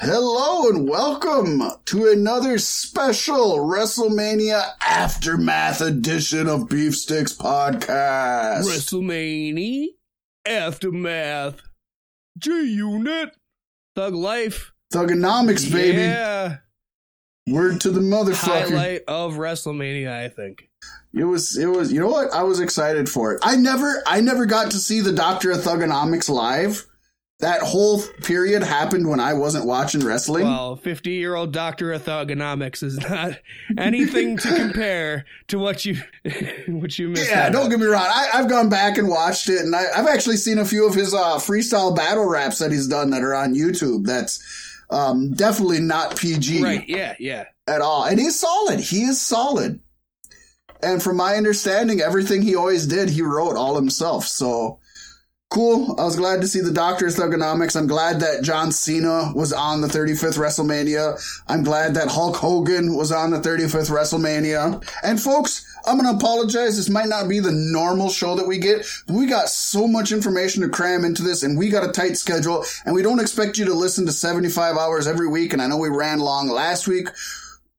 Hello and welcome to another special WrestleMania Aftermath edition of Beef Sticks Podcast. WrestleMania Aftermath G Unit Thug Life. Thugonomics, baby. Yeah. Word to the motherfucker. Highlight of WrestleMania, I think. It was, it was, you know what? I was excited for it. I never, I never got to see the Doctor of Thugonomics live. That whole period happened when I wasn't watching wrestling. Well, 50 year old Doctor of Thugonomics is not anything to compare to what you what you missed. Yeah, don't on. get me wrong. I, I've gone back and watched it, and I, I've actually seen a few of his uh, freestyle battle raps that he's done that are on YouTube. That's um, definitely not PG Right, yeah, yeah. at all. And he's solid. He is solid. And from my understanding, everything he always did, he wrote all himself. So cool. I was glad to see the Doctor's Thugonomics. I'm glad that John Cena was on the 35th WrestleMania. I'm glad that Hulk Hogan was on the 35th WrestleMania. And folks, I'm going to apologize. This might not be the normal show that we get, we got so much information to cram into this and we got a tight schedule and we don't expect you to listen to 75 hours every week. And I know we ran long last week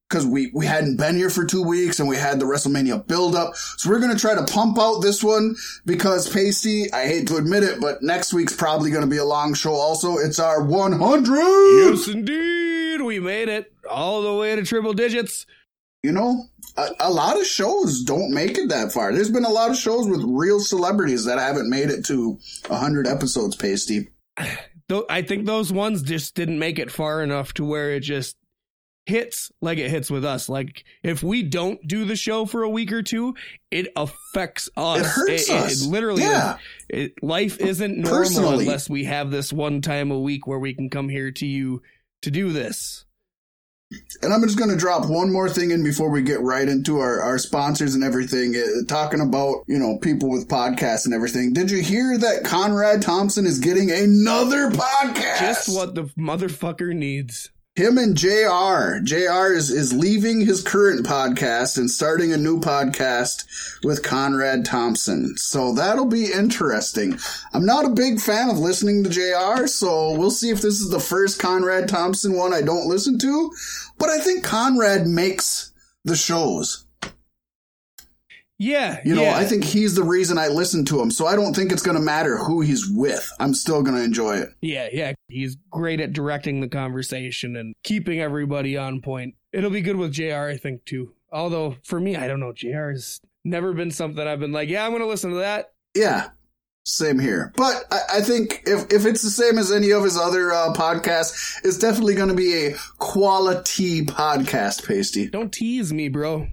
because we, we hadn't been here for two weeks and we had the WrestleMania build up. So we're going to try to pump out this one because Pasty, I hate to admit it, but next week's probably going to be a long show also. It's our 100. Yes, indeed. We made it all the way to triple digits. You know, a, a lot of shows don't make it that far. There's been a lot of shows with real celebrities that haven't made it to 100 episodes, Pasty. Though I think those ones just didn't make it far enough to where it just hits like it hits with us. Like if we don't do the show for a week or two, it affects us. It hurts us. literally, Yeah. it, life isn't normal Personally. unless we have this one time a week where we can come here to you to do this. And I'm just going to drop one more thing in before we get right into our, our sponsors and everything. Uh, talking about, you know, people with podcasts and everything. Did you hear that Conrad Thompson is getting another podcast? Just what the motherfucker needs. Him and JR. JR is, is leaving his current podcast and starting a new podcast with Conrad Thompson. So that'll be interesting. I'm not a big fan of listening to JR, so we'll see if this is the first Conrad Thompson one I don't listen to. But I think Conrad makes the shows. Yeah, You know, yeah. I think he's the reason I listen to him. So I don't think it's going to matter who he's with. I'm still going to enjoy it. Yeah, yeah. He's great at directing the conversation and keeping everybody on point. It'll be good with JR, I think, too. Although, for me, I don't know. JR has never been something I've been like, yeah, I'm going to listen to that. Yeah, same here. But I, I think if, if it's the same as any of his other uh, podcasts, it's definitely going to be a quality podcast, Pasty. Don't tease me, bro.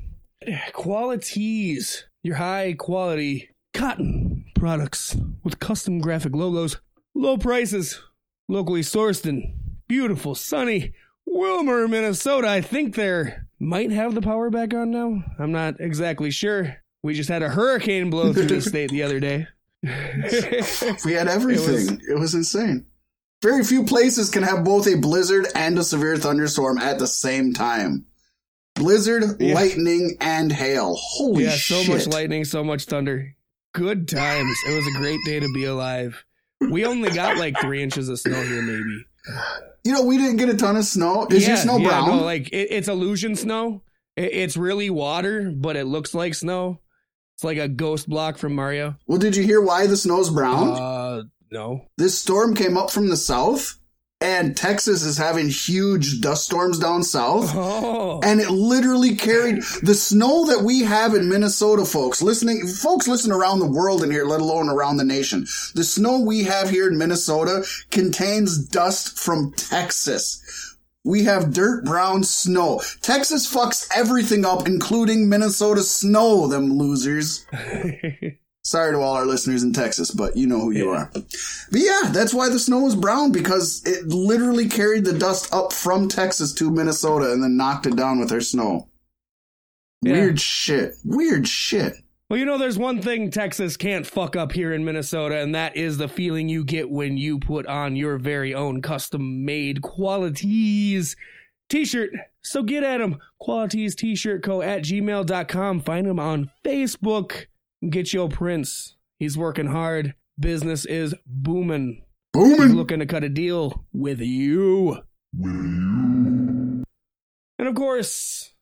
QualiTee's. Your high quality cotton products with custom graphic logos, low prices, locally sourced in beautiful, sunny Willmar, Minnesota. I think they're might have the power back on now. I'm not exactly sure. We just had a hurricane blow through the state the other day. We had everything. It was, insane. Very few places can have both a blizzard and a severe thunderstorm at the same time. Blizzard, Yeah. lightning, and hail. Holy shit. yeah, shit. so much lightning, so much thunder. Good times. It was a great day to be alive. We only got like three inches of snow here, maybe. You know, we didn't get a ton of snow. Is your snow brown? No, like it, it's illusion snow. It, it's really water, but it looks like snow. It's like a ghost block from Mario. well, did you hear why the snow's brown? Uh, no. this storm came up from the south, and Texas is having huge dust storms down south. Oh, And it literally carried the snow that we have in Minnesota, folks. Listening, folks listen around the world in here, let alone around the nation. The snow we have here in Minnesota contains dust from Texas. We have dirt brown snow. Texas fucks everything up, including Minnesota snow, them losers. Sorry to all our listeners in Texas, but you know who you Yeah. are. But yeah, that's why the snow was brown because it literally carried the dust up from Texas to Minnesota and then knocked it down with their snow. Yeah. Weird shit. Weird shit. well, you know, there's one thing Texas can't fuck up here in Minnesota, and that is the feeling you get when you put on your very own custom made QualiTee's t-shirt. So get at them. QualiTees T-shirt co at gmail.com. Find them on Facebook. Get your prince. He's working hard. Business is booming. He's Booming. looking to cut a deal with you. with you. And of course,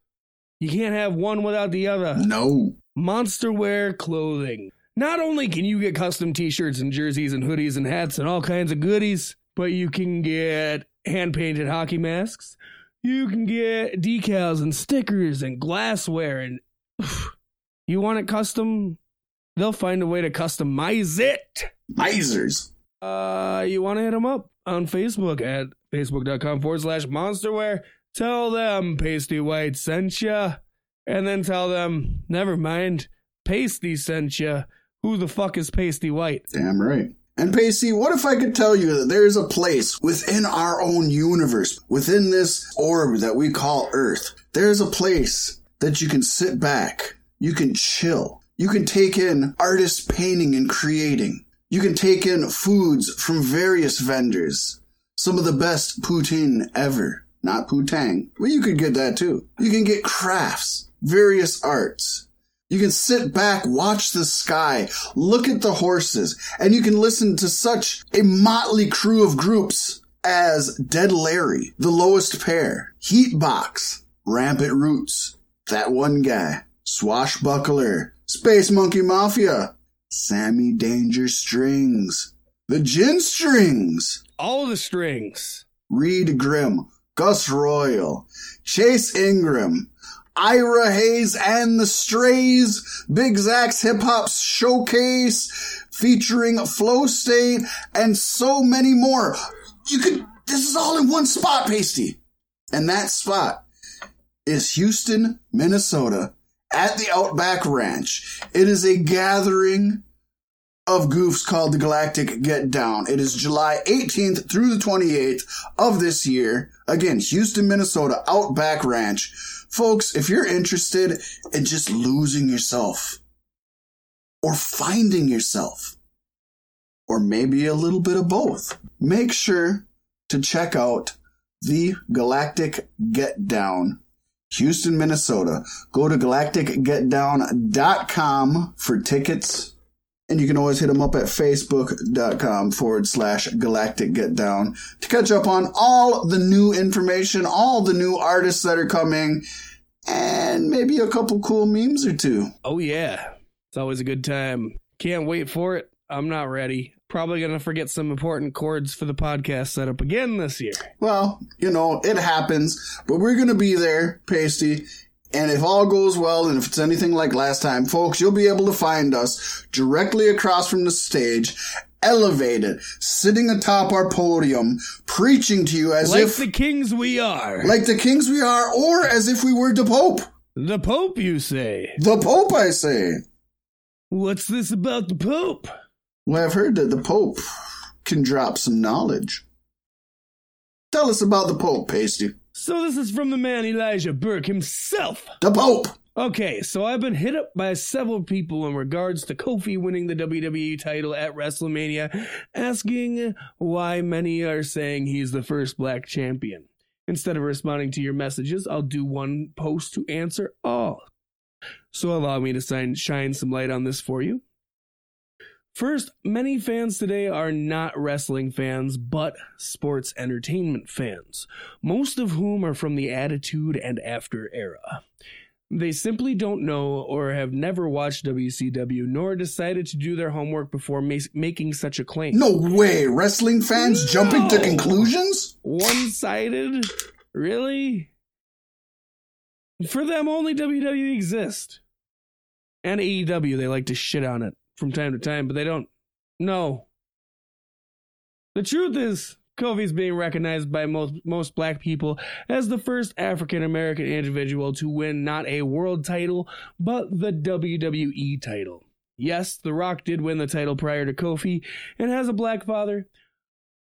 you can't have one without the other. No. Monster Wear Clothing. Not only can you get custom t shirts and jerseys and hoodies and hats and all kinds of goodies, but you can get hand painted hockey masks. You can get decals and stickers and glassware. And you want it custom? They'll find a way to customize it. Misers. Uh, you want to hit them up on Facebook at facebook.com forward slash monsterwear. Tell them Pasty White sent you, and then tell them, never mind, Pasty sent you. Who the fuck is Pasty White? Damn right. And Pasty, what if I could tell you that there's a place within our own universe, within this orb that we call Earth, there's a place that you can sit back, you can chill, you can take in artists painting and creating, you can take in foods from various vendors, some of the best poutine ever. Not poutang, Well, you could get that too. You can get crafts, various arts, you can sit back, watch the sky, look at the horses, and you can listen to such a motley crew of groups as Dead Larry, The Lowest Pair, Heatbox, Rampant Roots, That One Guy, Swashbuckler, Space Monkey Mafia, Sammy Danger Strings, The Gin Strings, All the strings. Reed Grimm, Gus Royal, Chase Ingram, Ira Hayes and the Strays, Big Zach's Hip Hop Showcase, featuring Flow State, and so many more. You could, this is all in one spot, Pasty. And that spot is Houston, Minnesota, at the Outback Ranch. It is a gathering of goofs called the Galactic Get Down. It is July 18th through the 28th of this year. Again, Houston, Minnesota, Outback Ranch. Folks, if you're interested in just losing yourself or finding yourself, or maybe a little bit of both, make sure to check out the Galactic Get Down, Houston, Minnesota. Go to galacticgetdown.com for tickets. And you can always hit them up at facebook.com forward slash galactic get down to catch up on all the new information, all the new artists that are coming, and maybe a couple cool memes or two. Oh, yeah. It's always a good time. Can't wait for it. I'm not ready. Probably going to forget some important cords for the podcast setup again this year. Well, you know, it happens, but we're going to be there, Pasty. And if all goes well, and if it's anything like last time, folks, you'll be able to find us directly across from the stage, elevated, sitting atop our podium, preaching to you as like if, the kings we are. like the kings we are, or as if we were the Pope. the Pope, you say? The Pope, I say. What's this about the Pope? Well, I've heard that the Pope can drop some knowledge. Tell us about the Pope, Pasty. So this is from the man Elijah Burke himself. The Pope! Okay, so I've been hit up by several people in regards to Kofi winning the WWE title at WrestleMania, asking why many are saying he's the first black champion. Instead of responding to your messages, I'll do one post to answer all. So allow me to sign, shine some light on this for you. First, many fans today are not wrestling fans, but sports entertainment fans, most of whom are from the Attitude and After era. They simply don't know or have never watched WCW nor decided to do their homework before ma- making such a claim. No way! Wrestling fans jumping to conclusions? One sided? Really? For them, only WWE exists. And AEW, they like to shit on it from time to time, but they don't. know. The truth is, Kofi's being recognized by most, most black people as the first African American individual to win not a world title, but the WWE title. Yes, The Rock did win the title prior to Kofi and has a black father,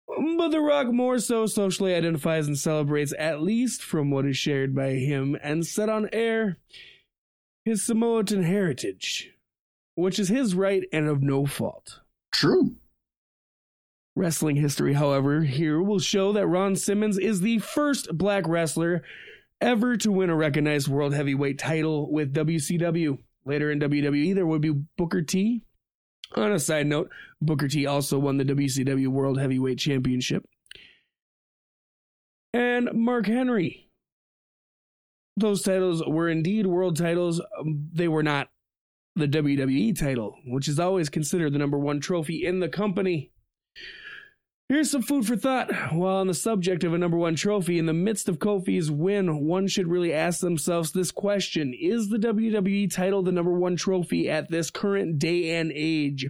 but The Rock more so socially identifies and celebrates, at least from what is shared by him and set on air, his Samoan heritage, which is his right and of no fault. True. Wrestling history, however, here will show that Ron Simmons is the first black wrestler ever to win a recognized world heavyweight title with WCW. Later in WWE, there would be Booker T. On a side note, Booker T also won the WCW World Heavyweight Championship. and Mark Henry. Those titles were indeed world titles. They were not the WWE title, which is always considered the number one trophy in the company. Here's some food for thought. While on the subject of a number one trophy, in the midst of Kofi's win, one should really ask themselves this question Is the WWE title the number one trophy at this current day and age?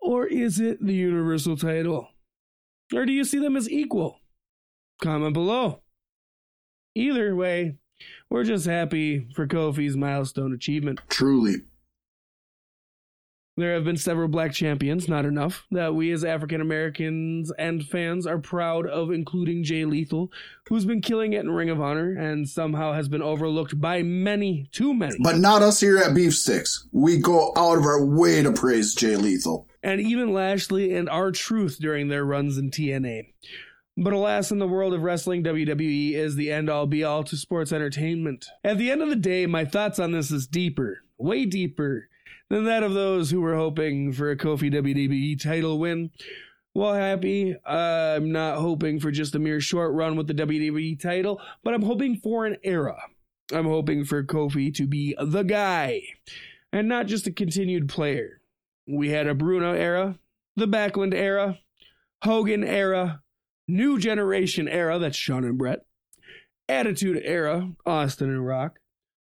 Or is it the Universal title? Or do you see them as equal? Comment below. Either way, we're just happy for Kofi's milestone achievement. Truly. There have been several black champions, not enough, that we as African Americans and fans are proud of, including Jay Lethal, who's been killing it in Ring of Honor and somehow has been overlooked by many, too many. But not us here at Beef Sticks. We go out of our way to praise Jay Lethal. and even Lashley and R Truth during their runs in TNA. But alas, in the world of wrestling, WWE is the end all be all to sports entertainment. At the end of the day, my thoughts on this is deeper, way deeper, than that of those who were hoping for a Kofi WWE title win. Well, happy, I'm not hoping for just a mere short run with the WWE title, but I'm hoping for an era. I'm hoping for Kofi to be the guy, and not just a continued player. We had a Bruno era, the Backlund era, Hogan era, New Generation era, that's Shawn and Bret, Attitude era, Austin and Rock,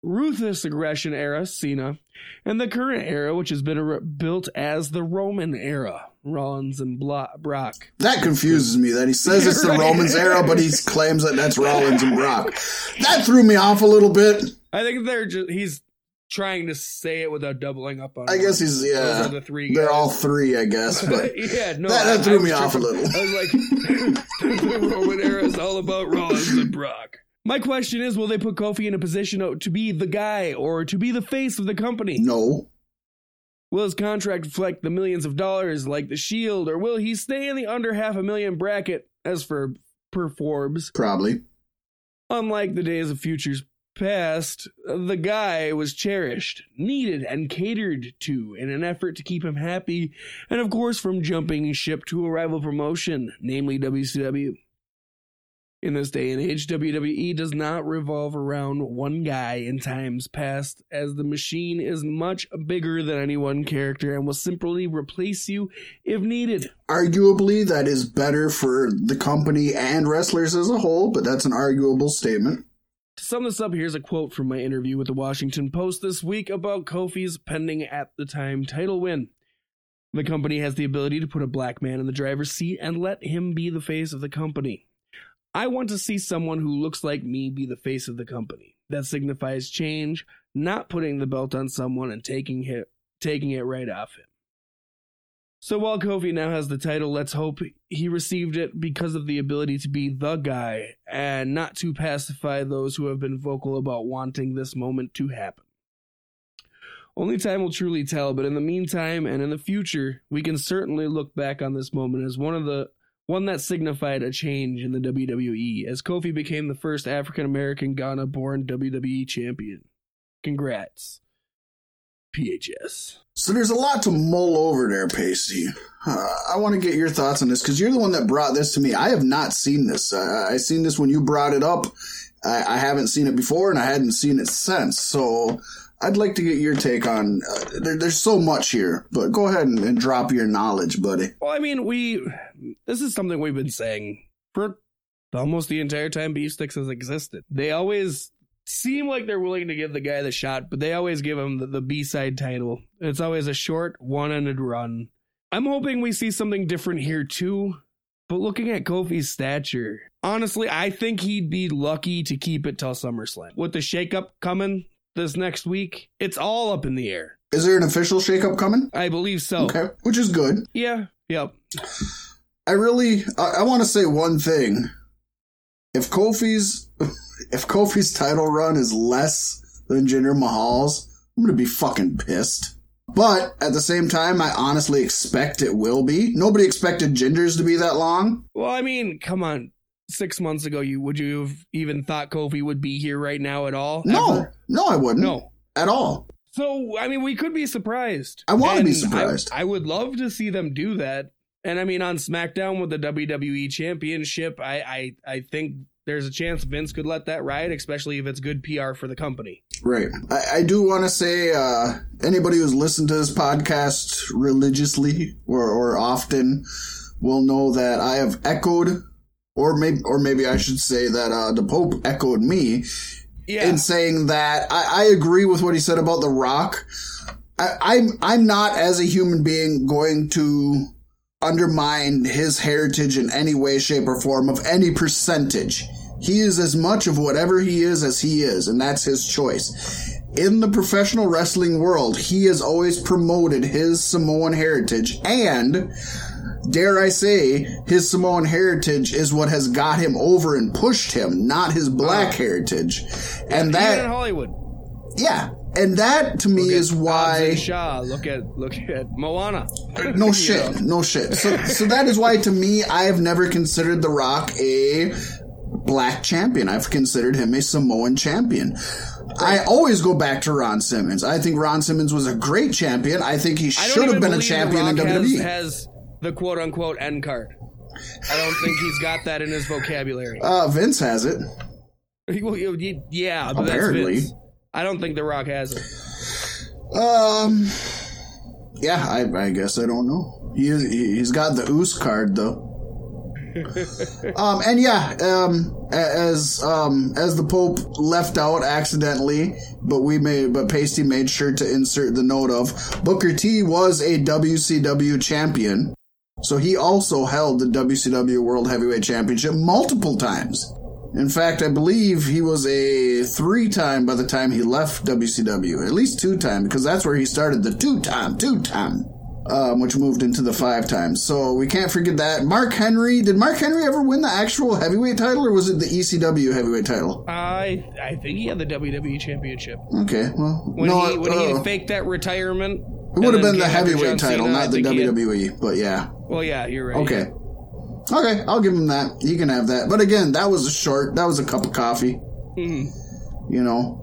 Ruthless Aggression era, Cena, and the current era, which has been re- built as the Roman era, Rollins and Blo- Brock. That confuses me that he says it's the Right. Romans era, but he claims that that's Rollins and Brock. That threw me off a little bit. I think they're just, he's trying to say it without doubling up on I guess he's, yeah. are the three They're all three, I guess, but yeah, no, that- that I- threw I me off a little. I was like, the Roman era is all about Rollins and Brock. My question is, will they put Kofi in a position to be the guy or to be the face of the company? no. Will his contract reflect the millions of dollars like the Shield, or will he stay in the under half a million bracket as for per Forbes? Probably. Unlike the days of futures past, the guy was cherished, needed, and catered to in an effort to keep him happy, and of course from jumping ship to a rival promotion, namely WCW. In this day and age, WWE does not revolve around one guy in times past, as the machine is much bigger than any one character and will simply replace you if needed. Arguably, that is better for the company and wrestlers as a whole, but that's an arguable statement. To sum this up, here's a quote from my interview with the Washington Post this week about Kofi's pending at the time title win. The company has the ability to put a black man in the driver's seat and let him be the face of the company. I want to see someone who looks like me be the face of the company. That signifies change, not putting the belt on someone and taking it, taking it right off him. So while Kofi now has the title, let's hope he received it because of the ability to be the guy and not to pacify those who have been vocal about wanting this moment to happen. Only time will truly tell, but in the meantime and in the future, we can certainly look back on this moment as one of the one that signified a change in the WWE as Kofi became the first African American Ghana born WWE champion. Congrats. PHS. So there's a lot to mull over there, Pasty. Uh, I want to get your thoughts on this because you're the one that brought this to me. I have not seen this. I seen this when you brought it up. I, I haven't seen it before, and I hadn't seen it since. So I'd like to get your take on. Uh, there, there's so much here, but go ahead and, and drop your knowledge, buddy. Well, I mean, we this is something we've been saying for almost the entire time Beef Sticks has existed. They always seem like they're willing to give the guy the shot, but they always give him the, the B side title. It's always a short, one ended run. I'm hoping we see something different here too. But looking at Kofi's stature, honestly, I think he'd be lucky to keep it till SummerSlam. With the shakeup coming this next week, it's all up in the air. Is there an official shakeup coming? I believe so. Okay, which is good. Yeah, yep. I really, I, I want to say one thing. If Kofi's, if Kofi's title run is less than Jinder Mahal's, I'm gonna be fucking pissed. But at the same time, I honestly expect it will be. Nobody expected Jinder's to be that long. Well, I mean, come on. Six months ago, you would you have even thought Kofi would be here right now at all? No, Ever? no, I wouldn't. no. at all. So I mean, we could be surprised. I wanna be surprised. I, I would love to see them do that. And I mean, on SmackDown with the WWE Championship, I I, I think there's a chance Vince could let that ride, especially if it's good PR for the company. Right. I, I do want to say, uh, anybody who's listened to this podcast religiously or, or often will know that I have echoed, or maybe, or maybe I should say that, uh, the Pope echoed me Yeah. in saying that I, I agree with what he said about The Rock. I, I'm I'm not as a human being going to undermine his heritage in any way, shape, or form of any percentage. He is as much of whatever he is as he is, and that's his choice. In the professional wrestling world, he has always promoted his Samoan heritage, and dare I say, his Samoan heritage is what has got him over and pushed him, not his black uh, heritage. And that in Hollywood. yeah, and that to me is why. Shaw. Look at look at Moana. No shit, no shit. So, so that is why to me, I have never considered The Rock a black champion. I've considered him a Samoan champion. I always go back to Ron Simmons. I think Ron Simmons was a great champion. I think he should have been a champion in WWE. Has, has the quote unquote end card. I don't think he's got that in his vocabulary. uh, Vince has it. Well, yeah, but Apparently. that's Vince. I don't think The Rock has it. Um, yeah, I, I guess I don't know. He he's got the Oos card though. um, and yeah, um, as um, as the Pope left out accidentally, but we made, but Pasty made sure to insert the note of Booker T was a WCW champion, so he also held the WCW World Heavyweight Championship multiple times. In fact, I believe he was a three time by the time he left WCW. At least two time, because that's where he started the two time, two time, um, which moved into the five times. So we can't forget that. Mark Henry, did Mark Henry ever win the actual heavyweight title, or was it the ECW heavyweight title? I I think he had the WWE Championship Okay, well, when no, he when uh, he faked that retirement. it would have been the heavyweight title, not the. WWE. But yeah, Well, yeah, you're right. okay. Okay, I'll give him that. He can have that. But again, that was a short. That was a cup of coffee. Mhm. You know.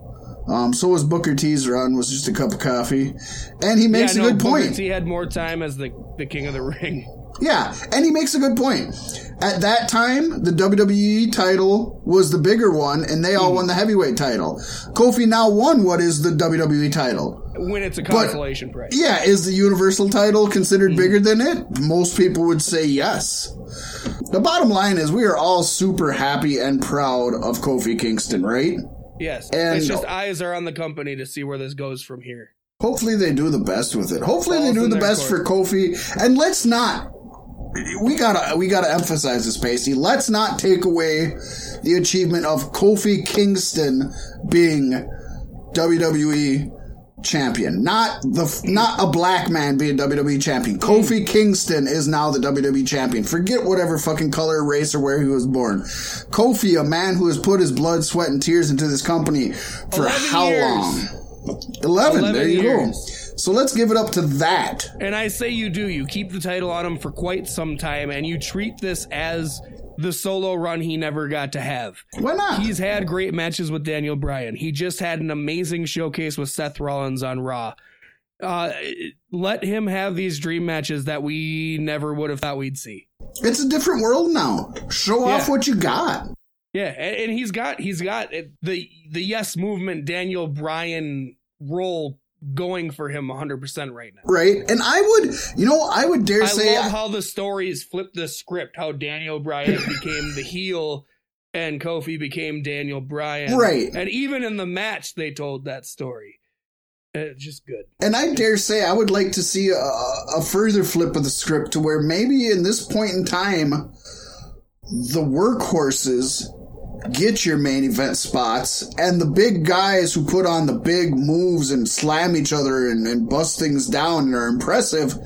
Um, so was Booker T's run was just a cup of coffee, and he makes yeah, a no, good Booker point. T had more time as the the king of the ring. Yeah, and he makes a good point. At that time, the WWE title was the bigger one, and they all hmm. won the heavyweight title. Kofi now won what is the WWE title. When it's a consolation prize. Yeah, is the Universal title considered hmm. bigger than it? Most people would say yes. The bottom line is we are all super happy and proud of Kofi Kingston, right? Yes. And- it's just eyes are on the company to see where this goes from here. Hopefully they do the best with it. Hopefully they do the best court. for Kofi. And let's not we gotta we gotta emphasize this, Pasty. Let's not take away the achievement of Kofi Kingston being WWE champion. Not the not a black man being WWE champion. Kofi Kingston is now the WWE champion. Forget whatever fucking color, race, or where he was born. Kofi, a man who has put his blood, sweat, and tears into this company for how years. long? 11, 11 there you go. So let's give it up to that. And I say you do. You keep the title on him for quite some time, and you treat this as the solo run he never got to have. Why not? He's had great matches with Daniel Bryan. He just had an amazing showcase with Seth Rollins on Raw. Uh, let him have these dream matches that we never would have thought we'd see. It's a different world now. Show off what you got. Yeah, and, and he's got he's got the the yes movement Daniel Bryan role going for him 100% right now. Right? And I would, you know, I would dare I say, love how the stories flip the script. How Daniel Bryan became the heel, and Kofi became Daniel Bryan. Right. And even in the match, they told that story. It's just good. and I dare say, I would like to see a, a further flip of the script to where maybe in this point in time, the workhorses get your main event spots, and the big guys who put on the big moves and slam each other and, and bust things down and are impressive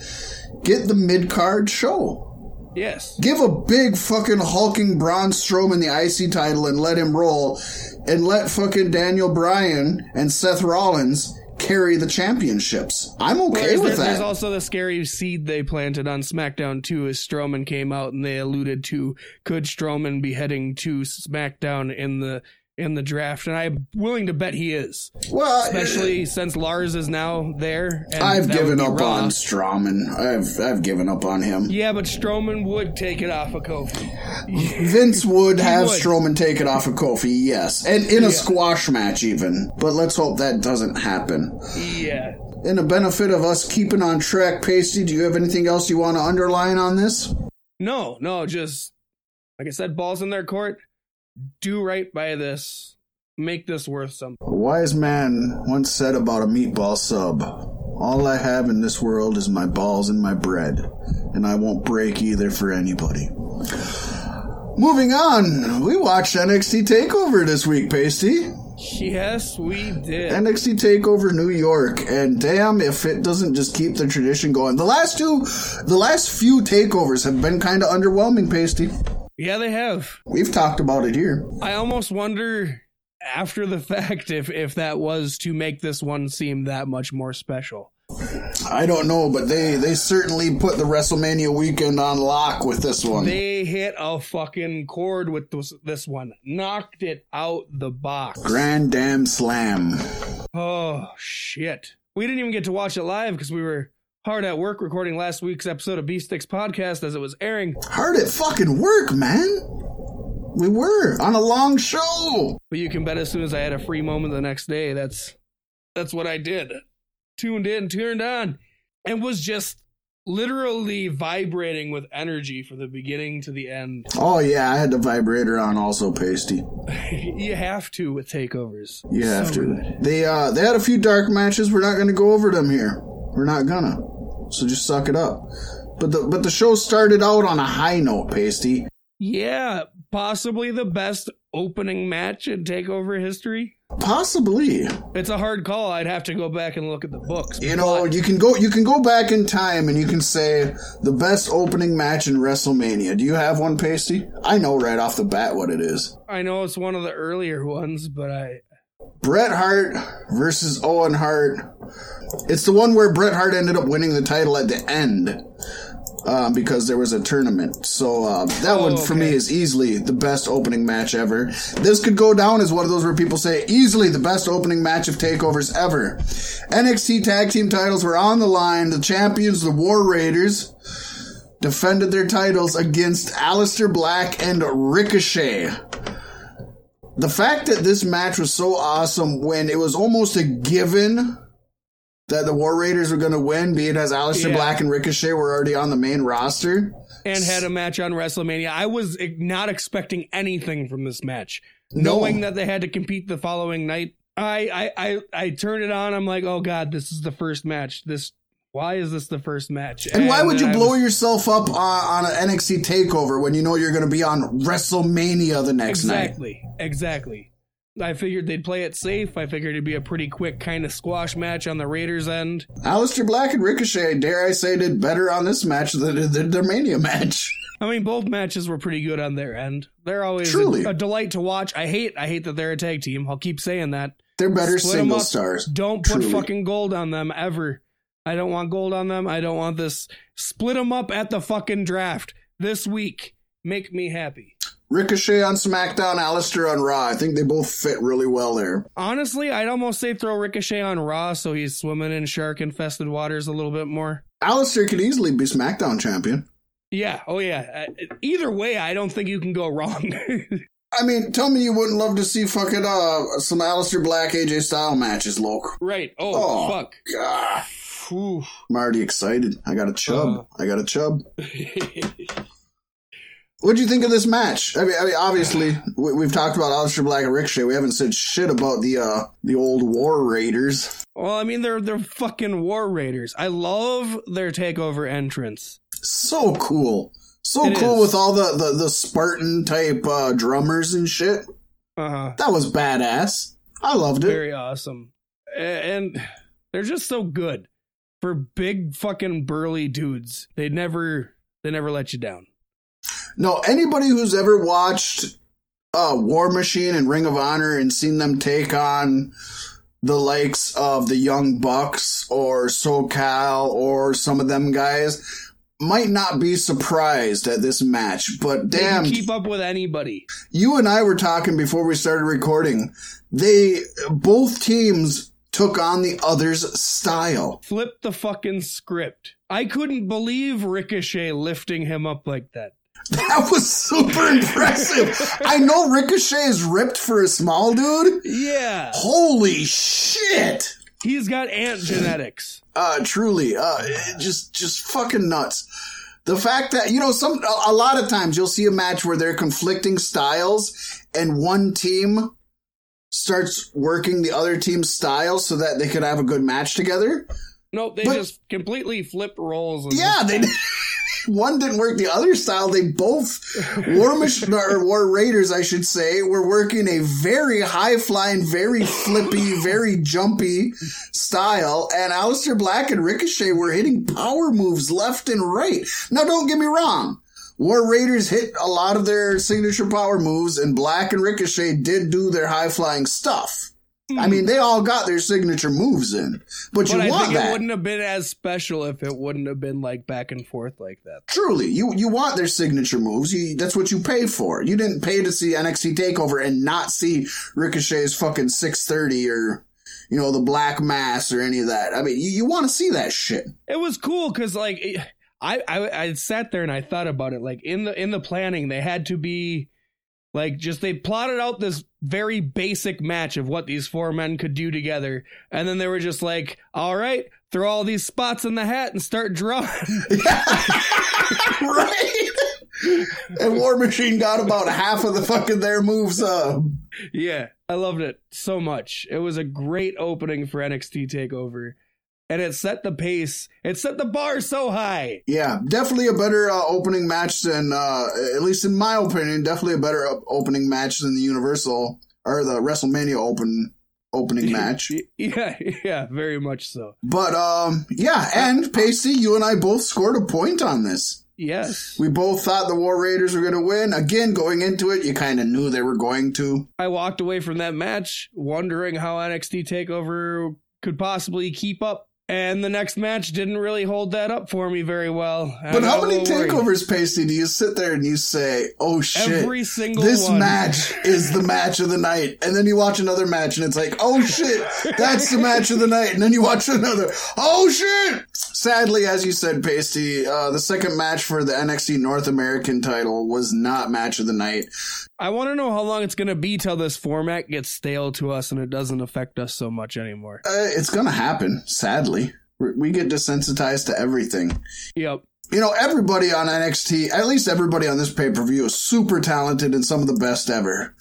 get the mid card show. Yes. Give a big fucking hulking Braun Strowman the IC title and let him roll, and let fucking Daniel Bryan and Seth Rollins carry the championships. I'm okay with there's that. There's also the scary seed they planted on SmackDown too, as Strowman came out and they alluded to could Strowman be heading to SmackDown in the in the draft, and I'm willing to bet he is. Well, especially uh, since Lars is now there. I've given up Raw. on Strowman. I've I've given up on him. Yeah, but Strowman would take it off of Kofi. Vince would have would. Strowman take it off of Kofi, yes, and in a yeah. squash match even. But let's hope that doesn't happen. Yeah. In the benefit of us keeping on track, Pasty, do you have anything else you want to underline on this? No, no, just like I said, balls in their court do right by this. Make this worth something. A wise man once said about a meatball sub All I have in this world is my balls and my bread, and I won't break either for anybody. Moving on, we watched NXT TakeOver this week, Pasty. Yes, we did. NXT Takeover New York, and damn if it doesn't just keep the tradition going. The last two, the last few takeovers have been kind of underwhelming, Pasty. Yeah, they have. We've talked about it here. I almost wonder after the fact if if that was to make this one seem that much more special. I don't know, but they they certainly put the WrestleMania weekend on lock with this one. They hit a fucking chord with this, this one. Knocked it out the box. Grand damn slam. Oh shit. We didn't even get to watch it live because we were hard at work recording last week's episode of Beef Sticks podcast as it was airing. Hard at fucking work, man. We were on a long show. But you can bet as soon as I had a free moment the next day, that's that's what I did. Tuned in, turned on, and was just literally vibrating with energy from the beginning to the end. Oh yeah, I had the vibrator on also, pasty. you have to with takeovers. You have so to. Good. They uh they had a few dark matches. We're not going to go over them here. We're not gonna. So just suck it up. But the but the show started out on a high note, Pasty. Yeah, possibly the best opening match in Takeover history. Possibly. It's a hard call. I'd have to go back and look at the books. You know, you can go you can go back in time and you can say the best opening match in WrestleMania. Do you have one, Pasty? I know right off the bat what it is. I know it's one of the earlier ones, but I Bret Hart versus Owen Hart. It's the one where Bret Hart ended up winning the title at the end. Uh, because there was a tournament. So uh, that oh, one for okay. me is easily the best opening match ever. This could go down as one of those where people say easily the best opening match of takeovers ever. NXT tag team titles were on the line. The champions, the War Raiders, defended their titles against Aleister Black and Ricochet the fact that this match was so awesome when it was almost a given that the War Raiders were going to win, be it as Aleister yeah. Black and Ricochet were already on the main roster. And had a match on WrestleMania. I was not expecting anything from this match. No. Knowing that they had to compete the following night, I, I, I, I turned it on. I'm like, oh God, this is the first match. This why is this the first match? And, and why would you blow was, yourself up uh, on, on, an NXT takeover when you know you're going to be on WrestleMania the next exactly, night? Exactly. Exactly. I figured they'd play it safe. I figured it'd be a pretty quick kind of squash match on the Raiders' end. Aleister Black and Ricochet, dare I say, did better on this match than did their Mania match. I mean, both matches were pretty good on their end. They're always Truly. A, a delight to watch. I hate, I hate that they're a tag team. I'll keep saying that. They're better Split single stars. Don't put Truly. fucking gold on them ever. I don't want gold on them. I don't want this. Split them up at the fucking draft this week. Make me happy. Ricochet on SmackDown, Aleister on Raw. I think they both fit really well there. Honestly, I'd almost say throw Ricochet on Raw so he's swimming in shark infested waters a little bit more. Aleister could easily be SmackDown champion. Yeah. Oh, yeah. Uh, either way, I don't think you can go wrong. I mean, tell me you wouldn't love to see fucking uh some Aleister Black AJ style matches, Loke. Right. Oh, oh fuck. God. I'm already excited. I got a chub. Uh, I got a chub. What'd you think of this match? I mean, I mean, obviously we, have talked about Aleister Black and Ricochet. We haven't said shit about the uh the old War Raiders. Well, I mean, they're they're fucking War Raiders. I love their takeover entrance. So cool, so it cool is. with all the the, the Spartan type uh, drummers and shit. Uh huh. That was badass. I loved it. Very awesome, and they're just so good for big fucking burly dudes. They never they never let you down. No, anybody who's ever watched uh, War Machine and Ring of Honor and seen them take on the likes of the Young Bucks or SoCal or some of them guys, might not be surprised at this match, but damn, keep up with anybody. you and I were talking before we started recording. They both teams took on the other's style. Flip the fucking script. I couldn't believe Ricochet lifting him up like that. That was super impressive. I know Ricochet is ripped for a small dude. Yeah. Holy shit. He's got ant genetics. Uh, truly, uh, just, just fucking nuts. The fact that, you know, some, a, a lot of times you'll see a match where they're conflicting styles and one team starts working the other team's style so that they could have a good match together. Nope, they But- just completely flipped roles. Yeah, they one didn't work the other style. They both War Mach- or War Raiders, I should say, were working a very high flying, very flippy, very jumpy style, and Aleister Black and Ricochet were hitting power moves left and right. Now, don't get me wrong. War Raiders hit a lot of their signature power moves, and Black and Ricochet did do their high flying stuff. I mean, they all got their signature moves in, but, But you I want think that. it wouldn't have been as special if it wouldn't have been like back and forth like that. Truly, you you want their signature moves. You, that's what you pay for. You didn't pay to see NXT Takeover and not see Ricochet's fucking six thirty or you know the Black Mass or any of that. I mean, you, you want to see that shit. It was cool because like it- I, I I sat there and I thought about it. Like in the in the planning, they had to be like just they plotted out this very basic match of what these four men could do together, and then they were just like, "All right, throw all these spots in the hat and start drawing." right? and War Machine got about half of the fucking their moves. up. yeah, I loved it so much. It was a great opening for NXT Takeover, and it set the pace. It set the bar so high. yeah, definitely a better uh, opening match than, uh, at least in my opinion, definitely a better opening match than the Universal or the WrestleMania open opening match. Yeah, yeah, very much so. But um, yeah, and Pasty, you and I both scored a point on this. Yes. We both thought the War Raiders were going to win. Again, going into it, you kind of knew they were going to. I walked away from that match wondering how NXT TakeOver could possibly keep up. And the next match didn't really hold that up for me very well. I But how many takeovers, Pasty, do you sit there and you say, "Oh shit"? Every single this one. match is the match of the night. And then you watch another match and it's like, oh shit, that's the match of the night. And then you watch another, oh shit. Sadly, as you said, Pasty, uh, the second match for the NXT North American title was not match of the night. I want to know how long it's going to be till this format gets stale to us and it doesn't affect us so much anymore. Uh, it's gonna happen, sadly. We we get desensitized to everything. Yep. You know, everybody on NXT, at least everybody on this pay per view, is super talented and some of the best ever.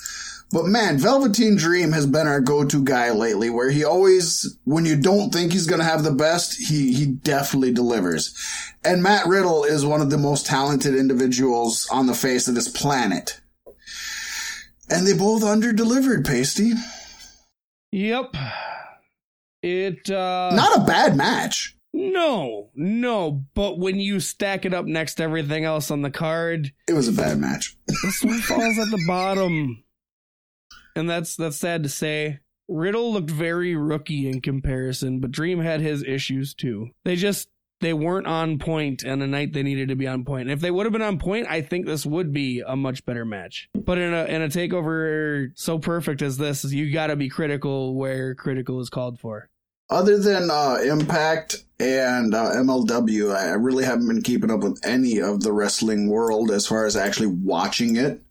But man, Velveteen Dream has been our go-to guy lately, where he always, when you don't think he's gonna have the best, he, he definitely delivers. And Matt Riddle is one of the most talented individuals on the face of this planet. And they both under-delivered, Pasty. Yep. It, uh. Not a bad match. No, no. But when you stack it up next to everything else on the card, It was a bad match. this one falls at the bottom. And that's that's sad to say. Riddle looked very rookie in comparison, but Dream had his issues too. They just they weren't on point and a night they needed to be on point. And if they would have been on point, I think this would be a much better match. But in a in a takeover so perfect as this, you gotta be critical where critical is called for. Other than uh, Impact and uh, MLW, I really haven't been keeping up with any of the wrestling world as far as actually watching it.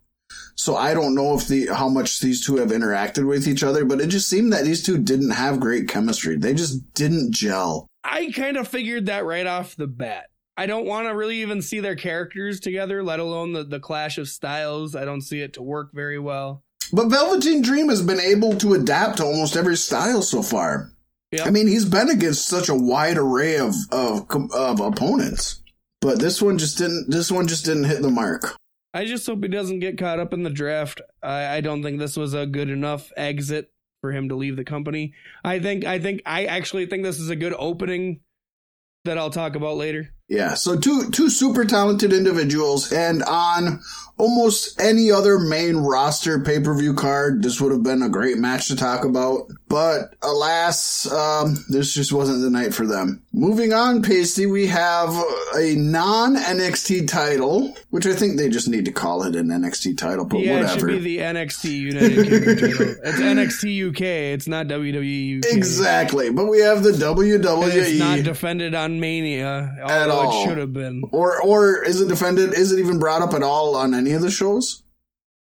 So I don't know if the how much these two have interacted with each other, but it just seemed that these two didn't have great chemistry. They just didn't gel. I kind of figured that right off the bat. I don't want to really even see their characters together, let alone the, the clash of styles. I don't see it to work very well. But Velveteen Dream has been able to adapt to almost every style so far. Yep. I mean, he's been against such a wide array of, of of opponents, but this one just didn't. This one just didn't hit the mark. I just hope he doesn't get caught up in the draft. I, I don't think this was a good enough exit for him to leave the company. I think I think I actually think this is a good opening that I'll talk about later. Yeah, so two two super talented individuals, and on almost any other main roster pay per view card, this would have been a great match to talk about. But alas, um, this just wasn't the night for them. Moving on, Pasty, we have a non NXT title, which I think they just need to call it an NXT title, but yeah, whatever. it should be the NXT United Kingdom title. It's NXT UK. It's not WWE UK. Exactly, but we have the And It's not WWE. defended on Mania, At all. it should have been. Or or is it defended? Is it even brought up at all on any of the shows?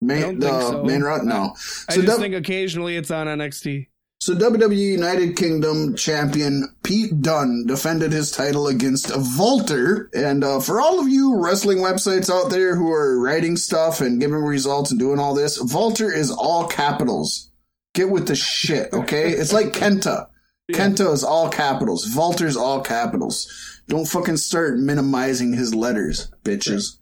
Main, don't the think so. main run? No. I So just W- think occasionally it's on NXT. So WWE United Kingdom champion Pete Dunne defended his title against WALTER. And uh, for all of you wrestling websites out there who are writing stuff and giving results and doing all this, WALTER is all capitals. Get with the shit, okay? it's like Kenta. Kenta is all capitals. WALTER's all capitals. Don't fucking start minimizing his letters, bitches.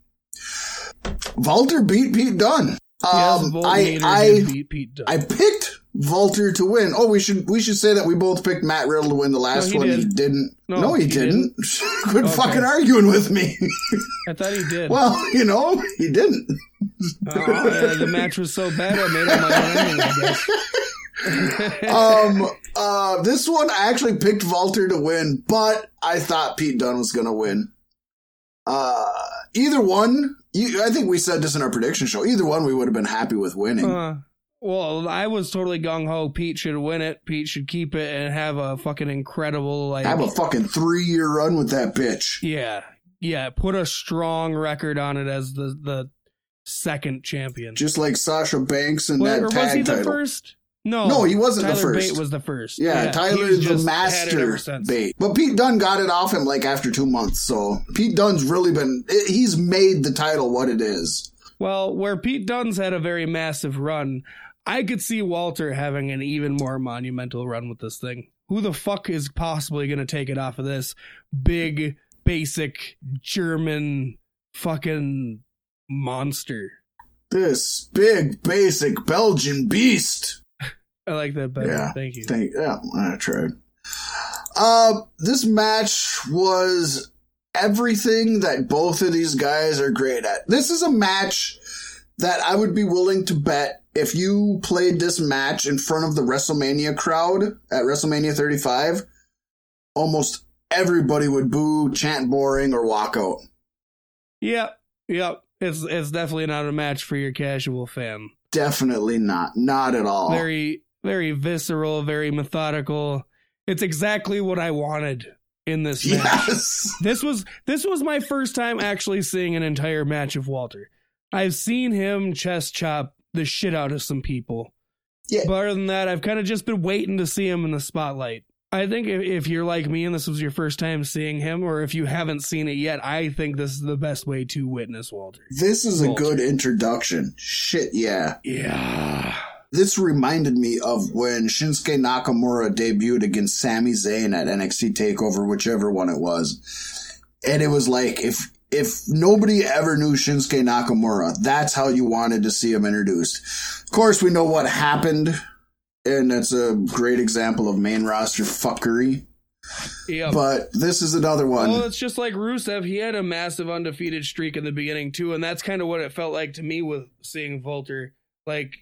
Walter beat Pete Dunne. Yes, Um, I, I, Pete. I picked Walter to win. Oh, we should we should say that we both picked Matt Riddle to win the last he one. He did. didn't. No, No, he, he didn't. Quit Okay. fucking arguing with me. I thought he did. well, you know, he didn't. Oh, yeah, the match was so bad I made up my own ending, I guess. Um, uh, this one I actually picked Walter to win, but I thought Pete Dunne was gonna win. Uh, either one. You, I think we said this in our prediction show. Either one, we would have been happy with winning. Uh, well, I was totally gung ho. Pete should win it. Pete should keep it and have a fucking incredible like. Have a fucking three year run with that bitch. yeah, yeah. Put a strong record on it as the the second champion. Just like Sasha Banks and Well, that or was he the title. first? No, No, he wasn't the first. Bate was the first. Yeah, Tyler he's the just had it ever master bait. But Pete Dunne got it off him like after two months. So Pete Dunne's really been, he's made the title what it is. Well, where Pete Dunne's had a very massive run, I could see Walter having an even more monumental run with this thing. Who the fuck is possibly going to take it off of this big, basic German fucking monster? This big, basic Belgian beast. I like that better. Yeah. Thank you. Thank, yeah, I tried. Uh, this match was everything that both of these guys are great at. This is a match that I would be willing to bet if you played this match in front of the WrestleMania crowd at WrestleMania 35, almost everybody would boo, chant boring, or walk out. Yep. Yep. It's it's definitely not a match for your casual fan. Definitely not. Not at all. Very very visceral, very methodical. It's exactly what I wanted in this match. yes. This was this was my first time actually seeing an entire match of Walter. I've seen him chest chop the shit out of some people. Yeah. But other than that, I've kind of just been waiting to see him in the spotlight. I think if, if you're like me and this was your first time seeing him, or if you haven't seen it yet, I think this is the best way to witness Walter. This is a good introduction. Shit, yeah. Yeah. This reminded me of when Shinsuke Nakamura debuted against Sami Zayn at NXT Takeover, whichever one it was. And it was like if if nobody ever knew Shinsuke Nakamura, that's how you wanted to see him introduced. Of course, we know what happened, and that's a great example of main roster fuckery. Yeah. But this is another one. Well, it's just like Rusev. He had a massive undefeated streak in the beginning too, and that's kind of what it felt like to me with seeing Walter. Like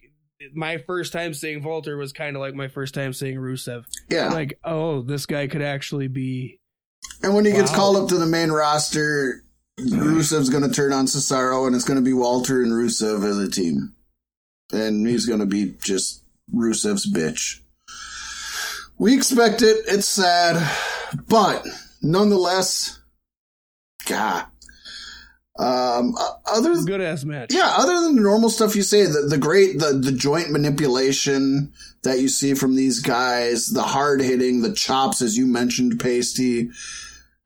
my first time seeing Walter was kind of like my first time seeing Rusev. yeah. Like, oh, this guy could actually be. And when he gets called up to the main roster, Rusev's going to turn on Cesaro, and it's going to be Walter and Rusev as a team. And he's going to be just Rusev's bitch. We expect it. It's sad. But nonetheless, God. Um, other Good ass match. yeah, other than the normal stuff you say, the, the great, the, the joint manipulation that you see from these guys, the hard hitting, the chops, as you mentioned, Pasty,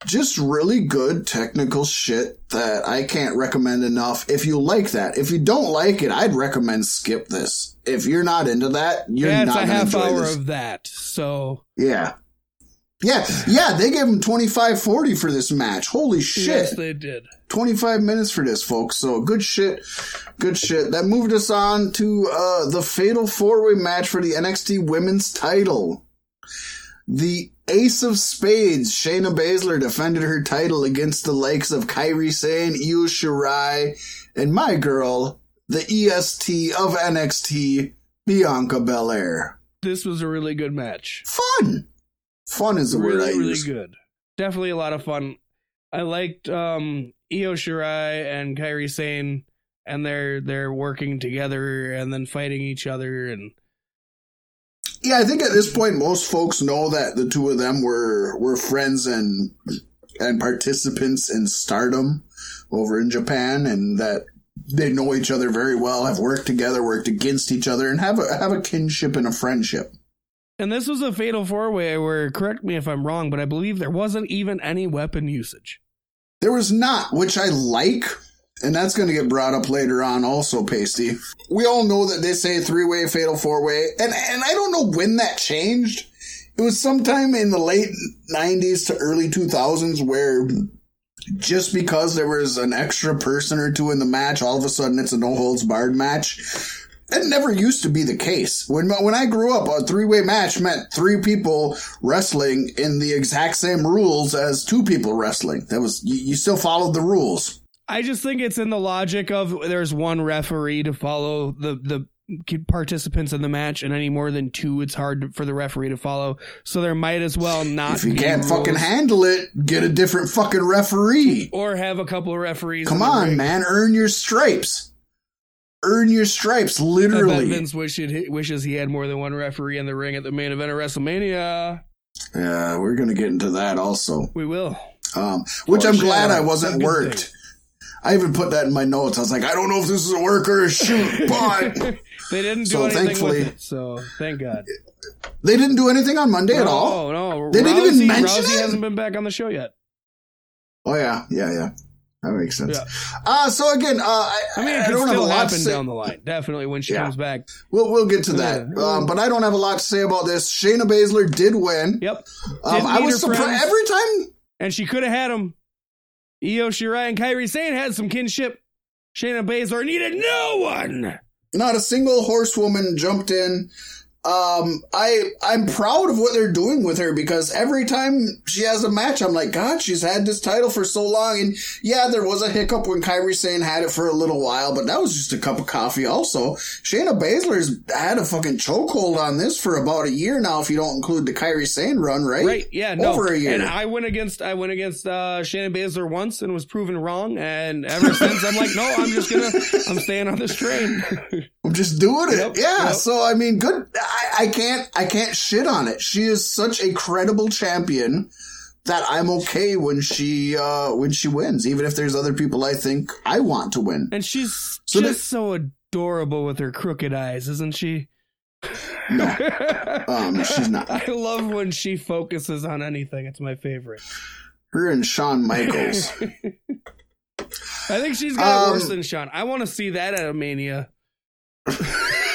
just really good technical shit that I can't recommend enough. If you like that, if you don't like it, I'd recommend skip this. If you're not into that, you're yeah, it's not a half hour this. of that. So yeah. Yeah, yeah, they gave him 25-40 for this match. Holy shit. yes, they did. 25 minutes for this, folks. So good shit. Good shit. That moved us on to uh, the fatal four way match for the NXT women's title. The Ace of Spades, Shayna Baszler defended her title against the likes of Kairi Sane, Io Shirai, and my girl, the EST of NXT, Bianca Belair. This was a really good match. Fun. Fun is the really, word I use. really use. good. Definitely a lot of fun. I liked um Io Shirai and Kairi Sane and they're they're working together and then fighting each other and Yeah, I think at this point most folks know that the two of them were were friends and and participants in Stardom over in Japan, and that they know each other very well, have worked together, worked against each other, and have a have a kinship and a friendship. And this was a fatal four way where correct me if I'm wrong, but I believe there wasn't even any weapon usage. There was not, which I like, and that's going to get brought up later on also, Pasty. We all know that they say three way, fatal four way, and, and I don't know when that changed. It was sometime in the late 90s to early 2000s where just because there was an extra person or two in the match, all of a sudden it's a no holds barred match. That never used to be the case. When when I grew up, a three way match meant three people wrestling in the exact same rules as two people wrestling. That was you, you still followed the rules. I just think it's in the logic of there's one referee to follow the the participants in the match, and any more than two, it's hard for the referee to follow. So there might as well not. If you can't rules. fucking handle it, get a different fucking referee. or have a couple of referees. Come on, ring. man, earn your stripes. Earn your stripes, literally. Vince wishes wishes he had more than one referee in the ring at the main event of WrestleMania. Yeah, we're gonna get into that also. We will. Um, which I'm glad I wasn't worked. thing. I even put that in my notes. I was like, I don't know if this is a work or a shoot, but They didn't do So anything thankfully- with it, so thank God. they didn't do anything on Monday at all. No, no. They didn't even mention Rousey it? hasn't been back on the show yet. Oh yeah, yeah, yeah. That makes sense. Yeah. Uh, so again, uh, I, I mean, it I could don't have a still happen down the line. Definitely when she Yeah. comes back. We'll we'll get to that. Yeah. Um, but I don't have a lot to say about this. Shayna Baszler did win. Yep. Um, I was surprised every time. And she could have had him. Io Shirai and Kairi Sane had some kinship. Shayna Baszler needed no one. Not a single horsewoman jumped in. Um, I I'm proud of what they're doing with her because every time she has a match, I'm like, God, she's had this title for so long. And yeah, there was a hiccup when Kairi Sane had it for a little while, but that was just a cup of coffee. Also, Shayna Baszler's had a fucking chokehold on this for about a year now, if you don't include the Kairi Sane run, right? Right? Yeah. No. Over a year. And I went against I went against uh, Shannon Baszler once and was proven wrong. And ever since, I'm like, no, I'm just gonna I'm staying on this train. I'm just doing it. Yep, yeah. yep. So I mean, good. I, I can't. I can't shit on it. She is such a credible champion that I'm okay when she uh when she wins, even if there's other people I think I want to win. and she's So just that- so adorable with her crooked eyes, isn't she? No, um, she's not. I love when she focuses on anything. It's my favorite. Her and Shawn Michaels. I think she's got Um, worse than Shawn. I want to see that at a Mania. A,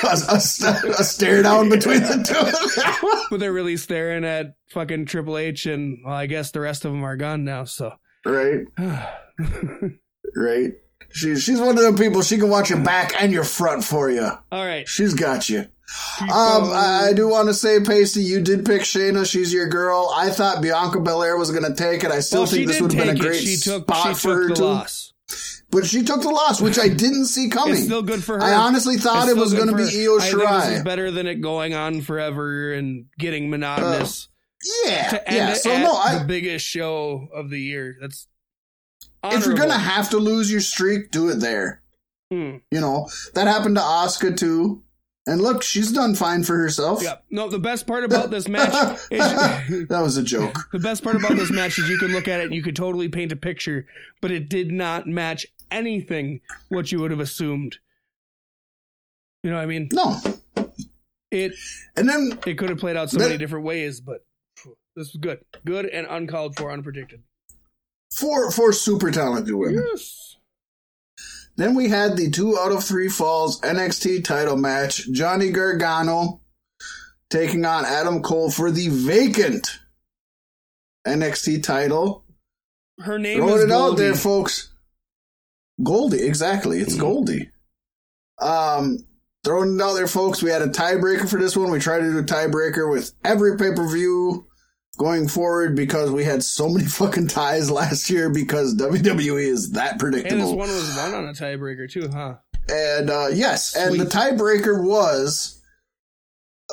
a a stare down between the two of them. But they're really staring at fucking Triple H, and well, I guess the rest of them are gone now. So, right, right. She's she's one of them people. She can watch your back and your front for you. all right. She's got you. Um, I, I do want to say, Pasty, you did pick Shayna. She's your girl. I thought Bianca Belair was going to take it. I still well, think this would have been a great. She took spot she for her took the to. loss. But she took the loss, which I didn't see coming. It's still good for her. I honestly thought it was going to be. Io I think this is Shirai. better than it going on forever and getting monotonous. Yeah, to end yeah. it So no, I, the biggest show of the year. That's if you're going to have to lose your streak, do it there. Hmm. You know that happened to Asuka too. And look, she's done fine for herself. Yep. No, the best part about this match is that was a joke. the best part about this match is you can look at it and you could totally paint a picture, but it did not match anything what you would have assumed. You know what I mean? No, It and then it could have played out so That- many different ways, but this was good. Good and uncalled for, unpredicted. four four super talented women. Yes. Then we had the two out of three falls NXT title match. Johnny Gargano taking on Adam Cole for the vacant NXT title. Her name Throwing is it out there, folks. Goldie, exactly. It's Goldie. Um, throwing it out there, folks. We had a tiebreaker for this one. We tried to do a tiebreaker with every pay per view going forward because we had so many fucking ties last year because WWE is that predictable. And this one was won on a tiebreaker too, huh? And uh, yes, and the tiebreaker was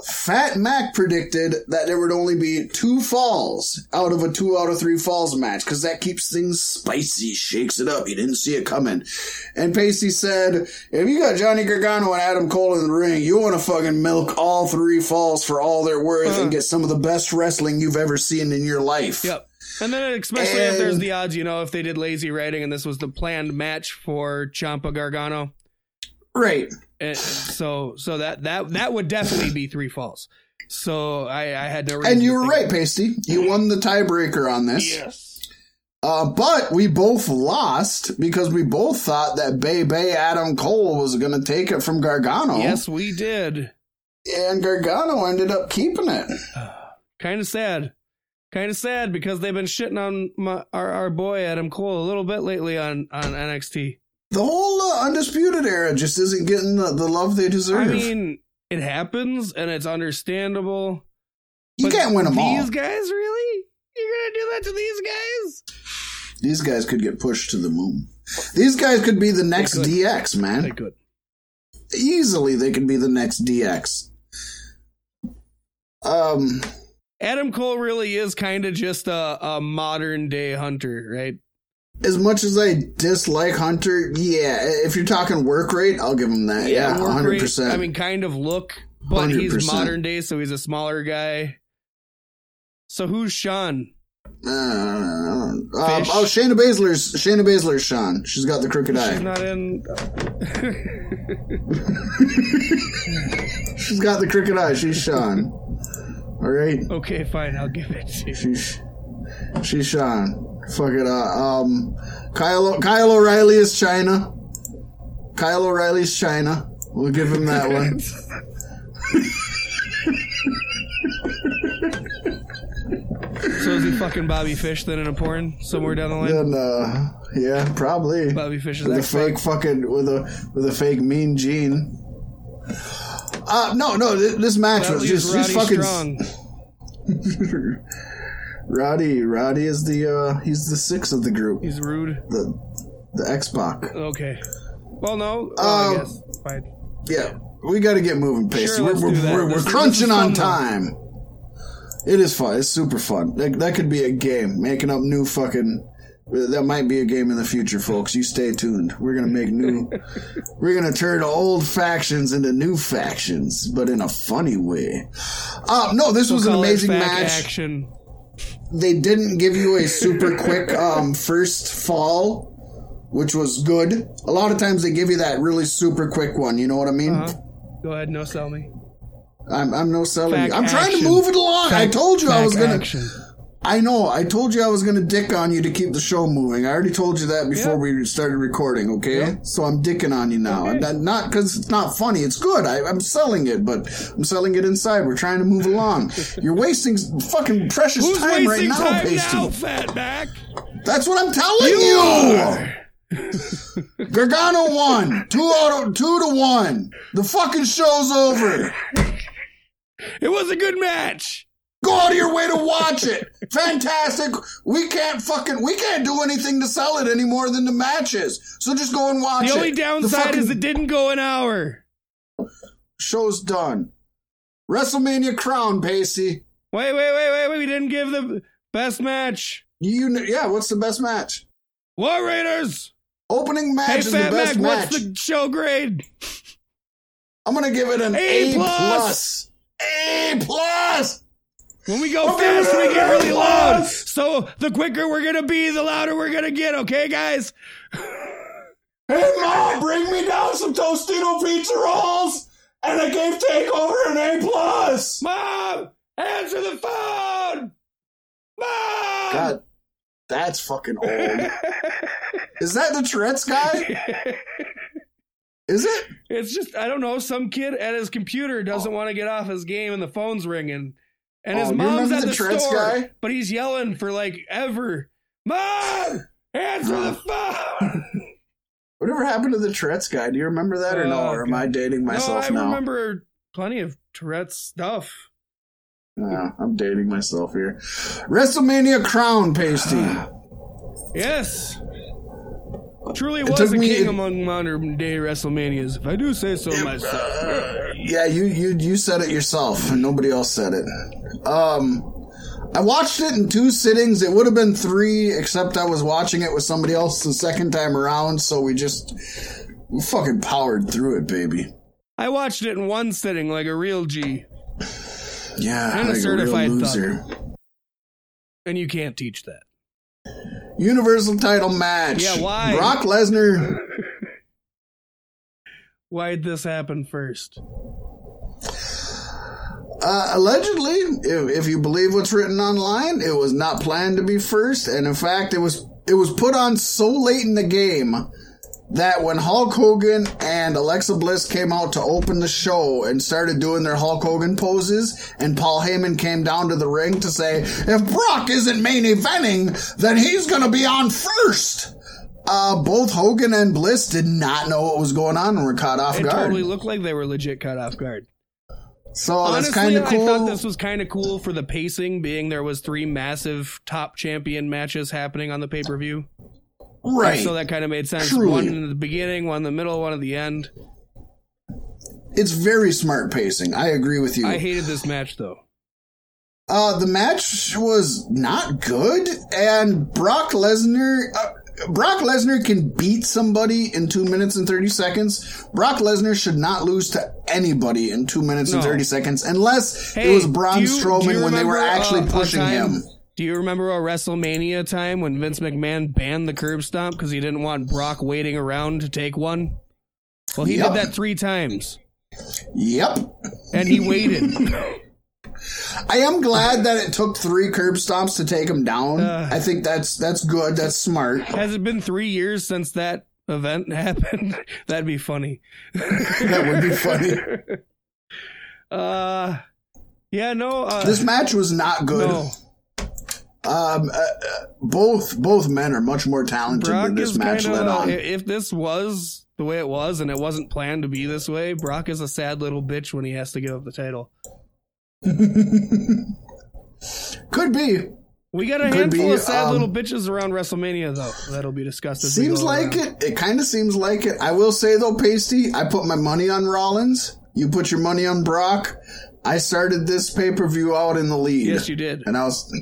Fat Mack predicted that there would only be two falls out of a two out of three falls match because that keeps things spicy, shakes it up. You didn't see it coming. And Pasty said, if you got Johnny Gargano and Adam Cole in the ring, you want to fucking milk all three falls for all they're worth Uh-huh. and get some of the best wrestling you've ever seen in your life. Yep. And then, especially if there's the odds, you know, if they did lazy writing and this was the planned match for Champa Gargano, Right. Eh, so so that that that would definitely be three falls. So I, I had no. And you were right, Pasty. You won the tiebreaker on this. Yes. Uh, but we both lost because we both thought that Bay Bay Adam Cole was going to take it from Gargano. Yes, we did. And Gargano ended up keeping it. Kind of sad. Kind of sad because they've been shitting on my, our our boy Adam Cole a little bit lately on on NXT. The whole uh, Undisputed era just isn't getting the, the love they deserve. I mean, it happens and it's understandable. you can't win them these all. guys, really? You're gonna do that to these guys? These guys could get pushed to the moon. These guys could be the next. DX, They man. could. Easily, they could be the next DX. Um, Adam Cole really is kind of just a, a modern day hunter, right? As much as I dislike Hunter, yeah, if you're talking work rate, I'll give him that. Yeah, work hundred rate, percent. I mean, kind of look, but he's 100%. modern day, so he's a smaller guy. So who's Shawn? Uh, um, oh, Shayna Baszler's Shayna Baszler's Shawn. She's got the crooked eye. She's not in. She's got the crooked eye. She's Shawn. All right, okay, fine, I'll give it to you. she's she's Shawn. Fuck it. Uh, um, Kyle Kyle O'Reilly is Chyna. Kyle O'Reilly's Chyna. We'll give him that one. So is he fucking Bobby Fish then in a porn somewhere down the line? then, uh, yeah, probably. Bobby Fish is with a fake fucking with a with a fake mean gene. Uh no no th- this match That was just just fucking Strong. Roddy Roddy is the uh he's the six of the group He's rude. the the X-Pac. Okay. Well, no. Well, I Um, guess. Fine. yeah we got to get moving Pasty Sure, we're we're, we're, we're crunching on time it is fun it's super fun that, that could be a game making up new fucking that might be a game in the future, folks. You stay tuned. We're gonna make new. we're gonna turn old factions into new factions, but in a funny way. Uh, no, this was an amazing match. Action. They didn't give you a super quick um, first fall, which was good. A lot of times they give you that really super quick one. You know what I mean? Uh-huh. Go ahead, no sell me. I'm, I'm no selling. Fact you. I'm trying to move it along. I told you I was gonna. action. I know. I told you I was going to dick on you to keep the show moving. I already told you that before Yeah. we started recording, okay? Yeah. So I'm dicking on you now. Okay. Not- Not because it's not funny. It's good. I, I'm selling it, but I'm selling it inside. We're trying to move along. You're wasting fucking precious Who's time right wasting now, time Pasty. now, fatback? That's what I'm telling you. Gargano won. Two out of, two to one. The fucking show's over. It was a good match. Go out of your way to watch it. Fantastic. We can't fucking we can't do anything to sell it any more than the matches. So just go and watch it. The it. only downside fucking is it didn't go an hour. show's done. WrestleMania crown, Pasty. Wait, wait, wait, wait, wait. We didn't give the best match. You yeah, what's the best match? War Raiders. Opening match Hey, is the Fat best Mack, match. what's the show grade? I'm gonna give it an A A, plus. A plus. When we go Okay, fast, we get really loud. So the quicker we're gonna be, the louder we're gonna get. Okay, guys. Hey mom, bring me down some Tostino pizza rolls, and I gave Takeover an A plus. Mom, answer the phone. Mom. God, that's fucking old. Is that the Tourette's guy? Is it? It's just I don't know. Some kid at his computer doesn't oh. want to get off his game, and the phone's ringing, and his Oh, mom's at the the, store, guy? but he's yelling for like ever. Mom, answer the phone. Whatever happened to the Tourette's guy? Do you remember that or no? Oh, Or am I dating no, myself I now? remember plenty of Tourette's stuff. Uh, I'm dating myself here. WrestleMania Crown Pasty. Yes. Truly It was took a me- king it- among modern day WrestleManias, if I do say so myself. Yeah, you you you said it yourself, and nobody else said it. Um, I watched it in two sittings. It would have been three, except I was watching it with somebody else the second time around. So we just we fucking powered through it, baby. I watched it in one sitting like a real G, Yeah, And a like certified real thug. loser. and you can't teach that. Universal title match. Yeah, why? Brock Lesnar. Why'd this happen first? Uh, allegedly, if, if you believe what's written online, it was not planned to be first, and in fact, it was it was put on so late in the game that when Hulk Hogan and Alexa Bliss came out to open the show and started doing their Hulk Hogan poses, and Paul Heyman came down to the ring to say, "If Brock isn't main eventing, then he's gonna be on first. Uh, both Hogan and Bliss did not know what was going on and were caught off It guard. totally looked like they were legit caught off guard. so that's Honestly, kind of cool. I thought this was kind of cool for the pacing, being there was three massive top champion matches happening on the pay per view. Right. So that kind of made sense. Truly. One in the beginning, one in the middle, one at the end. It's very smart pacing. I agree with you. I hated this match though. uh, the match was not good, and Brock Lesnar. Uh, Brock Lesnar can beat somebody in two minutes and thirty seconds. Brock Lesnar should not lose to anybody in two minutes and thirty seconds, unless Hey, it was Braun you- Strowman when they were actually uh, pushing him. Do you remember a WrestleMania time when Vince McMahon banned the curb stomp because he didn't want Brock waiting around to take one? Well, he Yep. did that three times, Yep. and he waited. I am glad that it took three curb stomps to take him down. Uh. I think that's that's good. That's smart. Has it been three years since that event happened? That'd be funny. that would be funny. Uh, yeah, no. Uh, This match was not good. no. Um, uh, uh, both both men are much more talented Brock than this match kind led on. If this was the way it was and it wasn't planned to be this way, Brock is a sad little bitch when he has to give up the title. Could be. We got a Could handful be, of sad um, little bitches around WrestleMania, though. That'll be discussed. Seems like around. it. It kind of seems like it. I will say though, Pasty, I put my money on Rollins. You put your money on Brock. I started this pay per view out in the lead. Yes, you did. And I was,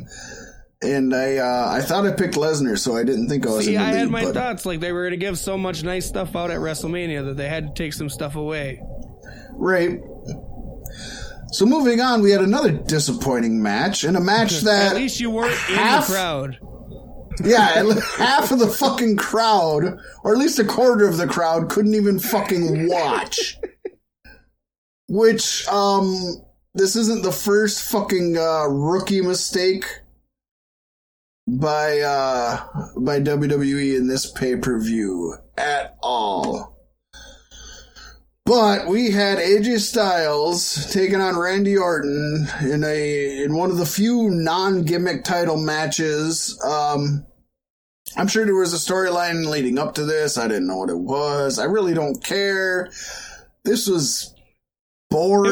and I uh, I thought I picked Lesnar, so I didn't think I was See, I lead. had my but- thoughts. Like they were going to give so much nice stuff out at WrestleMania that they had to take some stuff away. Right. So moving on, we had another disappointing match, and a match that At least you weren't half- in the crowd. Yeah, half of the fucking crowd, or at least a quarter of the crowd, couldn't even fucking watch. Which, um, this isn't the first fucking uh, rookie mistake by uh, by WWE in this pay per view at all. But we had AJ Styles taking on Randy Orton in a in one of the few non gimmick title matches. Um, I'm sure there was a storyline leading up to this. I didn't know what it was. I really don't care. This was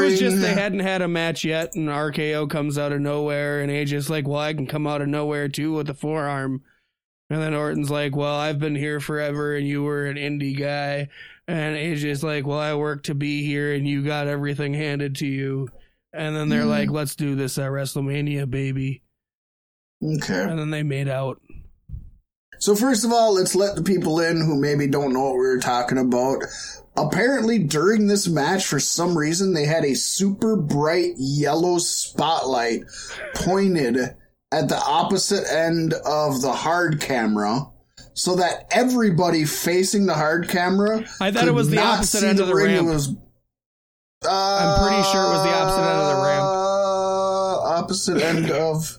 It was just they hadn't had a match yet, and RKO comes out of nowhere, and AJ's like, "Well, I can come out of nowhere too with the forearm." And then Orton's like, "Well, I've been here forever, and you were an indie guy." And AJ's like, "Well, I worked to be here, and you got everything handed to you." And then they're Mhm. like, "Let's do this at WrestleMania, baby." okay. And then they made out. So first of all, let's let the people in who maybe don't know what we were talking about. Apparently, during this match, for some reason, they had a super bright yellow spotlight pointed at the opposite end of the hard camera, so that everybody facing the hard camera. I thought it was the opposite end of the ring. ramp. Was, I'm pretty sure it was the opposite end of the ramp. uh, Opposite end of.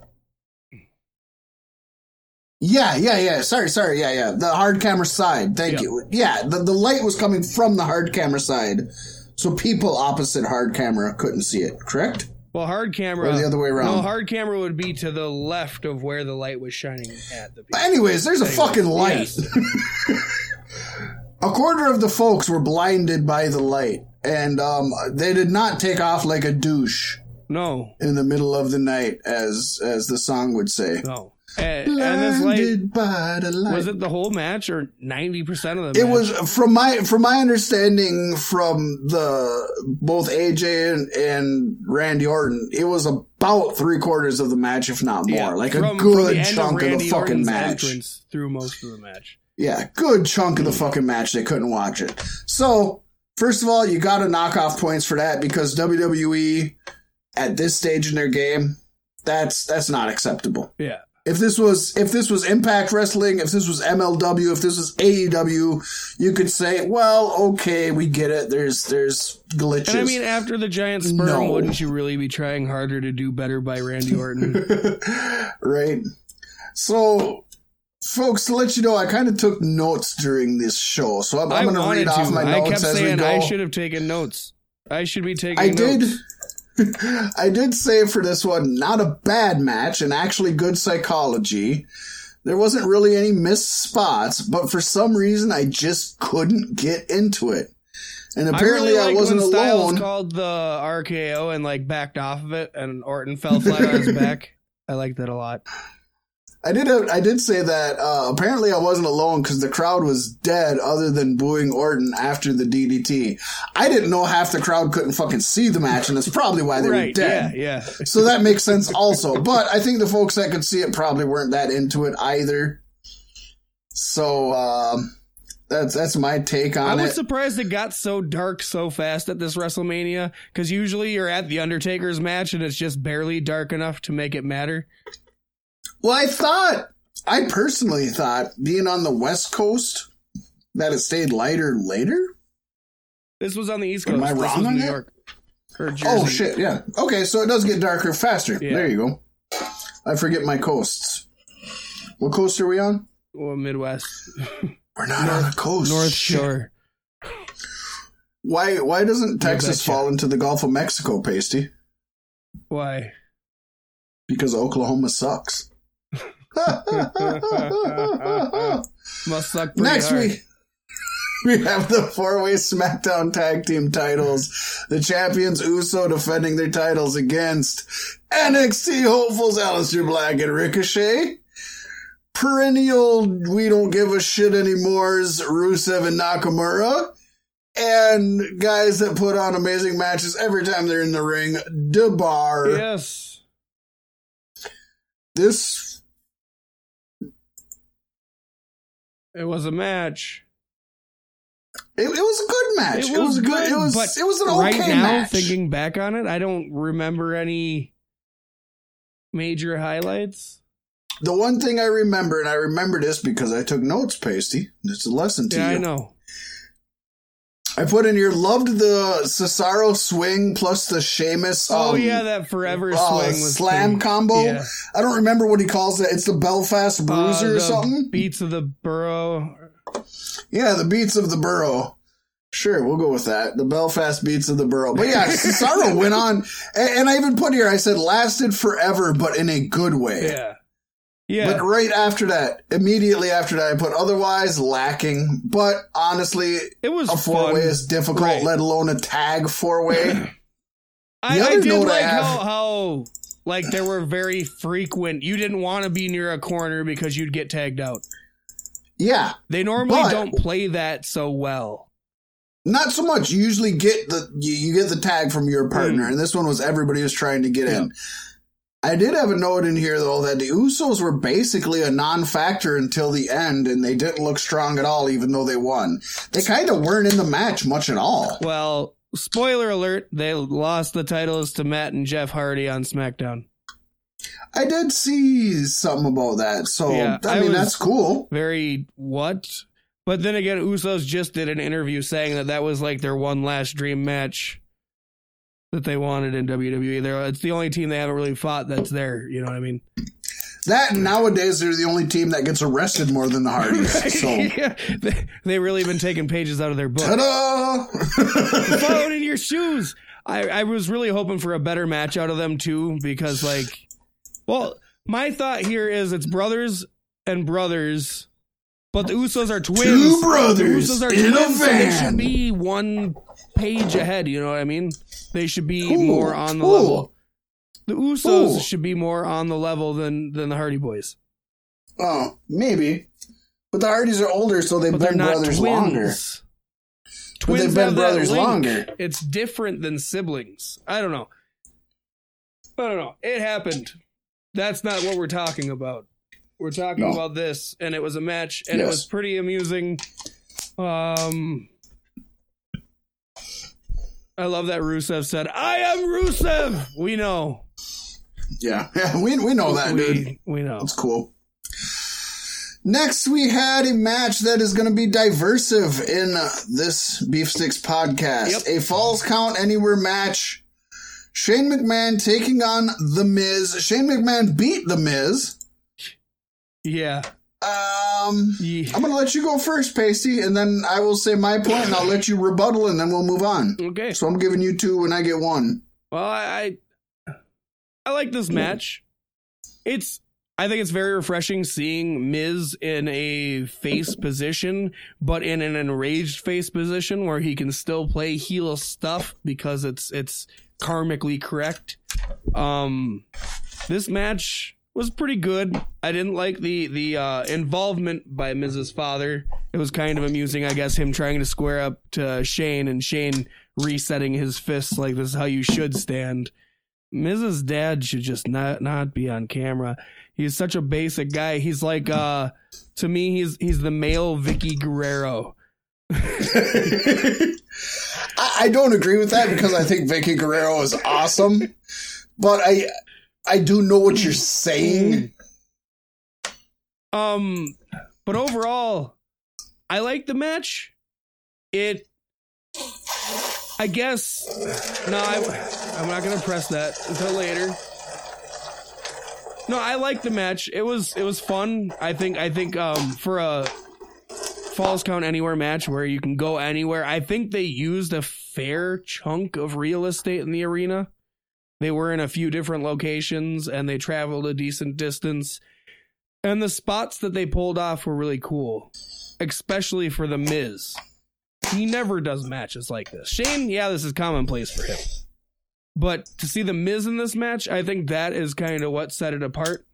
Yeah, yeah, yeah. Sorry, sorry. Yeah, yeah. The hard camera side. Thank Yeah. you. Yeah, the, the light was coming from the hard camera side. So people opposite hard camera couldn't see it, correct? Well, hard camera. Or the other way around. No, hard camera would be to the left of where the light was shining at the people. Anyways, there's a Anyways, fucking light. yes. a quarter of the folks were blinded by the light, and um, they did not take off like a douche no, in the middle of the night, as as the song would say. no. And, and like by the light. was it the whole match or ninety percent of the match? It match? was from my from my understanding from the both AJ and, and Randy Orton. It was about three quarters of the match, if not more. Yeah, like from- a good chunk of, Randy the fucking Orton's match. through most of the match. Yeah, good chunk of the fucking match. They couldn't watch it. So first of all, you got to knock off points for that because WWE at this stage in their game, that's that's not acceptable. Yeah. If this was if this was Impact Wrestling, if this was MLW, if this was AEW, you could say, well, okay, we get it. There's there's glitches. And I mean, after the giant sperm, No. wouldn't you really be trying harder to do better by Randy Orton? right? So, folks, to let you know, I kind of took notes during this show, so I'm, I I'm going to read off my I notes kept as we saying go. I should have taken notes. I should be taking. Notes. I notes. did. I did say for this one, not a bad match and actually good psychology. There wasn't really any missed spots, but for some reason I just couldn't get into it. And apparently I, I, really liked wasn't when Styles alone. called the RKO and like backed off of it, and Orton fell flat on his back. I liked that a lot. I did. I did say that. Uh, apparently, I wasn't alone because the crowd was dead, other than booing Orton after the DDT. I didn't know half the crowd couldn't fucking see the match, and that's probably why they were dead. Yeah, yeah. So that makes sense also. But I think the folks that could see it probably weren't that into it either. So um, that's that's my take on it. I was it. surprised it got so dark so fast at this WrestleMania because usually you're at the Undertaker's match and it's just barely dark enough to make it matter. Well, I thought, I personally thought, being on the West Coast, that it stayed lighter later. This was on the East Coast. Am. I This wrong on New that? York. Oh shit! Yeah. Okay, so it does get darker faster. Yeah. There you go. I forget my coasts. What coast are we on? Well, Midwest, We're not on a coast. North Shore. Why? Why doesn't Texas fall into the Gulf of Mexico, Pasty? Why? Because Oklahoma sucks. Must suck Next hard. week, we have the four-way SmackDown Tag Team titles. The champions Uso defending their titles against NXT hopefuls Aleister Black and Ricochet. Perennial, we don't give a shit animore's Rusev and Nakamura. And guys that put on amazing matches every time they're in the ring, The Bar. Yes. This, It was a match. it, it was a good match. It was, a good, it was, but it was an right okay now, match. thinking back on it, I don't remember any major highlights. The one thing I remember, and I remember this because I took notes, Pasty. It's a lesson to Yeah, you. I know. I put in here, loved the Cesaro swing plus the Sheamus. oh um, yeah, that forever uh, swing was slam pretty- combo. Yeah. I don't remember what he calls that. It's the Belfast Bruiser Uh, or something. Beats of the Bodhrán. yeah, the beats of the Bodhrán. Sure, we'll go with that. The Belfast beats of the Bodhrán. But yeah, Cesaro went on, and, and I even put here, I said lasted forever, but in a good way. Yeah. Yeah. But right after that, immediately after that, I put otherwise lacking. But honestly, it was a four way is difficult, Right. let alone a tag four way. I, The I did note I like have- how, how like there were very frequent. You didn't want to be near a corner because you'd get tagged out. yeah, They normally But- don't play that so well. not so much. You usually get the you, you get the tag from your partner, Mm. and this one was everybody was trying to get Yeah. in. I did have a note in here though that the Usos were basically a non-factor until the end, and they didn't look strong at all, even though they won. They kind of weren't in the match much at all. Well, spoiler alert: they lost the titles to Matt and Jeff Hardy on SmackDown. I did see something about that, so Yeah, I mean that's cool. Very what? But then again, Usos just did an interview saying that that was like their one last dream match that they wanted in WWE. They're, it's the only team they haven't really fought that's there. You know what I mean? That nowadays they're the only team that gets arrested more than the Hardys. So yeah, they, they really been taking pages out of their book. ta-da! Phone in your shoes. I, I was really hoping for a better match out of them too, because like, well, my thought here is it's brothers and brothers, but the Usos are twins. Two The brothers Usos are in a twins, so they van. should be one page ahead. You know what I mean? They should be Cool, more on the cool. level. The Usos Ooh. should be more on the level than than the Hardy Boys. Oh, maybe. But the Hardys are older, so they've But been brothers twins. longer. Twins But they've been brothers longer. It's different than siblings. I don't know. I don't know. It happened. That's not what we're talking about. We're talking No. about this, and it was a match, and it was pretty amusing. Um, I love that Rusev said, "I am Rusev." We know. Yeah, yeah, we we know that, we, dude. We know. It's cool. Next, we had a match that is going to be diversive in uh, this Beefsticks podcast. Yep. A Falls Count Anywhere match. Shane McMahon taking on The Miz. Shane McMahon beat The Miz. Yeah. Um, yeah. I'm going to let you go first, Pasty, and then I will say my point, and I'll let you rebuttal, and then we'll move on. Okay. So I'm giving you two, and I get one. Well, I, I I like this match. It's I think it's very refreshing seeing Miz in a face position, but in an enraged face position where he can still play heel stuff because it's it's karmically correct. Um, this match was pretty good. I didn't like the the uh, involvement by Miz's father. It was kind of amusing, I guess, him trying to square up to Shane and Shane resetting his fists like this is how you should stand. Miz's Dad should just not not be on camera. He's such a basic guy. He's like uh to me he's he's the male Vickie Guerrero. I, I don't agree with that because I think Vickie Guerrero is awesome, but I I do know what you're saying. Um but overall I like the match. It I guess no, I, I'm not gonna press that until later. No, I like the match. It was it was fun. I think I think um for a falls count anywhere match where you can go anywhere. I think they used a fair chunk of real estate in the arena. They were in a few different locations and they traveled a decent distance. And the spots that they pulled off were really cool, especially for the Miz. He never does matches like this. Shane, yeah, this is commonplace for him. But to see the Miz in this match, I think that is kind of what set it apart.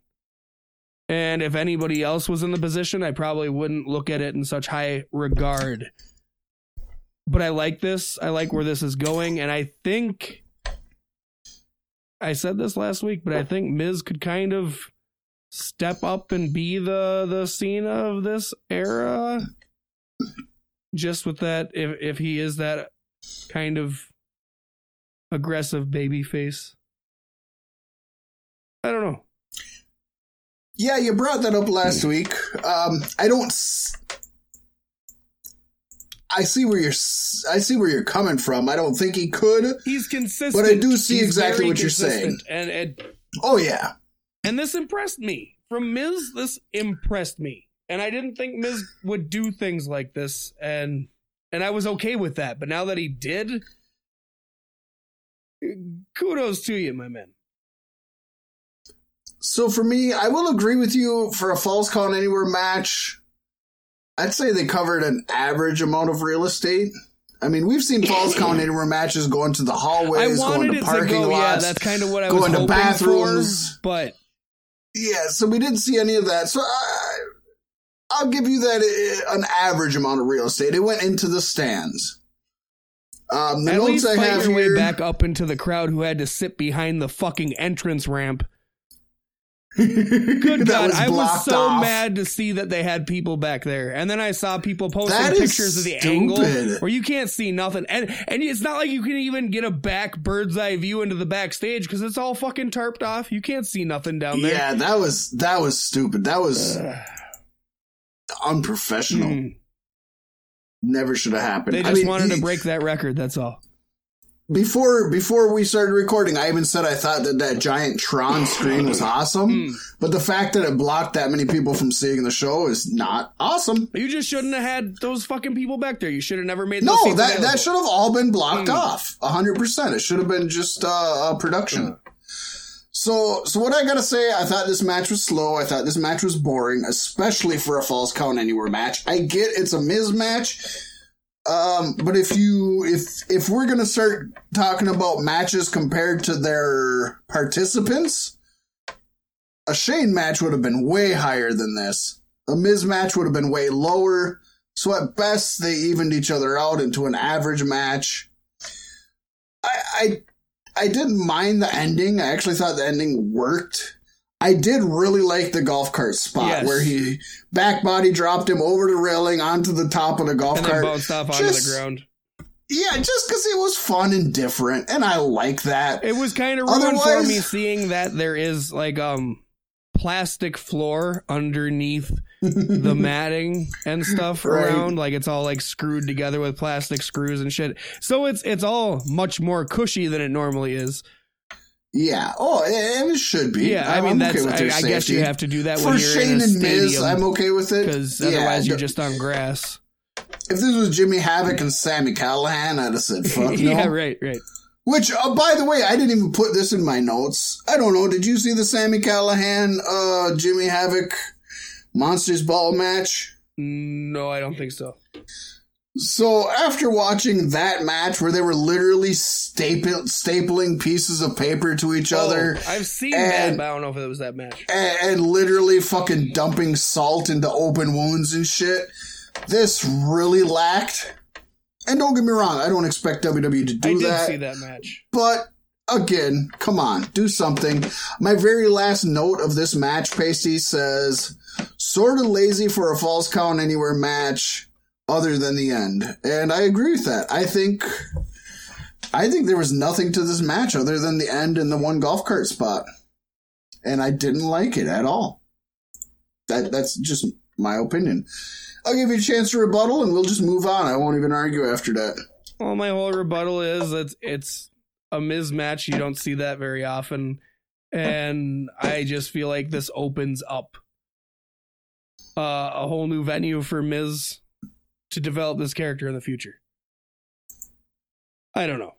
And if anybody else was in the position, I probably wouldn't look at it in such high regard. But I like this. I like where this is going. And I think I said this last week, but I think Miz could kind of step up and be the the Cena of this era. Just with that, if if he is that kind of aggressive baby face. I don't know. Yeah, you brought that up last week. Um, I don't. I see where you're. I see where you're coming from. I don't think he could. He's consistent. But I do see He's exactly what you're saying. And, and Oh yeah, and this impressed me. From Miz, this impressed me. And I didn't think Miz would do things like this and and I was okay with that. But now that he did, kudos to you, my man. So for me, I will agree with you for a falls count anywhere match. I'd say they covered an average amount of real estate. I mean, we've seen falls count anywhere matches going to the hallways, going to it to parking go, yeah, lots. that's kind of what I was going to bathrooms. for. But yeah, so we didn't see any of that. So I, I'll give you that uh, an average amount of real estate. It went into the stands. Um, the at notes least I have your here. way back up into the crowd who had to sit behind the fucking entrance ramp. Good God, was I was so off. mad to see that they had people back there, and then I saw people posting pictures of the stupid. angle where you can't see nothing, and and it's not like you can even get a back bird's eye view into the backstage because it's all fucking tarped off. You can't see nothing down there. Yeah, that was that was stupid. That was unprofessional. Mm. Never should have happened. They I just mean, wanted to break that record. That's all. Before before we started recording. I even said I thought that that giant Tron screen was awesome, Mm. but the fact that it blocked that many people from seeing the show is not awesome. You just shouldn't have had those fucking people back there. You should have never made those No, that available. that should have all been blocked Mm. off. hundred percent. It should have been just uh, a production. So, so what I gotta say, I thought this match was slow. I thought this match was boring, especially for a falls count anywhere match. I get it's a Miz match. Um, but if you if if we're gonna start talking about matches compared to their participants, a Shane match would have been way higher than this. A Miz match would have been way lower. So at best, they evened each other out into an average match. I I, I didn't mind the ending. I actually thought the ending worked. I did really like the golf cart spot Yes. where he back body dropped him over the railing onto the top of the golf And cart. bounced off onto Just- the ground. Yeah, just because it was fun and different, and I like that. It was kind of ruined for Otherwise- me seeing that there is like um plastic floor underneath the matting and stuff Right. around like it's all like screwed together with plastic screws and shit so it's it's all much more cushy than it normally is Yeah. Oh, and it should be. yeah i I'm mean okay that's with I, I guess you have to do that For when you're Shane and Miz, I'm okay with it. because Yeah, otherwise you're just on grass If this was Jimmy Havoc and Sami Callihan, I'd have said fuck no. yeah right right Which, uh, by the way, I didn't even put this in my notes. I don't know. Did you see the Sami Callihan, uh, Jimmy Havoc Monsters Ball match? no i don't think so So after watching that match where they were literally staple, stapling pieces of paper to each oh, other Oh, i've seen that and- but i don't know if it was that match and, and literally fucking dumping salt into open wounds and shit, this really lacked. And don't get me wrong, I don't expect WWE to do i did that. see that match But again, come on, do something. My very last note of this match, Pasty says, sort of lazy for a false count anywhere match other than the end. And I agree with that. I think I think there was nothing to this match other than the end and the one golf cart spot. And I didn't like it at all. That that's just my opinion. I'll give you a chance to rebuttal and we'll just move on. I won't even argue after that. Well, my whole rebuttal is that it's a mismatch. You don't see that very often, and I just feel like this opens up uh, a whole new venue for Miz to develop this character in the future. I don't know.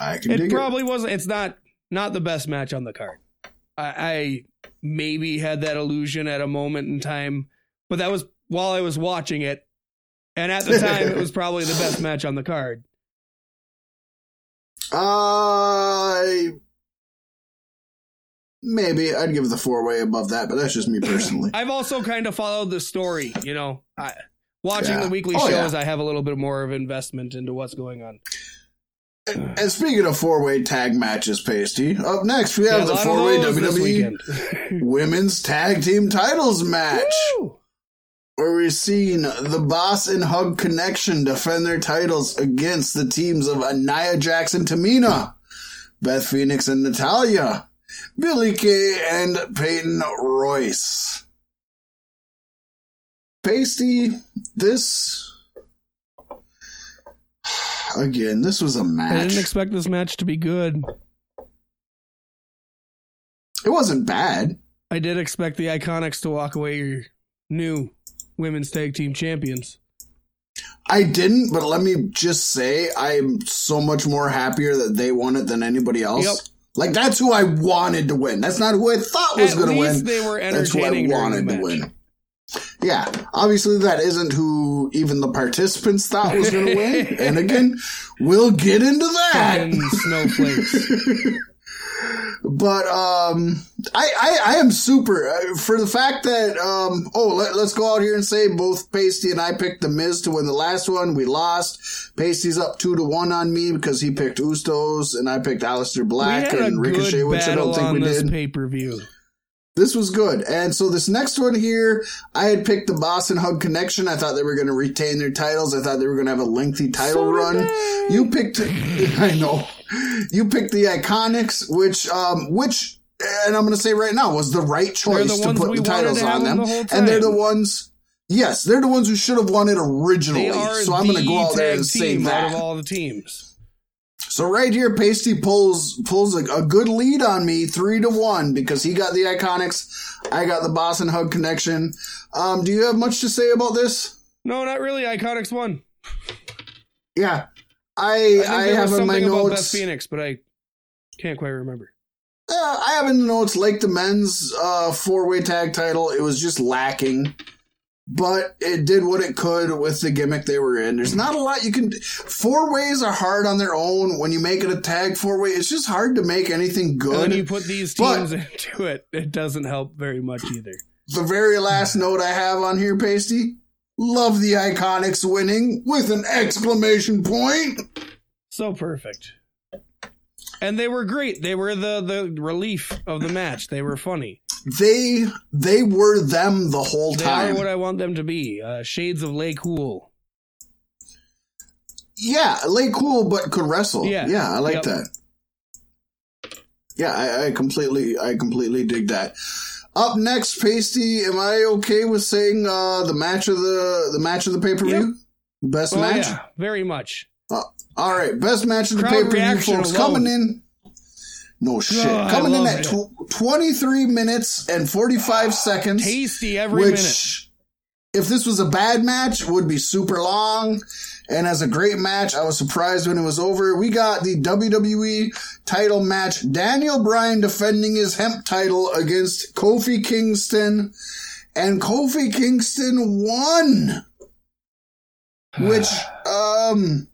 I can It probably wasn't. It's not not the best match on the card. I, I maybe had that illusion at a moment in time, but that was while I was watching it, and at the time it was probably the best match on the card. I maybe I'd give the four way above that, but that's just me personally. I've also kind of followed the story, you know. I, watching Yeah. the weekly Oh, shows, yeah. I have a little bit more of investment into what's going on. and speaking of four way tag matches, Pasty, up next we have a the four way of those this WWE. Women's Tag Team Titles match, Woo! where we've seen the Boss and Hug Connection defend their titles against the teams of Nia Jax and Tamina, Beth Phoenix and Natalya, Billie Kay and Peyton Royce. Pasty, this again, this was a match. I didn't expect this match to be good. it wasn't bad. I did expect the Iconics to walk away your new women's tag team champions. I didn't, but let me just say I'm so much more happier that they won it than anybody else. Yep. Like that's who I wanted to win. That's not who I thought was going to win. they were entertaining. That's who I entertaining during the wanted to win. Yeah, obviously that isn't who even the participants thought was going to win. And again, we'll get into that. Snowflakes. but um I, I i am super uh, for the fact that um oh let, let's go out here and say both pasty and i picked the miz to win the last one we lost pasty's up two to one on me because he picked Usos and i picked Aleister We black and ricochet good which i don't think on we this did pay per view. This was good. And so this next one here i had picked the boss and hug connection. I thought they were going to retain their titles. I thought they were going to have a lengthy title So run. they. you picked i know. You picked the iconics which um which and i'm going to say right now was the right choice the to put the titles on them. the and they're the ones yes they're the ones who should have won it originally. so i'm going to go out there and say that out of all the teams. So right here, Pasty pulls pulls a, a good lead on me, three to one, because he got the Iconics, I got the Boss and Hug connection. Um, do you have much to say about this? No, not really. Iconics won. Yeah, I I, think I, have was in my about Beth notes. Phoenix, but I can't quite remember. Uh, I have in the notes like the men's uh, four way tag title. It was just lacking. But it did what it could with the gimmick they were in. There's not a lot you can. Four ways are hard on their own. When you make it a tag four way, it's just hard to make anything And good. when you put these But- teams into it, it doesn't help very much either. the very last note I have on here, Pasty. Love the Iconics winning with an exclamation point. So perfect. And they were great. They were the the relief of the match. They were funny. They they were them the whole They time. are what I want them to be. Uh, shades of Lay Cool. Yeah, lay cool, but could wrestle. Yeah. yeah, I like Yep. that. Yeah, I, I completely, I completely dig that. Up next, Pasty, am I okay with saying uh, the match of the the match of the pay per view? Best Oh match. yeah, very much. All right, best match of the pay per view, folks. alone. Coming in. No shit. Oh, Coming in at tw- 23 minutes and 45 seconds. Tasty every which, minute. if this was a bad match, would be super long. And as a great match, I was surprised when it was over. We got the WWE title match. Daniel Bryan defending his hemp title against Kofi Kingston. And Kofi Kingston won. Which, um,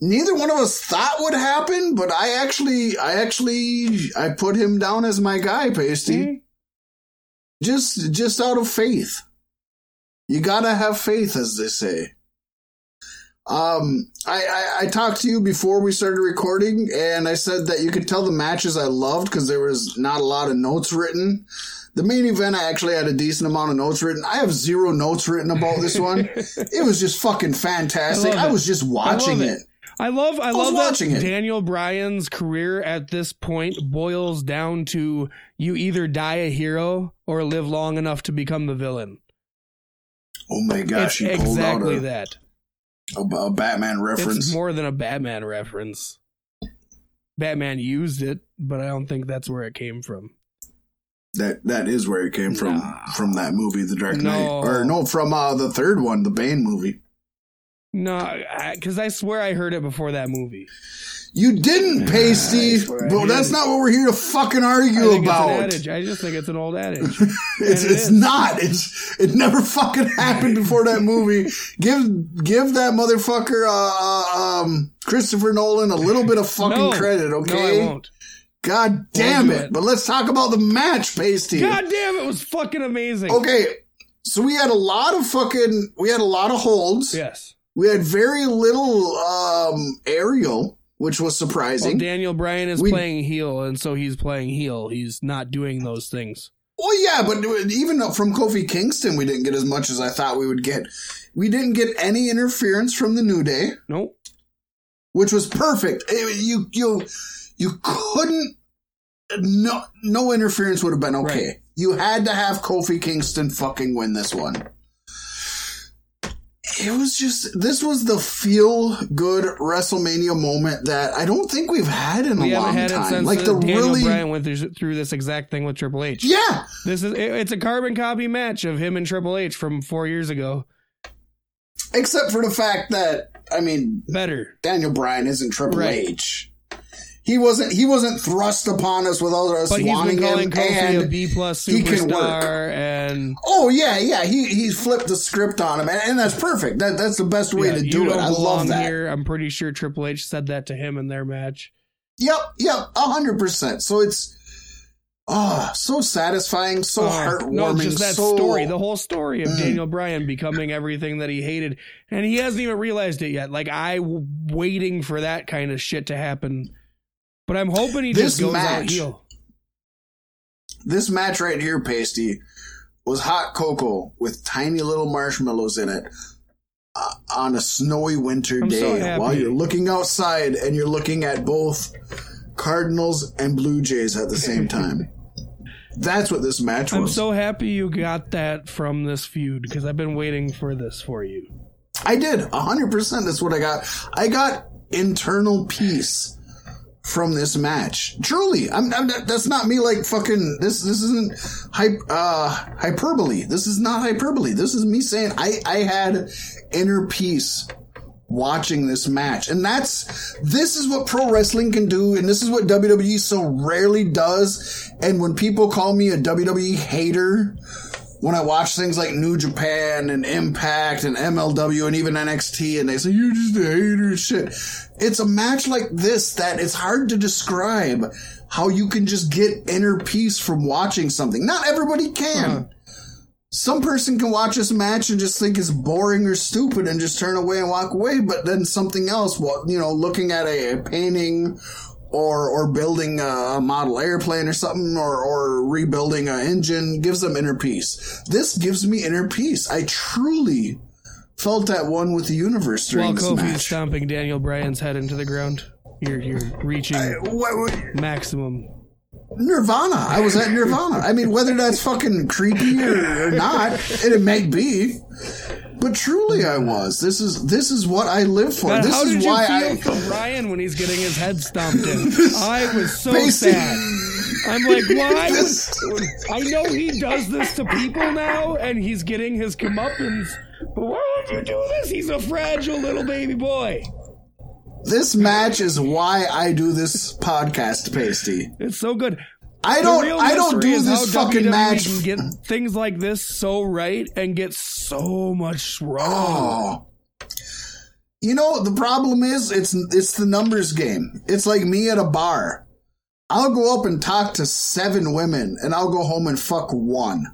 neither one of us thought would happen, but I actually, I actually, I put him down as my guy, Pasty Mhm. just just out of faith. You gotta have faith, as they say. Um, I, I I talked to you before we started recording, and I said that you could tell the matches I loved because there was not a lot of notes written. The main event, I actually had a decent amount of notes written. I have zero notes written about this one. it was just fucking fantastic. I I, was just watching it. it. I love I, was love watching that it. Daniel Bryan's career at this point boils down to you either die a hero or live long enough to become the villain. Oh my gosh, it's exactly out a, that. a, a Batman reference. It's more than a Batman reference. Batman used it, but I don't think that's where it came from. That that is where it came from Nah. from that movie, The Dark Knight, No. or no, from uh, the third one, the Bane movie. No, because I, swear I heard it before that movie. You didn't, Pasty, I but that's didn't. what we're here to fucking argue about. it's an adage. I just think it's an old adage. it's it it's not. It's it never fucking happened before that movie. Give give that motherfucker uh, uh, um Christopher Nolan a little bit of fucking no, credit, No, okay? I won't. God damn it. it. But let's talk about the match, Pasty. God damn, it was fucking amazing. Okay, so we had a lot of fucking we had a lot of holds. Yes. We had very little um aerial, which was Well, surprising. Daniel Bryan is We- playing heel, and so he's playing heel. He's not doing those things. well, yeah, but even from Kofi Kingston, we didn't get as much as I thought we would get. We didn't get any interference from the New Day, Nope. which was perfect. It- you you you couldn't. No, no interference would have been okay. Right. You had to have Kofi Kingston fucking win this one. It was just this was the feel good WrestleMania moment that I don't think we've had in We a long time. Like the Daniel really Bryan went through, through this exact thing with Triple H. yeah, This is it- it's a carbon copy match of him and Triple H from four years ago. except for the fact that I mean Better. Daniel Bryan isn't Triple Right. H. He wasn't he wasn't thrust upon us with without us But he's wanting been calling him Kofi a and B plus he can work. superstar, and Oh yeah, yeah. He he flipped the script on him, and, and that's perfect. That that's the best way yeah, to do it. I love that. here. I'm pretty sure Triple H said that to him in their match. Yep, yep, a hundred percent. So it's oh so satisfying, so Uh, heartwarming. No, just that so, story, the whole story of Mm. Daniel Bryan becoming everything that he hated, and he hasn't even realized it yet. Like I, waiting for that kind of shit to happen, but I'm hoping he This just goes out match- heel. this match right here, Pasty, was hot cocoa with tiny little marshmallows in it. Uh, on a snowy winter I'm day, happy. while you're looking outside and you're looking at both Cardinals and Blue Jays at the same time. That's what this match was. I'm so happy you got that from this feud because I've been waiting for this for you. I did. hundred percent. That's what I got. I got internal peace from this match. Truly. I'm, I'm that's not me like fucking this this isn't hype uh hyperbole. This is not hyperbole. This is me saying I I had inner peace watching this match. And that's this is what pro wrestling can do and this is what WWE so rarely does. And when people call me a WWE hater, when I watch things like New Japan and Impact and MLW and even NXT and they say, you're just a hater shit. It's a match like this that it's hard to describe how you can just get inner peace from watching something. Not everybody can. Uh-huh. Some person can watch this match and just think it's boring or stupid and just turn away and walk away, but then something else, you know, looking at a painting or or building a model airplane or something or or rebuilding an engine gives them inner peace. This gives me inner peace. I truly felt at one with the universe during While this Kofi's match. stomping Daniel Bryan's head into the ground, you're you're reaching What- what- maximum. Nirvana. I was at Nirvana. I mean, whether that's fucking creepy or, or not, and it may be, but truly I was. This is this is what I live for. God, this how is did you why feel I. for Brian when he's getting his head stomped in? I was so sad. I'm like, why? This- would- I know he does this to people now, and he's getting his comeuppance. But why would you do this? He's a fragile little baby boy. This match is why I do this podcast, Pasty. It's so good. I don't. I don't do this fucking WWE match. Can get things like this so right and get so much wrong. Oh. You know, the problem is it's it's the numbers game. It's like me at a bar. I'll go up and talk to seven women and I'll go home and fuck one.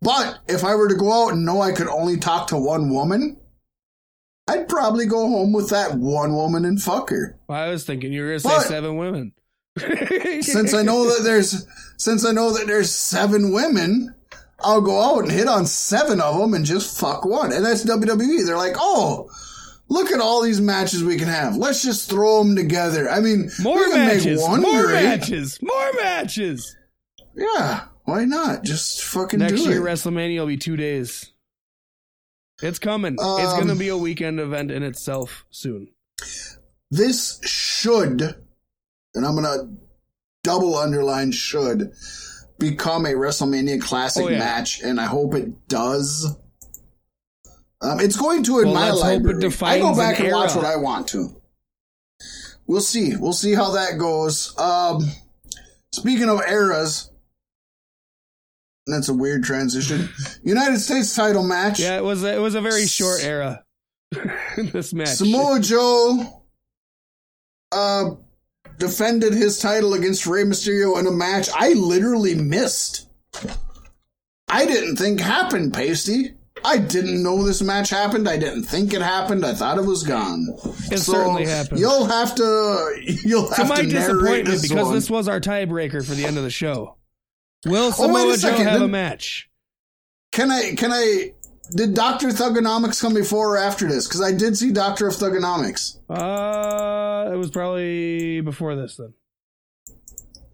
But if I were to go out and know I could only talk to one woman, I'd probably go home with that one woman and fuck her. I was thinking you were gonna say But- seven women. Since I know that there's since I know that there's seven women, I'll go out and hit on seven of them and just fuck one. And that's WWE. They're like, oh, look at all these matches we can have. Let's just throw them together. I mean, more matches, make one more great. matches, more matches. Yeah, why not? Just fucking Next do year, it. WrestleMania will be two days. It's coming. it's Um, going to be a weekend event in itself soon. this should, and I'm gonna double underline should, become a WrestleMania Classic Oh, yeah. match, and I hope it does. Um, it's going to in Well, my let's hope it library. I go back an and watch what I want to. We'll see. We'll see how that goes. Um, speaking of eras, that's a weird transition. United States title match. Yeah, it was. A, it was a very short era. this match. Samoa Joe uh, defended his title against Rey Mysterio in a match I literally missed. I didn't think happened, Pasty. I didn't know this match happened. I didn't think it happened. I thought it was gone. It certainly happened. You'll have to. You'll to have my to narrate disappointment, this because one. this was our tiebreaker for the end of the show. Will Oh, Samoa a Joe have a match? Can I? Can I? Did Doctor Thugonomics come before or after this? Because I did see Doctor of Thugonomics. Uh, it was probably before this then.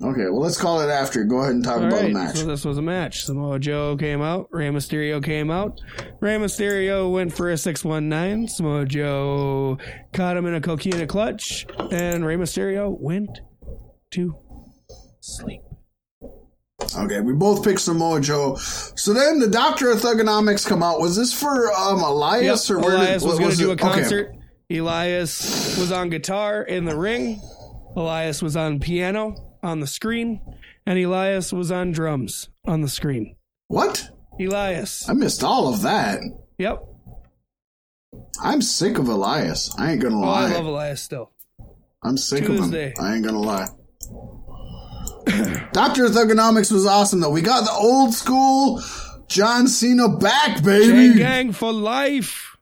Okay, well let's call it after. Go ahead and talk All about right, the match. so this was a match. Samoa Joe came out. Rey Mysterio came out. Rey Mysterio went for a 619. Samoa Joe caught him in a coquina clutch. And Rey Mysterio went to sleep. Okay, we both picked Samoa Joe. So then the Doctor of Thugonomics come out. Was this for um Elias Yep, or where Elias did, was going to do a it? Okay. concert. Elias was on guitar in the ring. Elias was on piano on the screen. And Elias was on drums on the screen. What? Elias. I missed all of that. Yep. I'm sick of Elias. I ain't gonna Oh, I lie. love Elias still. I'm sick to of him. I ain't gonna lie. Doctor of Thugonomics was awesome though. We got the old school John Cena back, baby. gang for life.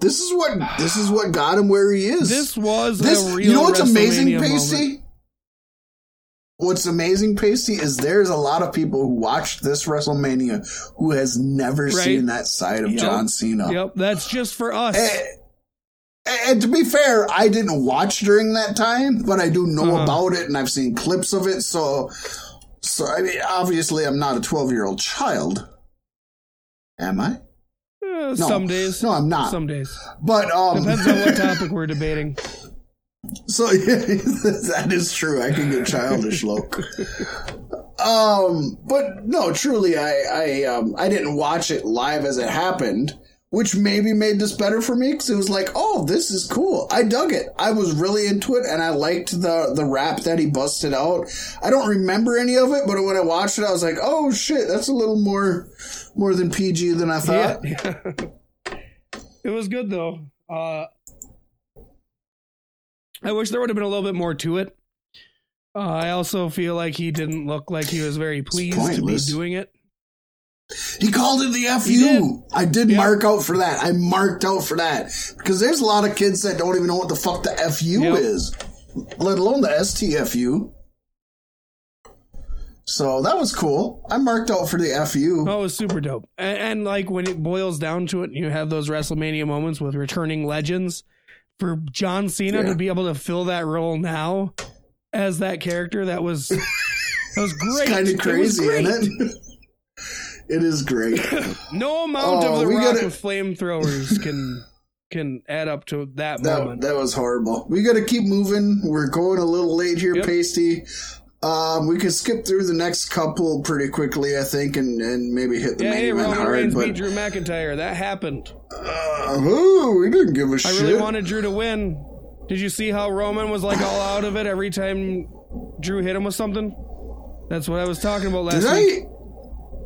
This is what this is what got him where he is. This was This, a real you know what's amazing, moment. What's amazing, Pasty, is there's a lot of people who watched this WrestleMania who has never Right. seen that side of Yep. John Cena. Yep, that's just for us. Eh, And to be fair, I didn't watch during that time, but I do know Uh-huh. about it and I've seen clips of it. So, so I mean, obviously, I'm not a 12 year old child. Am I? Eh, some days. No, I'm not. Some days. But um, Depends on what topic we're debating. So yeah, that is true. I can get childish, look. Um, but no, truly, I I um I didn't watch it live as it happened. Which maybe made this better for me because it was like, oh, this is cool. I dug it. I was really into it, and I liked the the rap that he busted out. I don't remember any of it, but when I watched it, I was like, oh shit, that's a little more more than PG than I thought. Yeah. it was good though. Uh, I wish there would have been a little bit more to it. Uh, I also feel like he didn't look like he was very pleased to be doing it. He called it the He did. FU. I did Yeah. mark out for that. I marked out for that because there's a lot of kids that don't even know what the fuck the FU Yep. is, let alone the STFU. So that was cool. I marked out for the FU. Oh, it was super dope. And, and like when it boils down to it, you have those WrestleMania moments with returning legends. For John Cena Yeah. to be able to fill that role now as that character, that was that was great. Kind of crazy, isn't it? it is great. No amount Oh, of the rock gotta- with flamethrowers can can add up to that, That, moment. that was horrible. We got to keep moving. We're going a little late here, Yep. Pasty. Um, we can skip through the next couple pretty quickly, I think, and, and maybe hit the yeah, main hey, event Roman. Reigns But beat Drew McIntyre. That happened. uh, ooh, we didn't give a I shit. I really wanted Drew to win. Did you see how Roman was like all out of it every time Drew hit him with something? That's what I was talking about last Did week. I?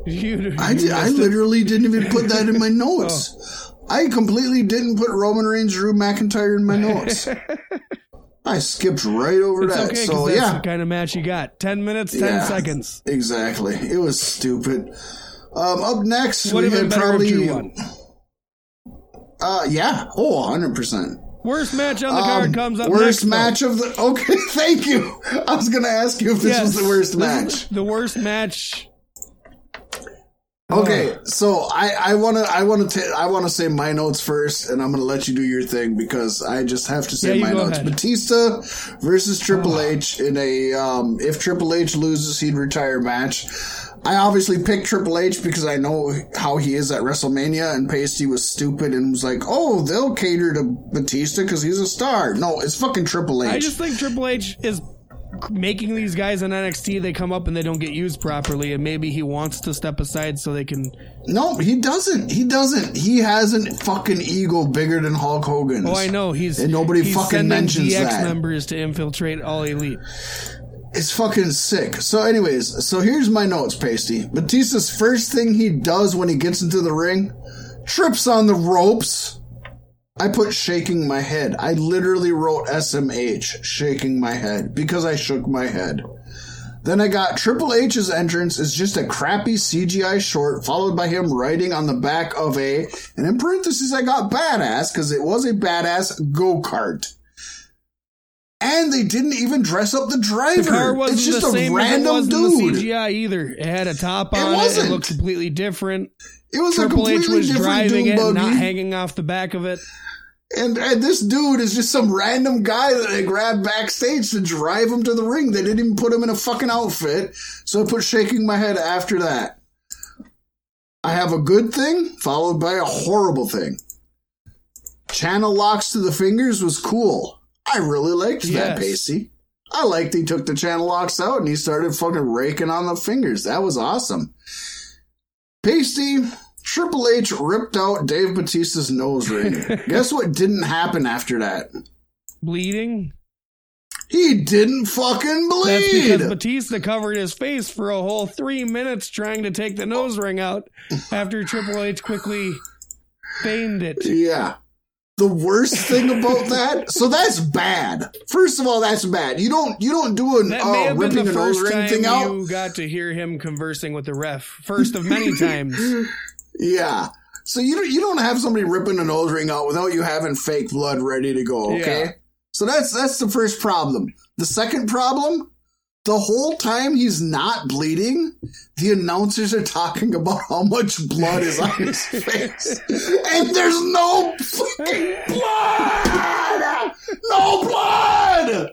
You, I, you did, I literally didn't even put that in my notes. I completely didn't put Roman Reigns, Drew McIntyre in my notes. I skipped right over It's that. okay, so that's yeah, the kind of match you got. Ten minutes, ten Yeah. seconds. exactly. It was stupid. Um, up next, Would we have had probably. if Drew won. Uh, yeah. Oh, 100 percent. Worst match on the card Um, comes up worst next. though. match of the. Okay, thank you. I was going to ask you if this Yes, was the worst match. The worst match. Okay, so I I want to I want to I want to say my notes first, and I'm going to let you do your thing because I just have to say Yeah, my notes. ahead. Oh. Batista versus Triple H in a um, if Triple H loses, he'd retire match. I obviously picked Triple H because I know how he is at WrestleMania, and Pasty was stupid and was like, "Oh, they'll cater to Batista because he's a star." No, it's fucking Triple H. I just think Triple H is making these guys in NXT. They come up and they don't get used properly, and maybe he wants to step aside so they can. no, he doesn't. He doesn't. He has a fucking ego bigger than Hulk Hogan's. Oh, I know he's And nobody he's fucking mentions DX that. members to infiltrate All Elite. It's fucking sick. So, anyways, so here's my notes, Pasty. Batista's first thing he does when he gets into the ring, trips on the ropes. I put shaking my head. I literally wrote SMH, shaking my head, because I shook my head. Then I got Triple H's entrance is just a crappy CGI short, followed by him riding on the back of a, and in parentheses I got badass, because it was a badass go kart. And they didn't even dress up the driver. The car wasn't it's just the a same as it random was in dude. the CGI either. It had a top on it. It, wasn't. looked completely different. It was Triple a H completely was different driving it, and not hanging off the back of it. And, and this dude is just some random guy that they grabbed backstage to drive him to the ring. They didn't even put him in a fucking outfit. So I put shaking my head after that. I have a good thing followed by a horrible thing. Channel locks to the fingers was cool. I really liked that, Yes. Pasty. I liked he took the channel locks out and he started fucking raking on the fingers. That was awesome. Pasty, Triple H ripped out Dave Batista's nose ring. Guess what didn't happen after that? Bleeding. He didn't fucking bleed. That's because Batista covered his face for a whole three minutes trying to take the nose ring out after Triple H quickly feigned it. yeah. The worst thing about that, so that's bad. First of all, that's bad. You don't you don't do an That may uh, have been the first ring time thing out. you got to hear him conversing with the ref. First of many times. Yeah. So you don't you don't have somebody ripping a nose ring out without you having fake blood ready to go, okay? Yeah. So that's that's the first problem. The second problem, the whole time he's not bleeding, the announcers are talking about how much blood is on his face. And there's no fucking blood! No blood!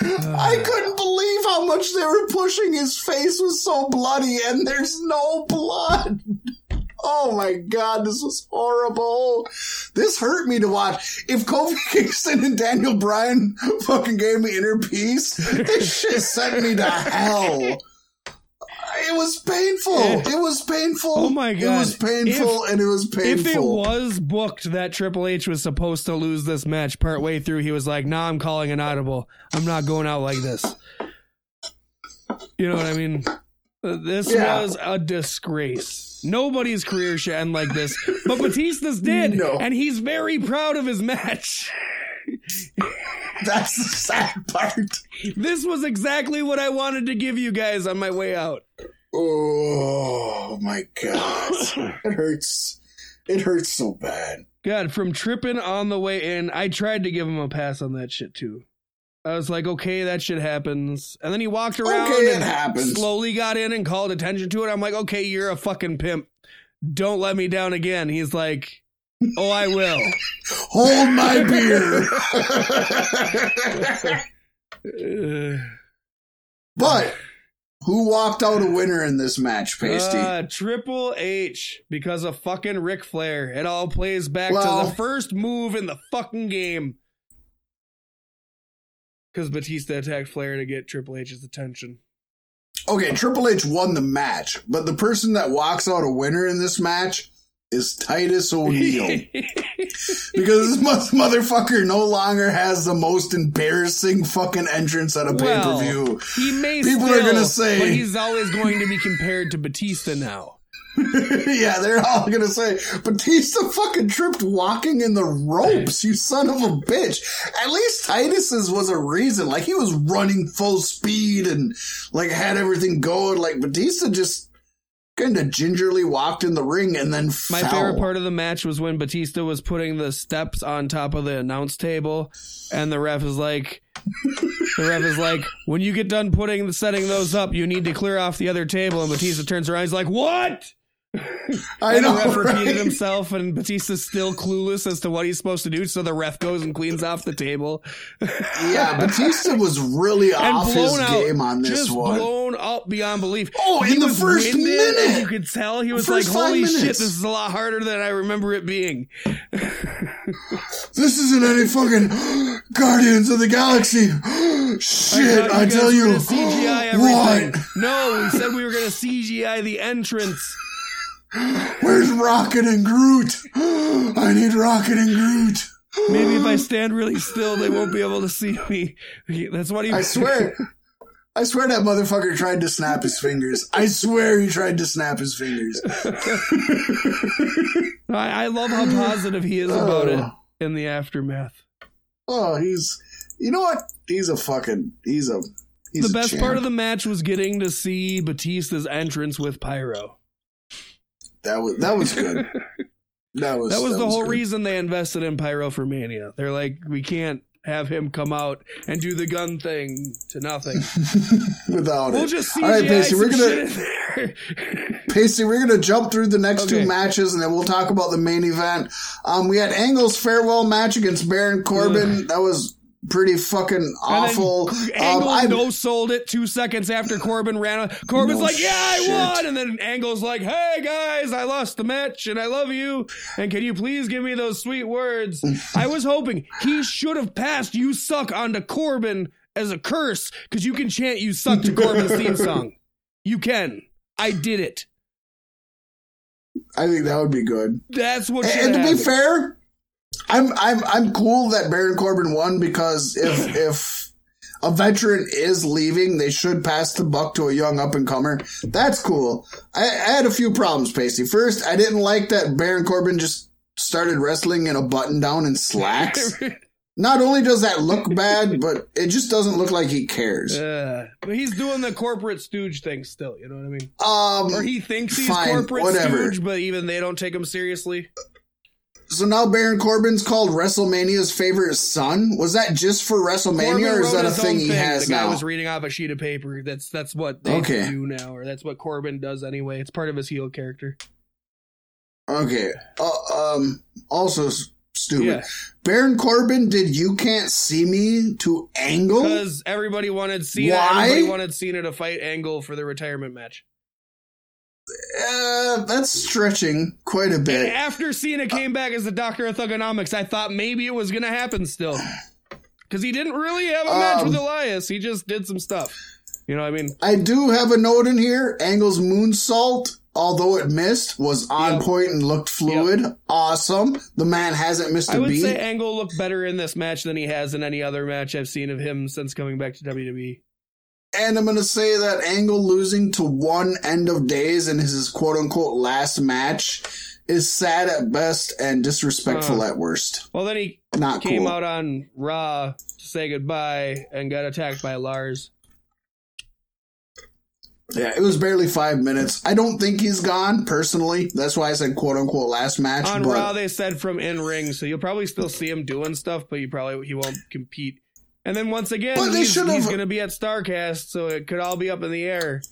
I couldn't believe how much they were pushing. His face was so bloody, and there's no blood. Oh my god, this was horrible. This hurt me to watch. If Kofi Kingston and Daniel Bryan fucking gave me inner peace, this shit sent me to hell. It was painful. It was painful. Oh my god, It was painful, and it was painful. If it was booked that Triple H was supposed to lose this match partway through, he was like, "Nah, I'm calling an audible. I'm not going out like this." You know what I mean? Uh, This Yeah. was a disgrace. Nobody's career should end like this, but Batista's did, No. and he's very proud of his match. That's the sad part. This was exactly what I wanted to give you guys on my way out. Oh my god, it hurts. It hurts so bad. God, from tripping on the way in, I tried to give him a pass on that shit too. I was like, okay, that shit happens. And then he walked around Okay, and happens. slowly got in and called attention to it. I'm like, okay, you're a fucking pimp. Don't let me down again. He's like, oh, I will. Hold my beer. But who walked out a winner in this match, Pasty? uh, Triple H, because of fucking Ric Flair. It all plays back Well- to the first move in the fucking game. Because Batista attacked Flair to get Triple H's attention. okay, Triple H won the match, but the person that walks out a winner in this match is Titus O'Neil. because this motherfucker no longer has the most embarrassing fucking entrance at a pay per Well, view. He may People still, are gonna say- but he's always going to be compared to Batista now. yeah, they're all gonna say Batista fucking tripped walking in the ropes. You son of a bitch. At least Titus's was a reason. Like he was running full speed and like had everything going. Like Batista just kind of gingerly walked in the ring and then My fell. favorite part of the match was when Batista was putting the steps on top of the announce table, and the ref is like, the ref is like, when you get done putting setting those up, you need to clear off the other table. And Batista turns around, he's like, what? I And know. the ref repeated right? himself, and Batista's still clueless as to what he's supposed to do. So the ref goes and cleans off the table. Yeah, Batista was really off his out, game on this just one. blown up beyond belief. Oh, he in the first winded, minute. you could tell he was like, First "Holy shit, this is a lot harder than I remember it being." This isn't any fucking Guardians of the Galaxy. Shit, thought I, tell you. CGI everything. What? No, we said we were going to CGI the entrance. Where's Rocket and Groot? I need Rocket and Groot. Maybe if I stand really still, they won't be able to see me. That's what he. I swear. I swear that motherfucker tried to snap his fingers. I swear he tried to snap his fingers. I, I love how positive he is about it Oh. in the aftermath. Oh, he's. You know what? He's a fucking. He's a. He's the best part of the match was getting to see Batista's entrance with Pyro. That was that was good. That was That was the whole good. reason they invested in Pyro for Mania. They're like, we can't have him come out and do the gun thing to nothing. Without We'll it. just CGI All right, Pasty, we're gonna. Pasty, we're gonna jump through the next Okay. two matches and then we'll talk about the main event. Um, we had Angle's farewell match against Baron Corbin. That was pretty fucking awful. And Um, Angle I- no sold it two seconds after Corbin ran. out. Corbin's No like, "Yeah, I won," and then Angle's like, "Hey guys, I lost the match, and I love you. And can you please give me those sweet words?" I was hoping he should have passed "You suck" onto Corbin as a curse because you can chant "You suck" to Corbin's theme song. You can. I did it. I think that would be good. That's what. And, and to be fair, I'm I'm I'm cool that Baron Corbin won because if if a veteran is leaving, they should pass the buck to a young up and comer. That's cool. I, I had a few problems, Pasty. First, I didn't like that Baron Corbin just started wrestling in a button down and slacks. Not only does that look bad, but it just doesn't look like he cares. Uh, but he's doing the corporate stooge thing still. You know what I mean? Um, Or he thinks he's Fine, corporate whatever. stooge, but even they don't take him seriously. So now Baron Corbin's called WrestleMania's favorite son. Was that just for WrestleMania, Corbin or is that a thing he has The guy now? was reading off a sheet of paper. That's that's what they Okay. do now, or that's what Corbin does anyway. It's part of his heel character. Okay. Uh, um. Also stupid. Yeah, Baron Corbin did "You Can't See Me" to Angle. because everybody wanted Cena. Why? Everybody wanted Cena to fight Angle for the retirement match. Uh, that's stretching quite a And bit. after Cena came back as the Doctor of Thugonomics, I thought maybe it was going to happen still. Because he didn't really have a match Um, with Elias. He just did some stuff. You know what I mean? I do have a note in here. Angle's moonsault, although it missed, was on Yep. point and looked fluid. Awesome. The man hasn't missed a beat. I would beat. say Angle looked better in this match than he has in any other match I've seen of him since coming back to. WWE. And I'm going to say that Angle losing to one end of days in his quote unquote last match is sad at best and disrespectful Uh. at worst. Well, then he Not came cool. out on Raw to say goodbye and got attacked by Lars. Yeah, it was barely five minutes. I don't think he's gone personally. That's why I said quote unquote last match. On but Raw, they said from in ring, so you'll probably still see him doing stuff, but you probably he won't compete. And then once again, But they he's, he's going to be at Starrcast, so it could all be up in the air.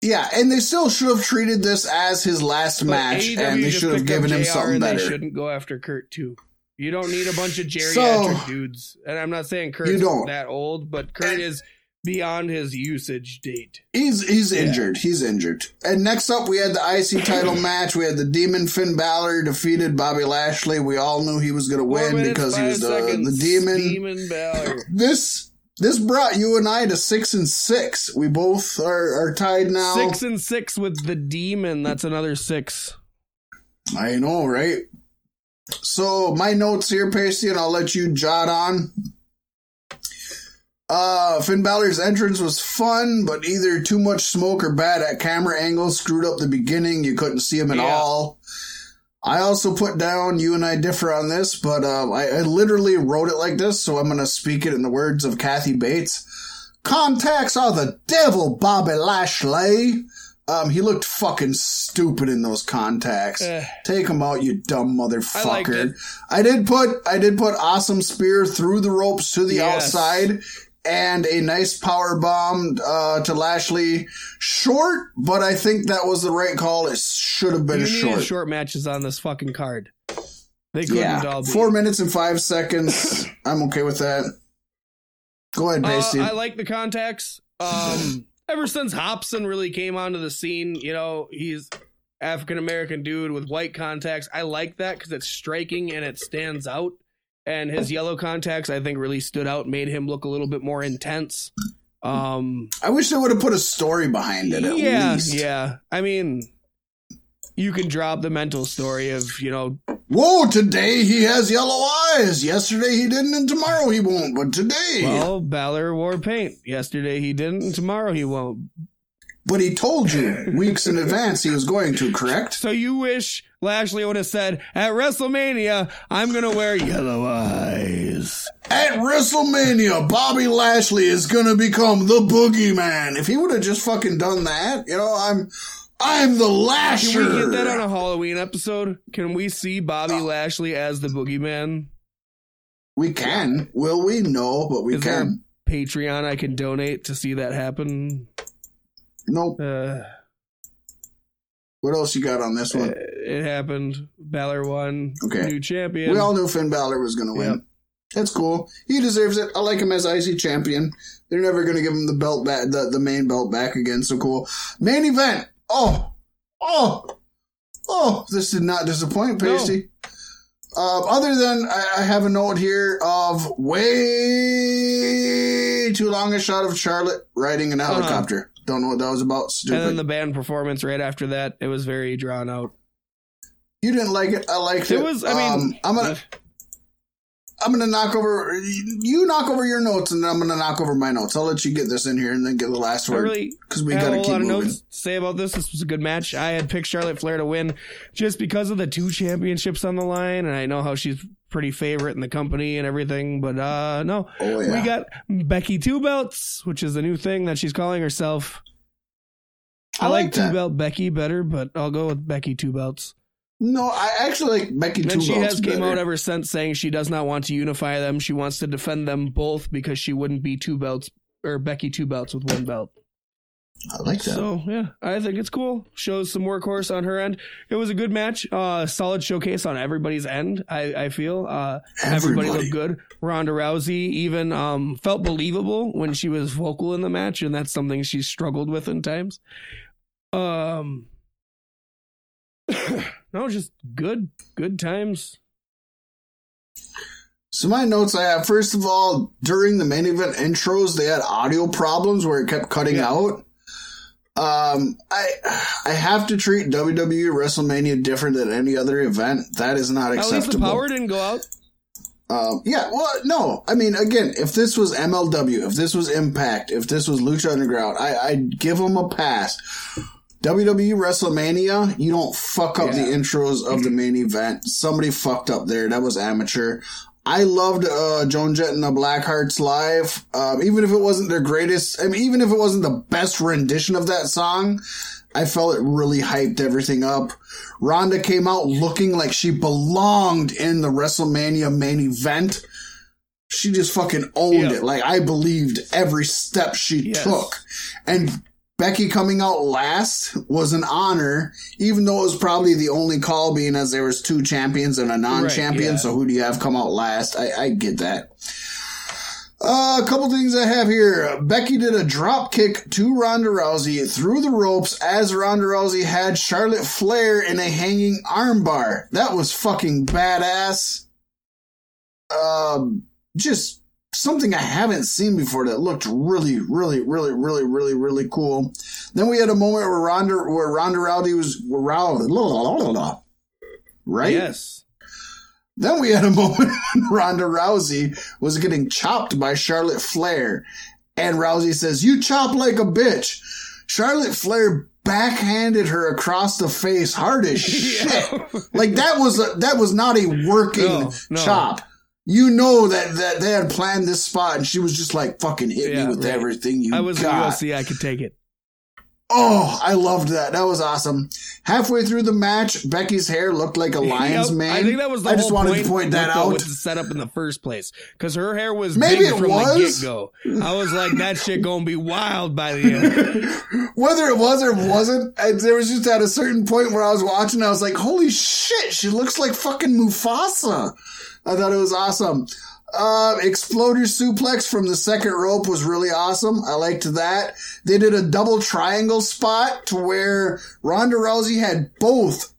yeah, and they still should have treated this as his last But match, AEW and they should have given him something and They shouldn't go after Kurt too. You don't need a bunch of geriatric So- dudes. And I'm not saying Kurt's that old, but Kurt And- is beyond his usage date. He's he's Yeah. injured. He's injured. And next up, we had the IC title match. We had the Demon Finn Balor defeated Bobby Lashley. We all knew he was going to win minutes, because he was the, seconds, the demon. Demon Balor. This this brought you and I to six and six. We both are, are tied now. Six and six with the demon. That's another six. I know, right? So my notes here, Pasty, and I'll let you jot on. Uh, Finn Balor's entrance was fun, but either too much smoke or bad at camera angles screwed up the beginning. You couldn't see him at Yeah. all. I also put down, you and I differ on this, but uh, I, I literally wrote it like this, so I'm going to speak it in the words of Kathy Bates. Contacts are the devil, Bobby Lashley. Um, he looked fucking stupid in those contacts. Eh. Take him out, you dumb I motherfucker. it. I did put I did put awesome spear through the ropes to the Yes. outside and a nice power bomb uh, to Lashley. Short, but I think that was the right call. It should have been You a short. short. matches on this fucking card. They couldn't yeah, all be. four minutes and five seconds. I'm okay with that. Go ahead, Uh, I like the contacts. Um, ever since Hobson really came onto the scene, you know, he's African American dude with white contacts. I like that because it's striking and it stands out. And his yellow contacts, I think, really stood out, made him look a little bit more intense. Um, I wish they would have put a story behind it at yeah, least. yeah. I mean, you can drop the mental story of you know Whoa, today he has yellow eyes. Yesterday he didn't, and tomorrow he won't. But today. Well, Balor wore paint. Yesterday he didn't, and tomorrow he won't. But he told you weeks in advance he was going to, correct? So you wish Lashley would have said, at WrestleMania, I'm going to wear yellow eyes. At WrestleMania, Bobby Lashley is gonna become the boogeyman. If he would have just fucking done that, you know, I'm, I'm the Lasher. Can we get that on a Halloween episode? Can we see Bobby oh. Lashley as the boogeyman? we can. Will we? No, but we Is can. a Patreon I can donate to see that happen? Nope. Uh, What else you got on this one? it happened. Balor won. Okay. New champion. We all knew Finn Balor was gonna win. Yep. That's cool. He deserves it. I like him as IC champion. They're never gonna give him the belt back, the, the main belt back again. So cool. Main event. Oh, oh, oh! This did not disappoint, No. Pasty. Uh, other than I, I have a note here of way too long a shot of Charlotte riding an helicopter. Don't know what that was about. Stupid. And then the band performance right after that, it was very drawn out. you didn't like it. I liked it. It was, I mean, Um, I'm gonna. I'm gonna knock over. You knock over your notes, and then I'm gonna knock over my notes. I'll let you get this in here, and then get the last word really because we gotta a keep lot of moving. notes to say about this. This was a good match. I had picked Charlotte Flair to win just because of the two championships on the line, and I know how she's pretty favorite in the company and everything. But uh no, Oh yeah, we got Becky Two Belts, which is a new thing that she's calling herself. I, I like, like Two. Belt Becky better, but I'll go with Becky Two Belts. No, I actually like Becky And she has came out ever since saying she does not want to unify them. She wants to defend them both because she wouldn't be two belts or Becky two belts with one belt. I like that. So yeah, I think it's cool. Shows some workhorse on her end. It was a good match. Uh, solid showcase on everybody's end. I, I feel uh, everybody. Everybody. looked good. Ronda Rousey even um, felt believable when she was vocal in the match, and that's something she's struggled with in times. Um, no, just good, good times. So my notes I have first of all during the main event intros they had audio problems where it kept cutting Yeah. out. Um, I I have to treat WWE WrestleMania different than any other event. That is not acceptable. At least the power didn't go out. Um, yeah, well, no. I mean, again, if this was MLW, if this was Impact, if this was Lucha Underground, I, I'd give them a pass. WWE WrestleMania, you don't fuck up the intros of the main event. Somebody fucked up there. That was amateur. I loved uh, Joan Jett and the Blackhearts live, um, even if it wasn't their greatest. I mean, even if it wasn't the best rendition of that song, I felt it really hyped everything up. Ronda came out looking like she belonged in the WrestleMania main event. She just fucking owned Yeah. it. Like I believed every step she Yes. took. And Becky coming out last was an honor, even though it was probably the only call being as there was two champions and a non-champion. yeah. So who do you have come out last? I, I get that. Uh, a couple things I have here. Becky did a drop kick to Ronda Rousey through the ropes as Ronda Rousey had Charlotte Flair in a hanging armbar. That was fucking badass. Um, just something I haven't seen before that looked really, really, really, really, really, really cool. Then we had a moment where Ronda, where Ronda Rousey was, right? Yes. Then we had a moment when Ronda Rousey was getting chopped by Charlotte Flair. And Rousey says, You chop like a bitch. Charlotte Flair backhanded her across the face hard as shit. Like that was a, that was not a working No, no. chop. You know that, that they had planned this spot and she was just like fucking hit Yeah, me with right. everything you I was got. UFC. I could take it. Oh, I loved that. That was awesome. Halfway through the match, Becky's hair looked like a lion's Yep, mane. I think that was the I just wanted point to point that out. with the setup in the first place because her hair was Maybe big it from the was. get go. I was like, that shit gonna be wild by the end. Whether it was or wasn't, I, there was just at a certain point where I was watching, I was like, holy shit, she looks like fucking Mufasa. I thought it was awesome. Uh, exploder suplex from the second rope was really awesome. I liked that. They did a double triangle spot to where Ronda Rousey had both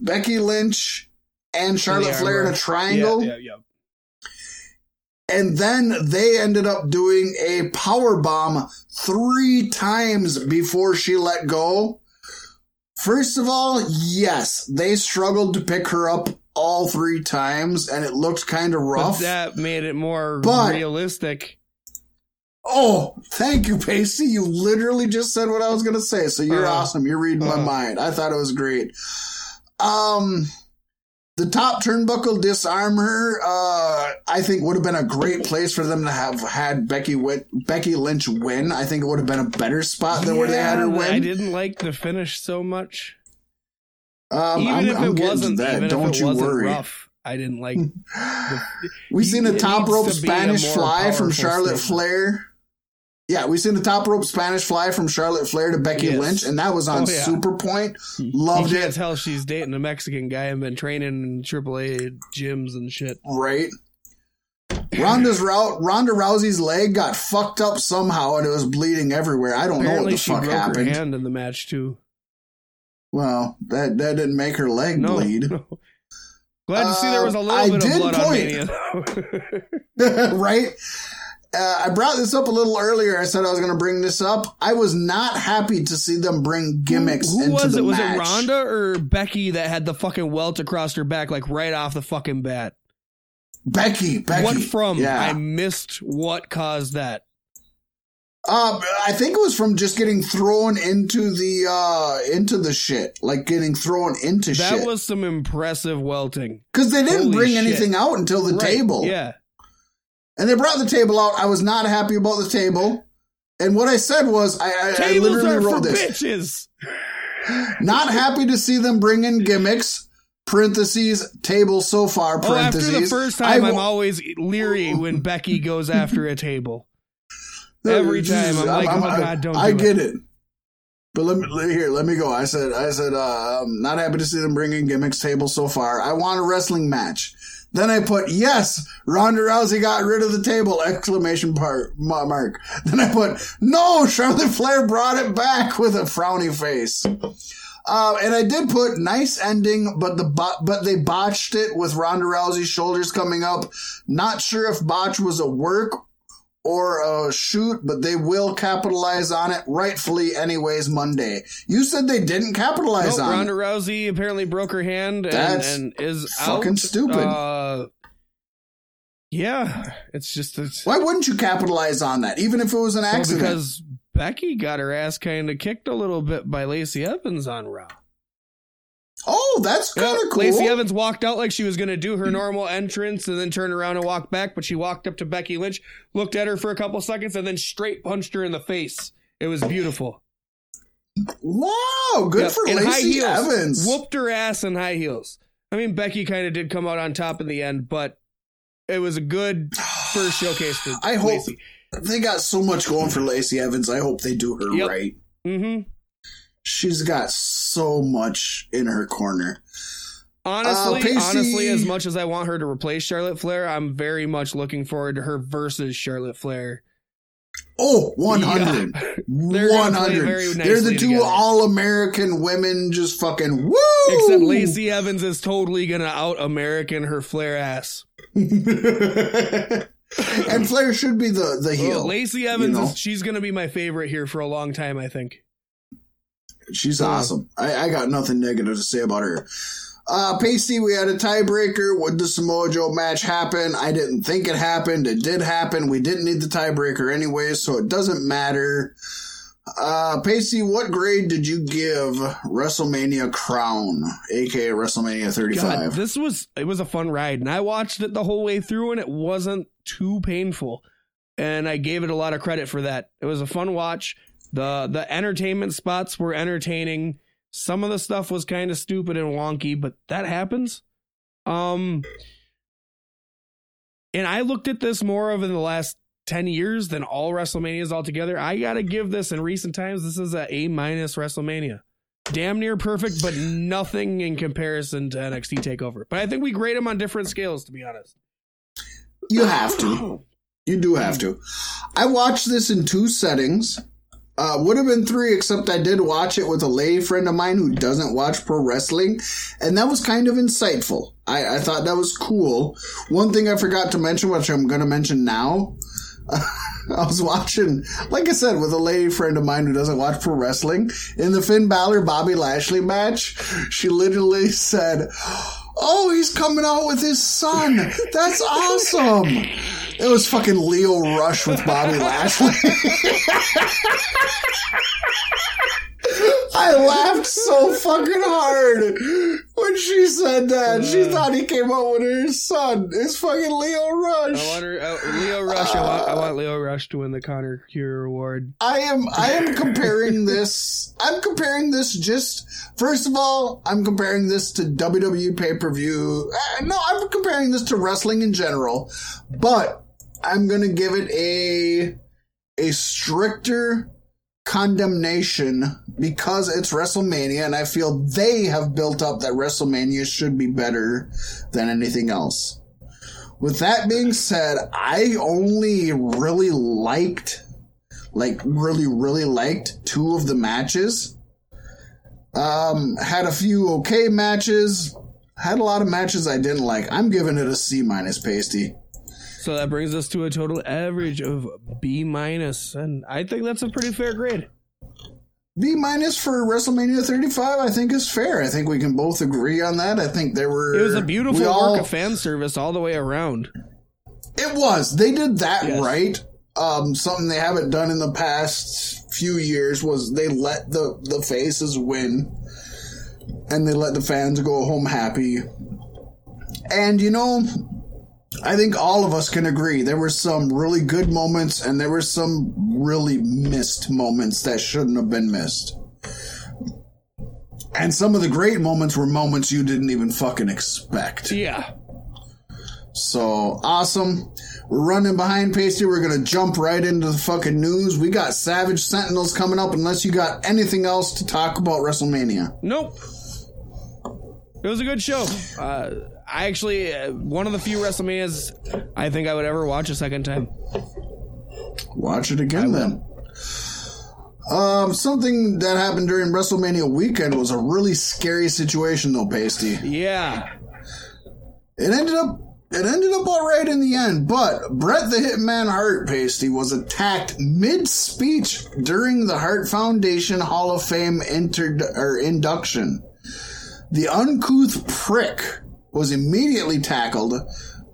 Becky Lynch and Charlotte Flair in a triangle. Yeah, yeah, yeah. And then they ended up doing a power bomb three times before she let go. First of all, yes, they struggled to pick her up all three times and it looked kind of But rough. that made it more But- realistic. oh, thank you, Pasty. You literally just said what I was going to say. So you're Uh, awesome. You're reading my uh. mind. I thought it was great. Um, the top turnbuckle disarm her, uh, I think would have been a great place for them to have had Becky win, Becky Lynch win. I think it would have been a better spot than where they had her win. I didn't like the finish so much. Um, even I'm, if I'm it wasn't, that. Don't you worry. rough, I didn't like. We seen the top rope to Spanish fly from Charlotte statement. Flair. Yeah, we seen the top rope Spanish fly from Charlotte Flair to Becky Yes. Lynch, and that was on Oh, yeah. Super Point. Loved you can't it. tell she's dating a Mexican guy and been training in AAA gyms and shit. Right. Ronda's route, Ronda Rousey's leg got fucked up somehow, and it was bleeding everywhere. I don't know what the fuck broke her happened. hand in the match too. Well, that that didn't make her leg No, bleed, no. Glad to see there was a Uh, little I bit of blood on point- Mania. right? Uh, I brought this up a little earlier. I said I was going to bring this up. I was not happy to see them bring gimmicks Who into was the it? Was it Ronda or Becky that had the fucking welt across her back, like right off the fucking bat? Becky, Becky. What from? Yeah. I missed what caused that. Um, I think it was from just getting thrown into the uh into the shit, like getting thrown into That shit. was some impressive welting. Because they didn't holy bring shit. anything out until the Right, table. Yeah. And they brought the table out. I was not happy about the table. And what I said was, I, I, I literally are for wrote this. bitches. Not happy to see them bring in gimmicks. Parentheses table so far. Oh, after the first time, I'm always leery when Becky goes after a table. Every time, I'm like, oh, God, don't I do get it. But let me let- here. Let me go. I said. I said. Uh, I'm not happy to see them bring in gimmicks table so far. I want a wrestling match. Then I put yes. Ronda Rousey got rid of the table! Exclamation part mark. Then I put no. Charlotte Flair brought it back with a frowny face. Uh, and I did put nice ending, but the bo- but they botched it with Ronda Rousey's shoulders coming up. Not sure if botch was a work or a shoot, but they will capitalize on it rightfully anyways Monday. You said they didn't capitalize Nope, on Ronda it. Rousey apparently broke her hand and, That's and is fucking out. stupid. Uh, yeah, it's just it's Why wouldn't you capitalize on that, even if it was an well, accident? because Becky got her ass kind of kicked a little bit by Lacey Evans on Raw. Oh, that's kind of Yeah, cool. Lacey Evans walked out like she was going to do her normal entrance and then turn around and walk back, but she walked up to Becky Lynch, looked at her for a couple seconds, and then straight punched her in the face. It was beautiful. Wow, good Yep, for in Lacey. Evans. Whooped her ass in high heels. I mean, Becky kind of did come out on top in the end, but it was a good first showcase for I hope Lacey. they got so much going for Lacey Evans. I hope they do her Yep. right. Mm-hmm. She's got so much in her corner. Honestly, Uh, Pasty- honestly, as much as I want her to replace Charlotte Flair, I'm very much looking forward to her versus Charlotte Flair. Oh, 100. They're 100. They're the two together. all American women just fucking woo! Except Lacey Evans is totally gonna out American her Flair ass. and Flair should be the, the heel. Well, Lacey Evans, know? is, she's gonna be my favorite here for a long time. I think. She's Yeah. awesome. I, I got nothing negative to say about her. Uh, Pasty, we had a tiebreaker. Would the Samoa Joe match happen? I didn't think it happened. It did happen. We didn't need the tiebreaker anyway, so it doesn't matter. Uh, Pasty, what grade did you give WrestleMania Crown, aka WrestleMania 35? God, this was it was a fun ride, and I watched it the whole way through, and it wasn't too painful. And I gave it a lot of credit for that. It was a fun watch. The The entertainment spots were entertaining. Some of the stuff was kind of stupid and wonky, but that happens. Um, and I looked at this more of in the last ten years than all WrestleManias altogether. I gotta give this in recent times. This is a A minus WrestleMania damn near perfect, but nothing in comparison to NXT Takeover. But I think we grade them on different scales, to be honest. You have to. You do have to. I watched this in two settings. Uh, would have been three, except I did watch it with a lady friend of mine who doesn't watch pro wrestling, and that was kind of insightful. I, I thought that was cool. One thing I forgot to mention, which I'm going to mention now, I was watching, like I said, with a lady friend of mine who doesn't watch pro wrestling. In the Finn Balor Bobby Lashley match, she literally said, Oh, he's coming out with his son. That's awesome. It was fucking Lio Rush with Bobby Lashley. I laughed so fucking hard when she said that. she Uh. thought he came out with her son. It's fucking Lio Rush. I want her, uh, Lio Rush. I want, I want Lio Rush to win the Connor Cure Award. I am I am comparing this I'm comparing this just first of all, I'm comparing this to WWE pay-per-view. Uh, no, I'm comparing this to wrestling in general, but I'm to give it a a stricter condemnation because it's WrestleMania and I feel they have built up that WrestleMania should be better than anything else. With that being said, I only really liked like really really liked two of the matches. Um had a few okay matches. Had a lot of matches i didn't like. I'm giving it a c minus pasty So that brings us to a total average of B minus, and I think that's a pretty fair grade. b minus for wrestlemania 35 i think is fair i think we can both agree on that i think there were It was a beautiful we all- work of fan service all the way around. It was. They did that Yes. right. Um, something they haven't done in the past few years was they let the, the faces win and they let the fans go home happy. And you know, I think all of us can agree there were some really good moments and there were some really missed moments that shouldn't have been missed. And some of the great moments were moments you didn't even fucking expect. Yeah. So awesome. We're running behind Pasty. We're going to jump right into the fucking news. We got Savage Sentinels coming up unless you got anything else to talk about WrestleMania. Nope. It was a good show. Uh, I actually uh, one of the few WrestleManias I think I would ever watch a second time. Watch it again then. Um, something that happened during WrestleMania weekend was a really scary situation, though, Pasty. Yeah. It ended up it ended up all right in the end, but Bret the Hitman Hart Pasty was attacked mid speech during the Hart Foundation Hall of Fame inter- or induction. The uncouth prick was immediately tackled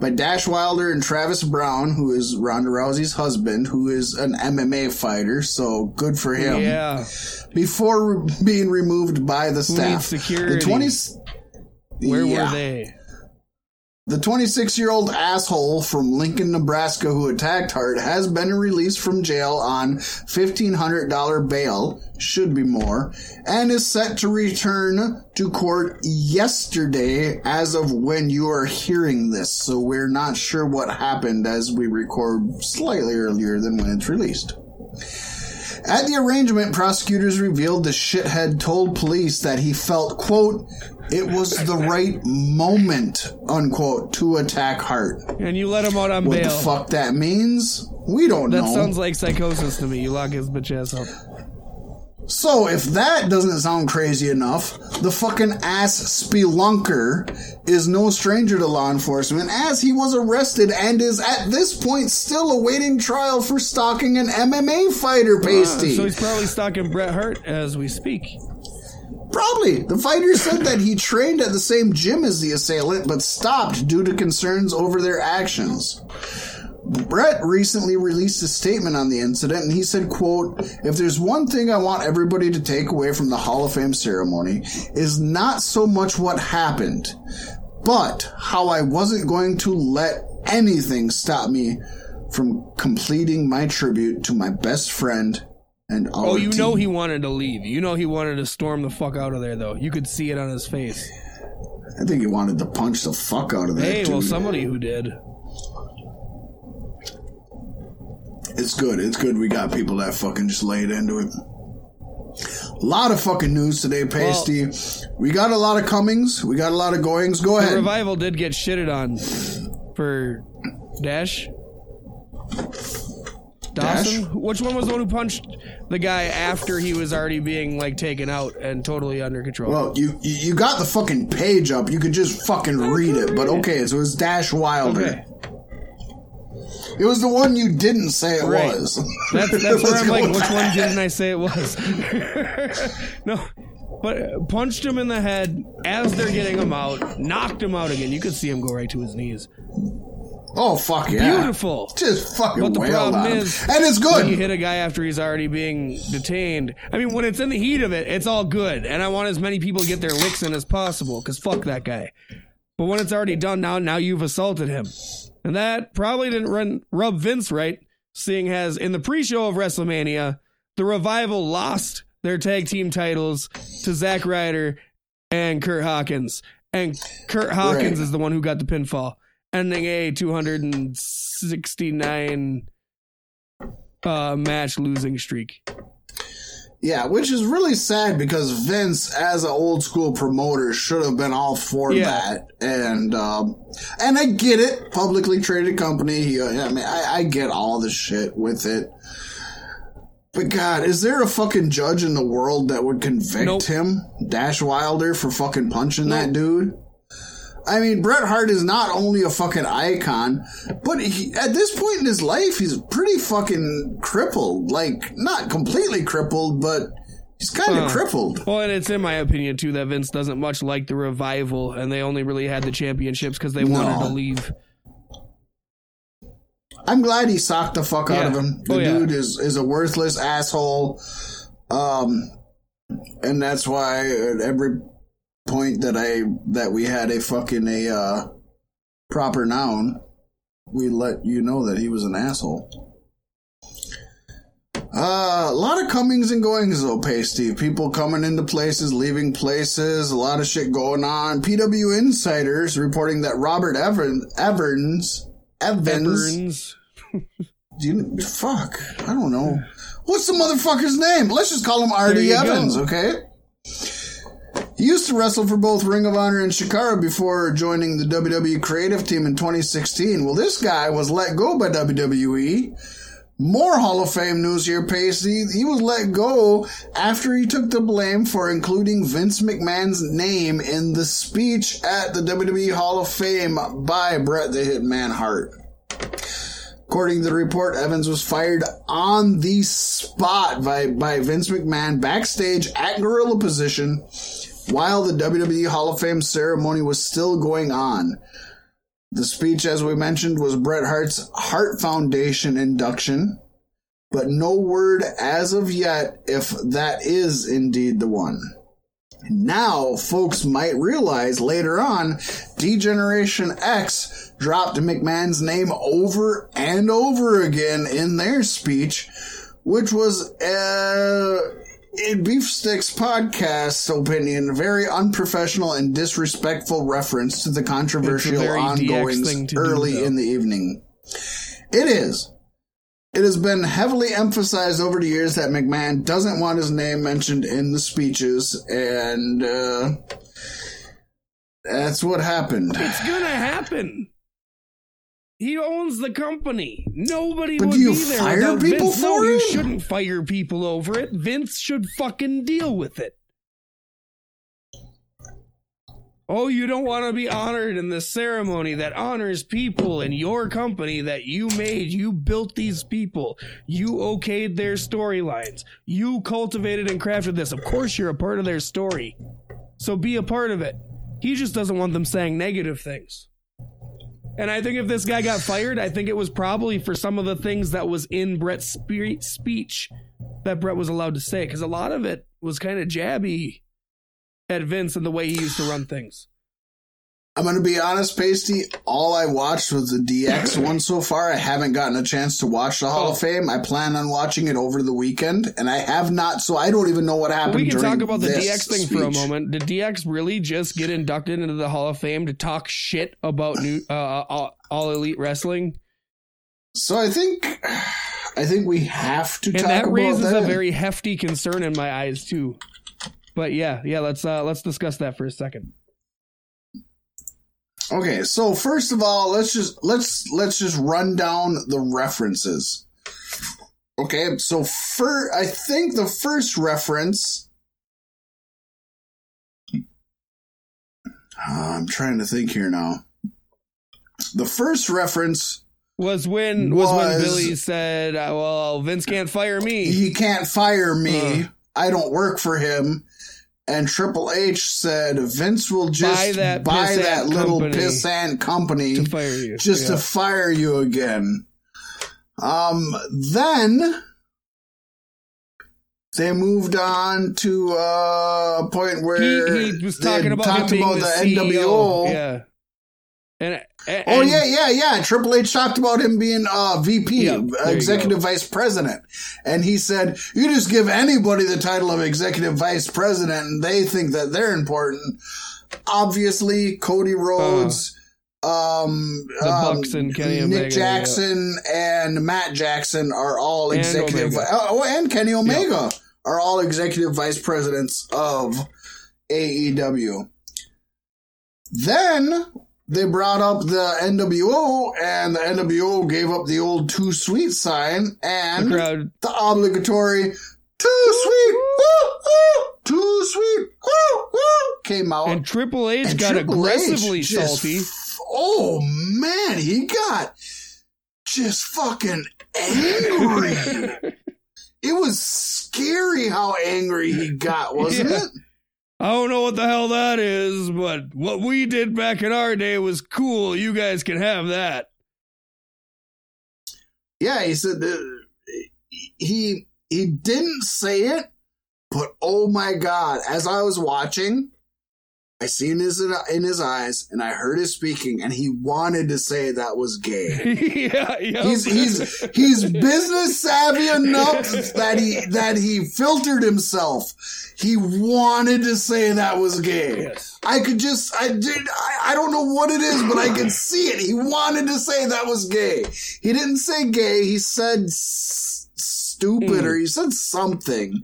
by Dash Wilder and Travis Browne, who is Ronda Rousey's husband, who is an MMA fighter, so good for him. Yeah. Before being removed by the staff. security? The 20 Where Yeah. were they? The 26 year old asshole from Lincoln, Nebraska, who attacked Hart, has been released from jail on $1,500 bail, should be more, and is set to return to court yesterday as of when you are hearing this. So we're not sure what happened as we record slightly earlier than when it's released. At the arraignment, prosecutors revealed the shithead told police that he felt, quote, it was the right moment, unquote, to attack Hart. And you let him out on What bail. What the fuck that means? We don't That know. sounds like psychosis to me. You lock his bitch ass up. So if that doesn't sound crazy enough, the fucking ass spelunker is no stranger to law enforcement as he was arrested and is at this point still awaiting trial for stalking an MMA fighter pasty. So he's probably stalking Bret Hart as we speak. Probably. The fighter said that he trained at the same gym as the assailant, but stopped due to concerns over their actions. Bret recently released a statement on the incident and he said, quote, if there's one thing I want everybody to take away from the Hall of Fame ceremony is not so much what happened, but how I wasn't going to let anything stop me from completing my tribute to my best friend and our Oh, you team. know he wanted to leave. You know he wanted to storm the fuck out of there, though. You could see it on his face. I think he wanted to punch the fuck out of that Hey, dude. well, somebody who did. It's good. It's good we got people that fucking just laid into it. A lot of fucking news today, Pasty. we got a lot of comings. We got a lot of goings. Go ahead. revival did get shitted on for Dash. Dawson? Which one was the one who punched the guy after he was already being like taken out and totally under control? well, you you you got the fucking page up. You could just fucking read it. But okay, so it was Dash Wilder. okay. It was the one you didn't say it Right. was. That's that's where I'm like, which one didn't I say it was? no, but punched him in the head as they're getting him out, knocked him out again. You could see him go right to his knees. Oh fuck yeah! Beautiful. Just fucking But the problem is, and it's When you hit a guy after he's already being detained. I mean, when it's in the heat of it, it's all good, and I want as many people to get their licks in as possible. Because fuck that guy. But when it's already done, now now you've assaulted him, and that probably didn't run rub Vince right. Seeing as in the pre-show of WrestleMania, the Revival lost their tag team titles to Zack Ryder and Kurt Hawkins, and Kurt Hawkins Right. is the one who got the pinfall, ending a 269 uh, match losing streak. Yeah, which is really sad because Vince, as an old school promoter, should have been all for Yeah. that. And um, and I get it, publicly traded company. He, I mean, I, I get all the shit with it. But God, is there a fucking judge in the world that would convict Nope. him, Dash Wilder, for fucking punching that dude? I mean, Bret Hart is not only a fucking icon, but he, at this point in his life, he's pretty fucking crippled. Like, not completely crippled, but he's kind of Huh. crippled. Well, and it's in my opinion too that Vince doesn't much like the revival, and they only really had the championships because they wanted No. to leave. I'm glad he socked the fuck out of him. The Oh, yeah. dude is, is a worthless asshole. Um, and that's why every point that I, that we had a fucking, a, uh, proper noun, we let you know that he was an asshole. Uh, a lot of comings and goings though, Pasty. People coming into places, leaving places, a lot of shit going on. PW Insiders reporting that Robert Evans, Evans, Evans, do you, fuck, I don't know. What's the motherfucker's name? Let's just call him R.D. Evans, go. okay? He used to wrestle for both Ring of Honor and Chikara before joining the WWE creative team in 2016. Well, this guy was let go by WWE More Hall of Fame news here, Pasty. He was let go after he took the blame for including Vince McMahon's name in the speech at the WWE Hall of Fame by Bret the Hitman Hart. According to the report, Evans was fired on the spot by, by Vince McMahon backstage at Gorilla Position while the WWE Hall of Fame ceremony was still going on. The speech, as we mentioned, was Bret Hart's Hart Foundation induction, but no word as of yet if that is indeed the one. Now, folks might realize later on, D-Generation X dropped McMahon's name over and over again in their speech, which was, uh, in Beef Sticks podcast opinion, very unprofessional and disrespectful reference to the controversial ongoings early do, in the evening. It is. It has been heavily emphasized over the years that McMahon doesn't want his name mentioned in the speeches, and uh, that's what happened. It's gonna happen. He owns the company. Nobody but would do you be there fire people Vince. for no, him? You shouldn't fire people over it. Vince should fucking deal with it. Oh, you don't want to be honored in the ceremony that honors people in your company that you made. You built these people. You okayed their storylines. You cultivated and crafted this. Of course, you're a part of their story. So be a part of it. He just doesn't want them saying negative things. And I think if this guy got fired, I think it was probably for some of the things that was in Bret's spe- speech that Brett was allowed to say, because a lot of it was kind of jabby at Vince and the way he used to run things. I'm going to be honest, Pasty. All I watched was the DX one so far. I haven't gotten a chance to watch the Hall oh. of Fame. I plan on watching it over the weekend, and I have not, so I don't even know what happened. We can talk about the DX thing speech. for a moment. Did DX really just get inducted into the Hall of Fame to talk shit about new uh, all, all elite wrestling? So I think, I think we have to. And that raises that. a very hefty concern in my eyes too. But yeah, yeah. Let's uh, let's discuss that for a second. Okay, so first of all, let's just let's let's just run down the references. Okay, so for I think the first reference uh, I'm trying to think here now. The first reference was when was, was when Billy said, uh, "Well, Vince can't fire me. He can't fire me. Uh. I don't work for him." And Triple H said Vince will just buy that, buy that little pissant company to fire you. just yeah. to fire you again. Um, then they moved on to uh, a point where he, he was talking about, talked about the, the NWO. Yeah. And, and, oh yeah, yeah, yeah. Triple H talked about him being uh, VP, yeah, executive vice president, and he said, "You just give anybody the title of executive vice president, and they think that they're important." Obviously, Cody Rhodes, uh, um, the um, Bucks and Kenny Nick Jackson yeah. and Matt Jackson are all and executive. Oh, and Kenny Omega yep. are all executive vice presidents of AEW. Then they brought up the NWO, and the NWO gave up the old too sweet sign and the, the obligatory too sweet, too sweet, came out. And Triple H and got Triple aggressively H salty. Oh man, he got just fucking angry. it was scary how angry he got, wasn't yeah. it? I don't know what the hell that is, but what we did back in our day was cool. You guys can have that. Yeah, he said he he didn't say it, but oh my god, as I was watching, I seen his in his eyes, and I heard his speaking, and he wanted to say that was gay. yeah, yeah. He's he's he's business savvy enough that he that he filtered himself. He wanted to say that was gay. Yes. I could just I did I, I don't know what it is, but I can see it. He wanted to say that was gay. He didn't say gay. He said s- stupid, mm. or he said something.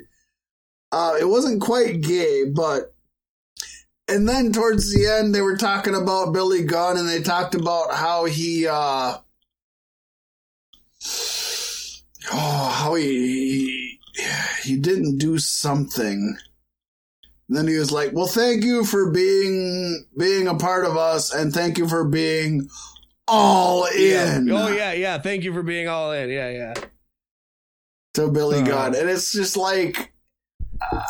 Uh, it wasn't quite gay, but and then towards the end, they were talking about Billy Gunn, and they talked about how he, uh, oh, how he, he he didn't do something. then he was like, "Well, thank you for being being a part of us, and thank you for being all in." Yeah. Oh yeah, yeah. Thank you for being all in. Yeah, yeah. To Billy Uh. Gunn, and it's just like, uh,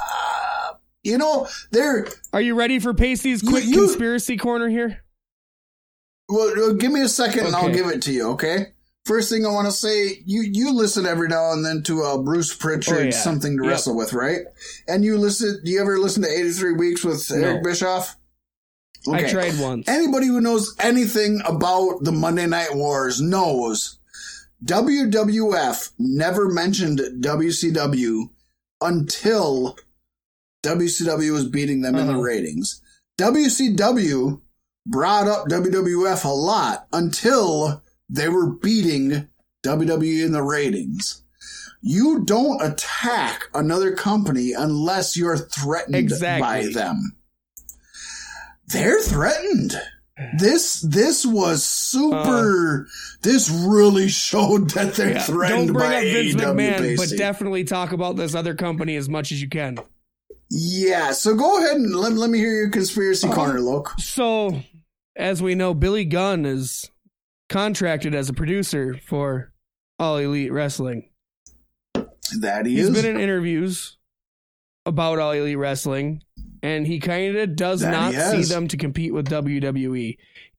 you know, there. Are you ready for Pasty's quick you- conspiracy corner here? Well, uh, give me a second, and I'll give it to you. Okay. First thing I want to say, you you listen every now and then to uh, Bruce Pritchard, Oh, yeah. something to Yep. wrestle with, right? And you listen. Do you ever listen to eighty three weeks with Eric No. Bischoff? I tried once. Anybody who knows anything about the Monday Night Wars knows WWF never mentioned WCW until WCW was beating them in the Uh-huh. ratings. WCW brought up WWF a lot until they were beating WWE in the ratings. You don't attack another company unless you're threatened Exactly. by them. They're threatened. This this was super. this really showed that they're Uh. Yeah, threatened Don't bring by up Vince AEW. McMahon, but definitely talk about this other company as much as you can. Yeah. So go ahead and let, let me hear your conspiracy Uh-huh. corner, Loke. So, as we know, Billy Gunn is contracted as a producer for All Elite Wrestling. That he He's is. been in interviews about All Elite Wrestling, and he kind of does That not see them to compete with WWE.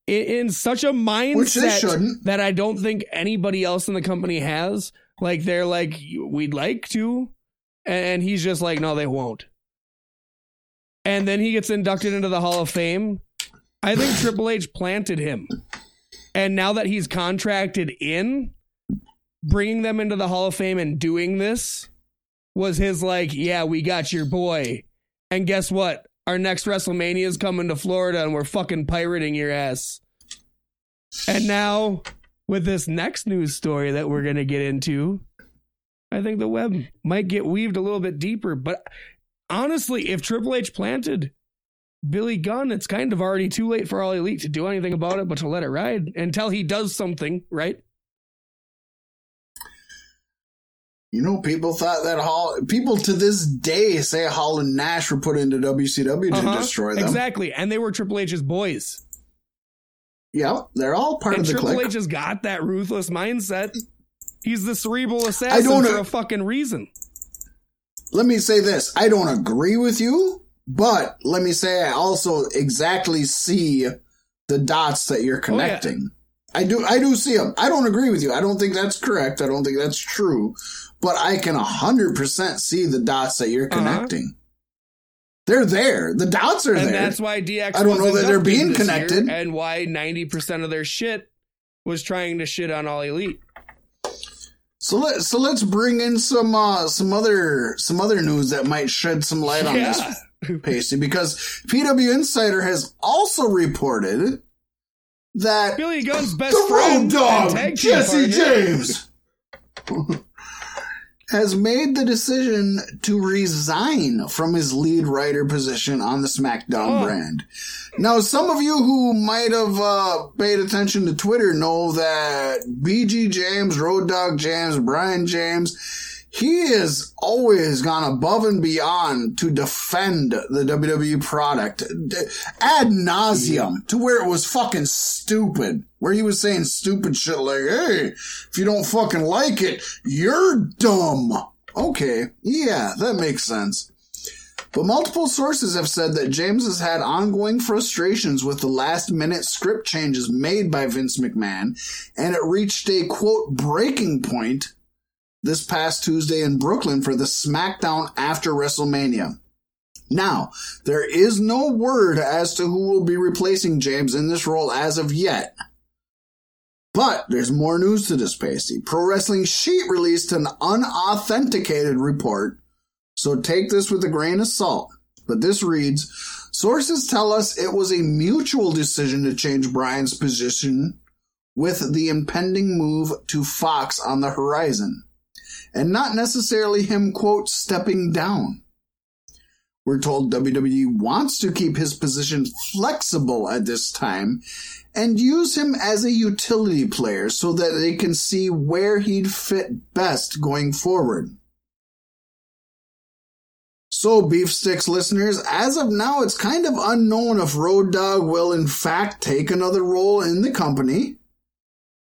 In, in such a mindset that I don't think anybody else in the company has. Like they're like, we'd like to, and he's just like, no, they won't. And then he gets inducted into the Hall of Fame. I think Triple H planted him, and now that he's contracted in, bringing them into the Hall of Fame and doing this was his like, yeah, we got your boy. And guess what? Our next WrestleMania is coming to Florida and we're fucking pirating your ass. And now, with this next news story that we're going to get into, I think the web might get weaved a little bit deeper. But honestly, if Triple H planted Billy Gunn, it's kind of already too late for All Elite to do anything about it but to let it ride until he does something, right? You know, people thought that Hall. People to this day say Hall and Nash were put into WCW to Uh-huh, destroy them. Exactly. And they were Triple H's boys. Yep, they're all part and of the Triple clique. H has got that ruthless mindset. He's the cerebral assassin don't for a fucking reason. Let me say this: I don't agree with you, but let me say I also exactly see the dots that Oh, you're connecting. I do, I do see them. I don't agree with you. I don't think that's correct. I don't think that's true, but I can hundred percent see the dots that you're Uh-huh. connecting. They're there. The dots are And there. that's why DX. I don't know that they're being connected. and why ninety percent of their shit was trying to shit on All Elite. So let so let's bring in some uh, some other some other news that might shed some light on Yeah. this Pasty because PW Insider has also reported that Billy Gunn's best the friend road dog and tag team Jesse James has made the decision to resign from his lead writer position on the SmackDown Oh. brand. Now, some of you who might have uh, paid attention to Twitter know that BG James, Road Dog James, Brian James, he has always gone above and beyond to defend the WWE product ad nauseum to where it was fucking stupid. Where he was saying stupid shit like, hey, if you don't fucking like it, you're dumb. Okay, yeah, that makes sense. But multiple sources have said that James has had ongoing frustrations with the last minute script changes made by Vince McMahon, and it reached a quote breaking point this past Tuesday in Brooklyn for the SmackDown after WrestleMania. Now, there is no word as to who will be replacing James in this role as of yet. But there's more news to this, Pasty. Pro Wrestling Sheet released an unauthenticated report, so take this with a grain of salt. But this reads Sources tell us it was a mutual decision to change Brian's position with the impending move to Fox on the horizon, and not necessarily him, quote, stepping down. We're told WWE wants to keep his position flexible at this time and use him as a utility player so that they can see where he'd fit best going forward. So, Beef Sticks listeners, as of now, it's kind of unknown if Road Dog will in fact take another role in the company.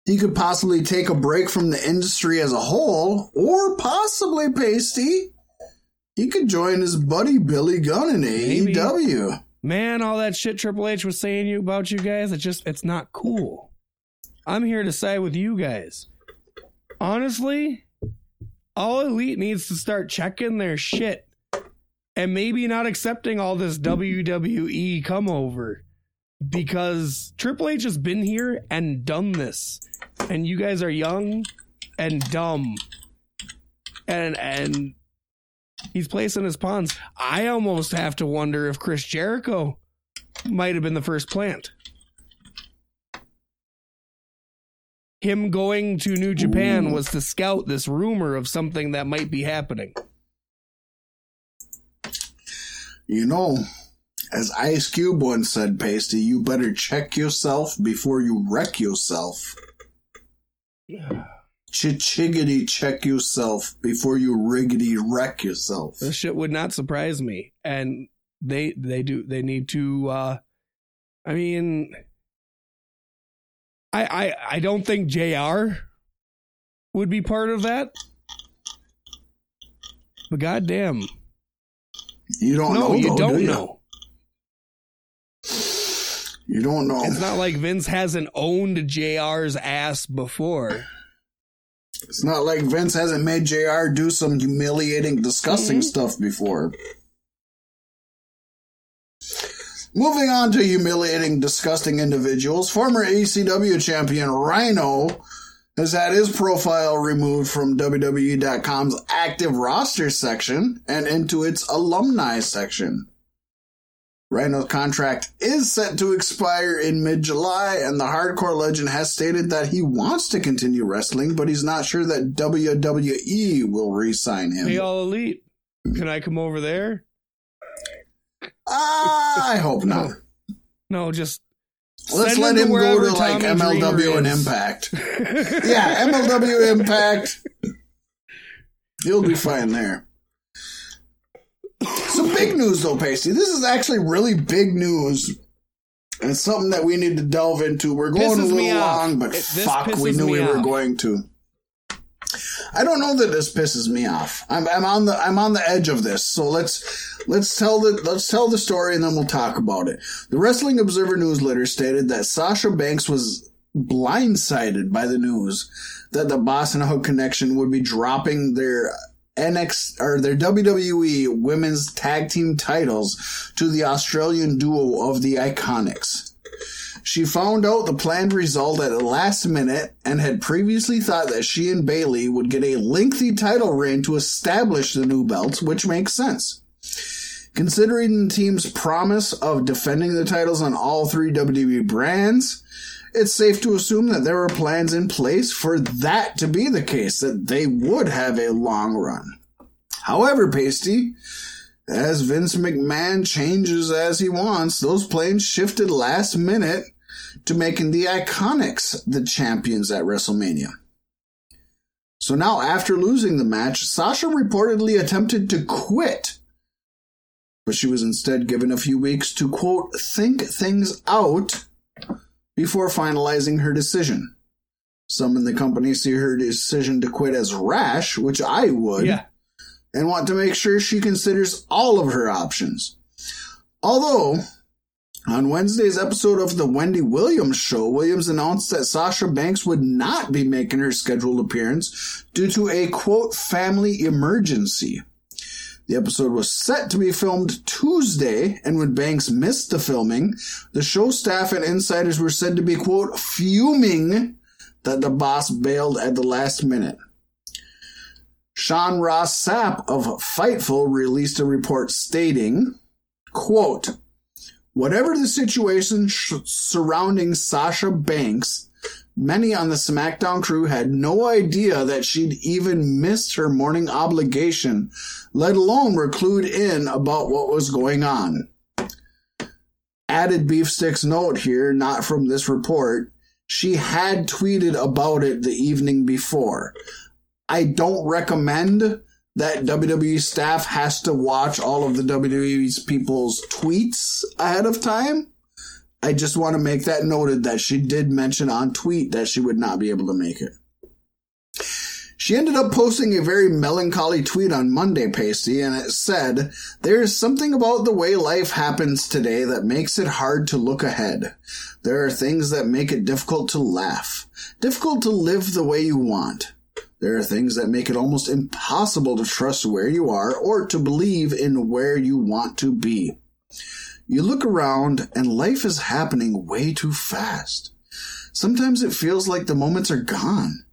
He could possibly take a break from the industry as a whole, or possibly Pasty. He could join his buddy Billy Gunn in Maybe. AEW. Man, all that shit Triple H was saying you about you guys, it's just it's not cool. I'm here to side with you guys. Honestly, all elite needs to start checking their shit and maybe not accepting all this WWE come over because Triple H has been here and done this and you guys are young and dumb and and he's placing his pawns. I almost have to wonder if Chris Jericho might have been the first plant. Him going to New Japan was to scout this rumor of something that might be happening. You know, as Ice Cube once said, Pasty, you better check yourself before you wreck yourself. Chichiggity check yourself before you riggedy wreck yourself. This shit would not surprise me. And they they do they need to uh I mean I I I don't think JR would be part of that. But goddamn. You don't no, know. you though, don't do you? know. You don't know. It's not like Vince hasn't owned JR's ass before. It's not like Vince hasn't made JR do some humiliating, disgusting Mhm. stuff before. Moving on to humiliating, disgusting individuals, former ECW champion Rhino has had his profile removed from WWE.com's active roster section and into its alumni section. Rhino's contract is set to expire in mid July, and the hardcore legend has stated that he wants to continue wrestling, but he's not sure that WWE will re sign him. Hey, all elite. Can I come over there? Ah, I hope not. No, just Let's let to him go to like Tommy MLW and. Impact. Yeah, MLW Impact. He'll be fine there. Some big news though, Pasty. This is actually really big news. And something that we need to delve into. We're going a little off. long, but It- fuck, we knew we were going to. I don't know that this pisses me off. I'm, I'm on the I'm on the edge of this. So let's let's tell the let's tell the story and then we'll talk about it. The Wrestling Observer newsletter stated that Sasha Banks was blindsided by the news that the Boss and Hook Connection would be dropping their NX or their WWE Women's Tag Team titles to the Australian duo of the Iconics. She found out the planned result at the last minute and had previously thought that she and Bayley would get a lengthy title reign to establish the new belts, which makes sense. Considering the team's promise of defending the titles on all three WWE brands, it's safe to assume that there were plans in place for that to be the case, that they would have a long run. However, Pasty, as Vince McMahon changes as he wants, those plans shifted last minute to making the Iconics the champions at WrestleMania. So now, after losing the match, Sasha reportedly attempted to quit, but she was instead given a few weeks to quote, think things out before finalizing her decision. Some in the company see her decision to quit as rash, which I would yeah. and want to make sure she considers all of her options. Although, on Wednesday's episode of the Wendy Williams show, Williams announced that Sasha Banks would not be making her scheduled appearance due to a quote family emergency. The episode was set to be filmed Tuesday, and when Banks missed the filming, the show staff and insiders were said to be quote fuming that the boss bailed at the last minute. Sean Ross Sapp of Fightful released a report stating, quote, Whatever the situation sh- surrounding Sasha Banks, Many on the SmackDown crew had no idea that she'd even missed her morning obligation, let alone were clued in about what was going on. Added Beef Sticks note here, not from this report, she had tweeted about it the evening before. I don't recommend that WWE staff has to watch all of the WWE's people's tweets ahead of time. I just want to make that noted that she did mention on tweet that she would not be able to make it. She ended up posting a very melancholy tweet on Monday, Pasty, and it said, There is something about the way life happens today that makes it hard to look ahead. There are things that make it difficult to laugh, difficult to live the way you want. There are things that make it almost impossible to trust where you are or to believe in where you want to be. You look around and life is happening way too fast. Sometimes it feels like the moments are gone.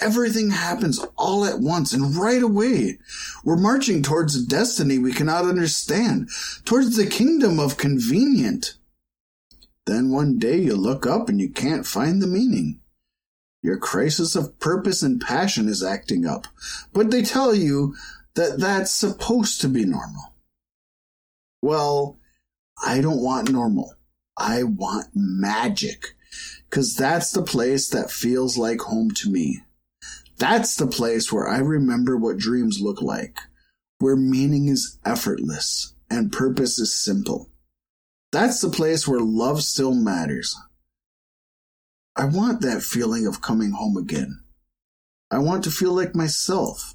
Everything happens all at once and right away. We're marching towards a destiny we cannot understand, towards the kingdom of convenient. Then one day you look up and you can't find the meaning. Your crisis of purpose and passion is acting up, but they tell you that that's supposed to be normal. Well, I don't want normal. I want magic. Cause that's the place that feels like home to me. That's the place where I remember what dreams look like, where meaning is effortless and purpose is simple. That's the place where love still matters. I want that feeling of coming home again. I want to feel like myself.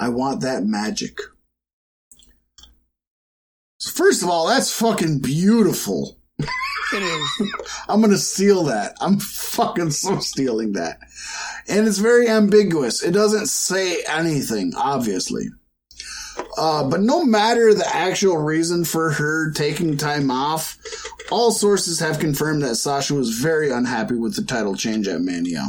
I want that magic. First of all, that's fucking beautiful. It is. I'm gonna steal that. I'm fucking so stealing that. And it's very ambiguous. It doesn't say anything, obviously. Uh, but no matter the actual reason for her taking time off, all sources have confirmed that Sasha was very unhappy with the title change at Mania.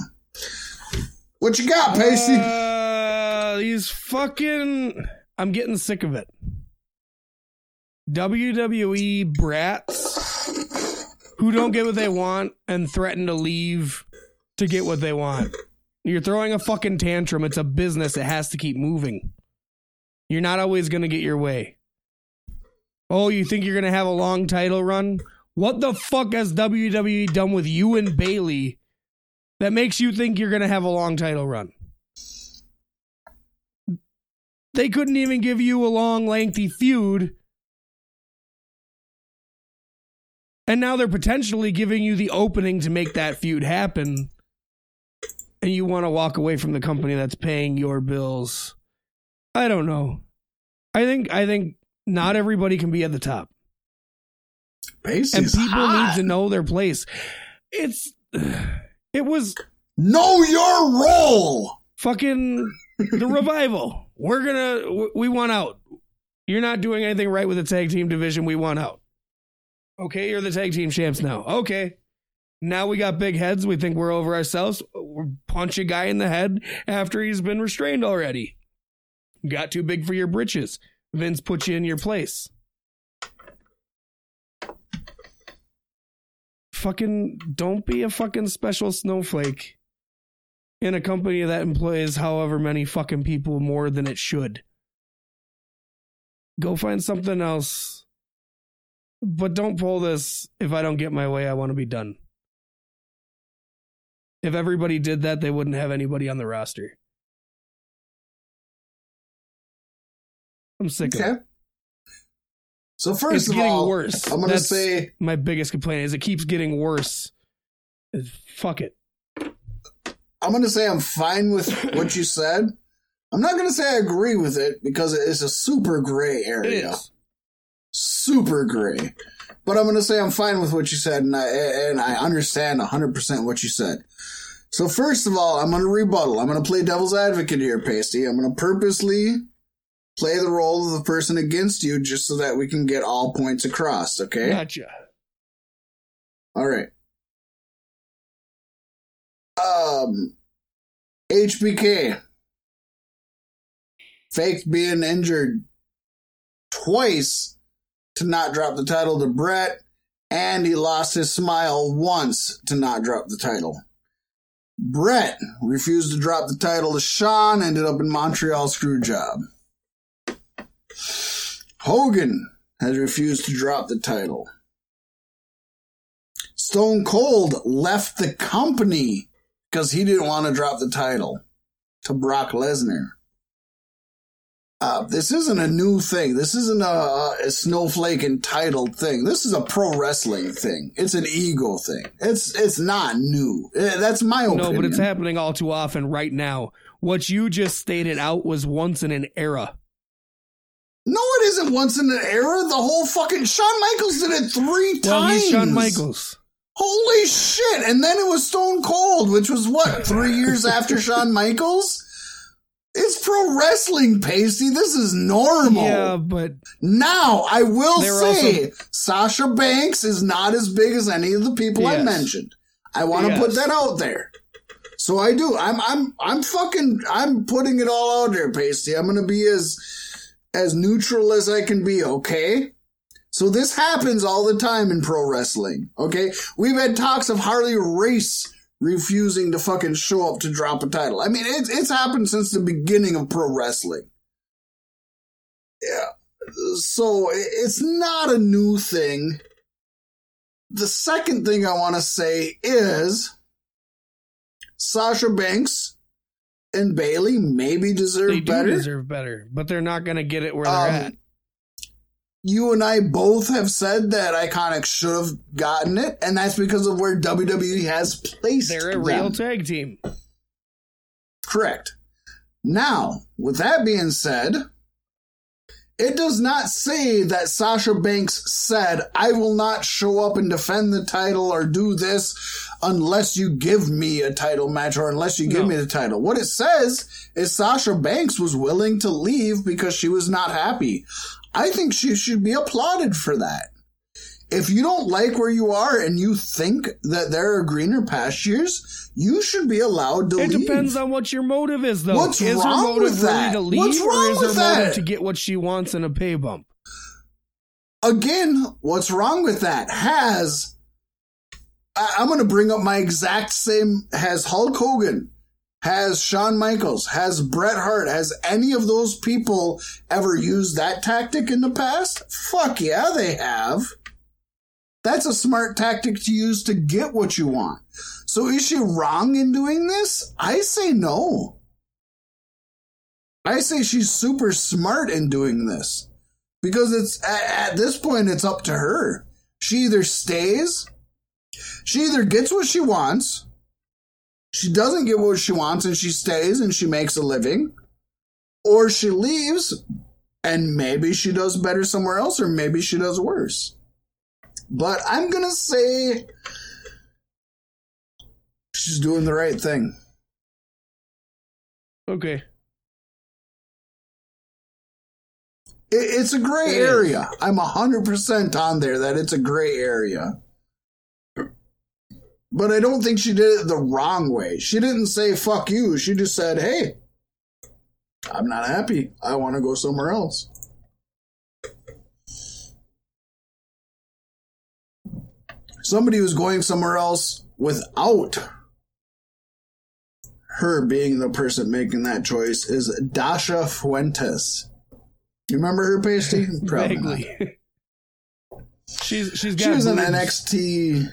What you got, Pasty? Uh, these fucking. I'm getting sick of it. WWE brats who don't get what they want and threaten to leave to get what they want. You're throwing a fucking tantrum. It's a business. It has to keep moving. You're not always going to get your way. Oh, you think you're going to have a long title run? What the fuck has WWE done with you and Bayley that makes you think you're going to have a long title run? They couldn't even give you a long, lengthy feud. And now they're potentially giving you the opening to make that feud happen. And you want to walk away from the company that's paying your bills. I don't know. I think I think not everybody can be at the top. And people hot. need to know their place. It's it was know your role. fucking the revival. We're gonna we want out. You're not doing anything right with the tag team division. We want out. Okay, you're the tag team champs now. Okay. Now we got big heads. We think we're over ourselves. We're punch a guy in the head after he's been restrained already. Got too big for your britches. Vince put you in your place. Fucking don't be a fucking special snowflake in a company that employs however many fucking people more than it should. Go find something else. But don't pull this if I don't get my way, I want to be done. If everybody did that, they wouldn't have anybody on the roster. I'm sick of Okay. it. So first It's of getting all, worse. I'm gonna That's say my biggest complaint is it keeps getting worse. Fuck it. I'm gonna say I'm fine with what you said. I'm not gonna say I agree with it because it is a super gray area. is. Super gray. But I'm going to say I'm fine with what you said, and I and I understand 100% what you said. So first of all, I'm going to rebuttal. I'm going to play devil's advocate here, Pasty. I'm going to purposely play the role of the person against you, just so that we can get all points across. Okay. Gotcha. All right. Um, HBK faked being injured twice to not drop the title to Bret and he lost his smile once to not drop the title. Bret refused to drop the title to Shawn, ended up in Montreal Screwjob. Hogan has refused to drop the title. Stone Cold left the company because he didn't want to drop the title to Brock Lesnar. Uh, this isn't a new thing. This isn't a, a snowflake entitled thing. This is a pro wrestling thing. It's an ego thing. It's it's not new. Eh, That's my opinion. No, but it's happening all too often right now. What you just stated out was once in an era. No, it isn't once in an era. The whole fucking Shawn Michaels did it three Well, times. Shawn Michaels. Holy shit! And then it was Stone Cold, which was what three years after Shawn Michaels. It's pro wrestling, Pasty. This is normal. Yeah, but Now, I will say Sasha Banks is not as big as any of the people I mentioned. I want to Yes. put that out there. So I do. I'm I'm I'm fucking I'm putting it all out there, Pasty. I'm gonna be as as neutral as I can be, okay? So this happens all the time in pro wrestling, okay? We've had talks of Harley Race refusing to fucking show up to drop a title. I mean, it's it's happened since the beginning of pro wrestling. Yeah. So it's not a new thing. The second thing I want to say is Sasha Banks and Bayley maybe deserve better. they better. deserve better. But they're not going to get it where they're Um, at. You and I both have said that Iconic should have gotten it, and that's because of where WWE has placed them. They're a them. real tag team. Correct. Now, with that being said, it does not say that Sasha Banks said, I will not show up and defend the title or do this unless you give me a title match or unless you give No. me the title. What it says is Sasha Banks was willing to leave because she was not happy. I think she should be applauded for that. If you don't like where you are and you think that there are greener pastures, you should be allowed to leave It depends on what your motive is, though. What's is wrong her motive with really that? to leave, What's or wrong is her with motive that? to get what she wants in a pay bump? again, what's wrong with that? Has I'm going to bring up my exact same. Has Hulk Hogan, has Shawn Michaels, has Bret Hart, has any of those people ever used that tactic in the past? Fuck yeah, they have. That's a smart tactic to use to get what you want. So is she wrong in doing this? I say no. I say she's super smart in doing this because it's at, at this point it's up to her. She either stays, she either gets what she wants, she doesn't get what she wants and she stays and she makes a living, or she leaves and maybe she does better somewhere else or maybe she does worse. But I'm going to say she's doing the right thing. Okay. It, it's a gray It is. area. I'm 100% on there that it's a gray area. But I don't think she did it the wrong way. She didn't say, fuck you. She just said, hey, I'm not happy. I want to go somewhere else. Somebody who's going somewhere else without her being the person making that choice is Dasha Fuentes. You remember her, Pasty? Probably she's she's got She was an. NXT.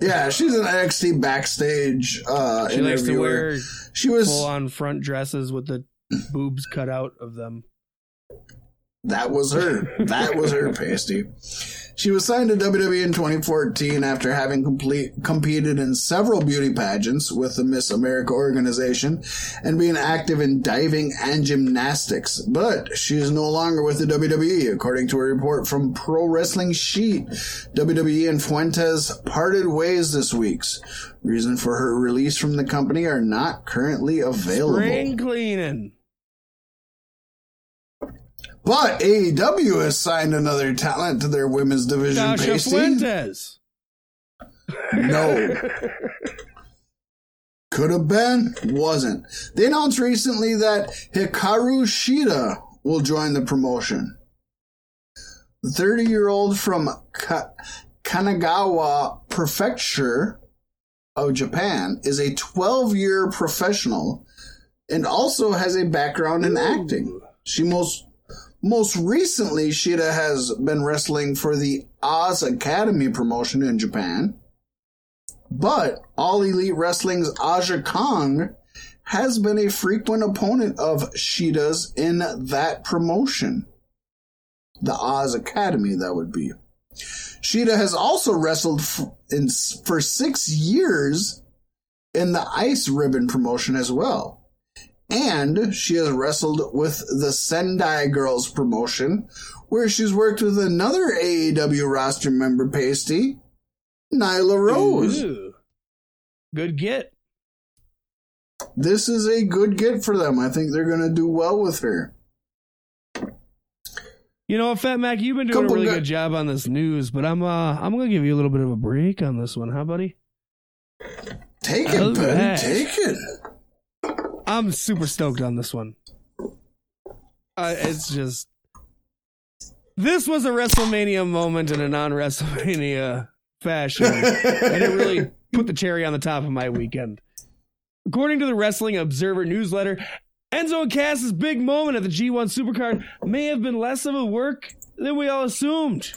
Yeah, she's an NXT backstage uh, She likes to wear she was full on front dresses with the boobs cut out of them. that was her. That was her, Pasty. She was signed to WWE in 2014 after having complete, competed in several beauty pageants with the Miss America organization and being active in diving and gymnastics. But she is no longer with the WWE, according to a report from Pro Wrestling Sheet. WWE and Fuentes parted ways this week. Reason for her release from the company are not currently available. Spring cleaning. But AEW has signed another talent to their women's division. Dasha Pasty. Fuentes. No. Could have been, wasn't. They announced recently that Hikaru Shida will join the promotion. The 30 year old from Ka- Kanagawa Prefecture of Japan, is a 12 year professional and also has a background in acting. She most most recently Shida has been wrestling for the Oz Academy promotion in Japan. But All Elite Wrestling's Aja Kong has been a frequent opponent of Shida's in that promotion. The Oz Academy, that would be. Shida has also wrestled in, for six years in the Ice Ribbon promotion as well. And she has wrestled with the Sendai Girls promotion, where she's worked with another AEW roster member, Pasty, Nyla Rose. Ooh. Good get. This is a good get for them. I think they're going to do well with her. You know, Fat Mack, you've been doing Couple a really good job on this news, but I'm uh I'm gonna give you a little bit of a break on this one, huh, buddy? Take it, buddy. Take it. I'm super stoked on this one. Uh, it's just this was a WrestleMania moment in a non-WrestleMania fashion, and it really put the cherry on the top of my weekend. According to the Wrestling Observer newsletter, Enzo and Cass's big moment at the G1 Supercard may have been less of a work than we all assumed.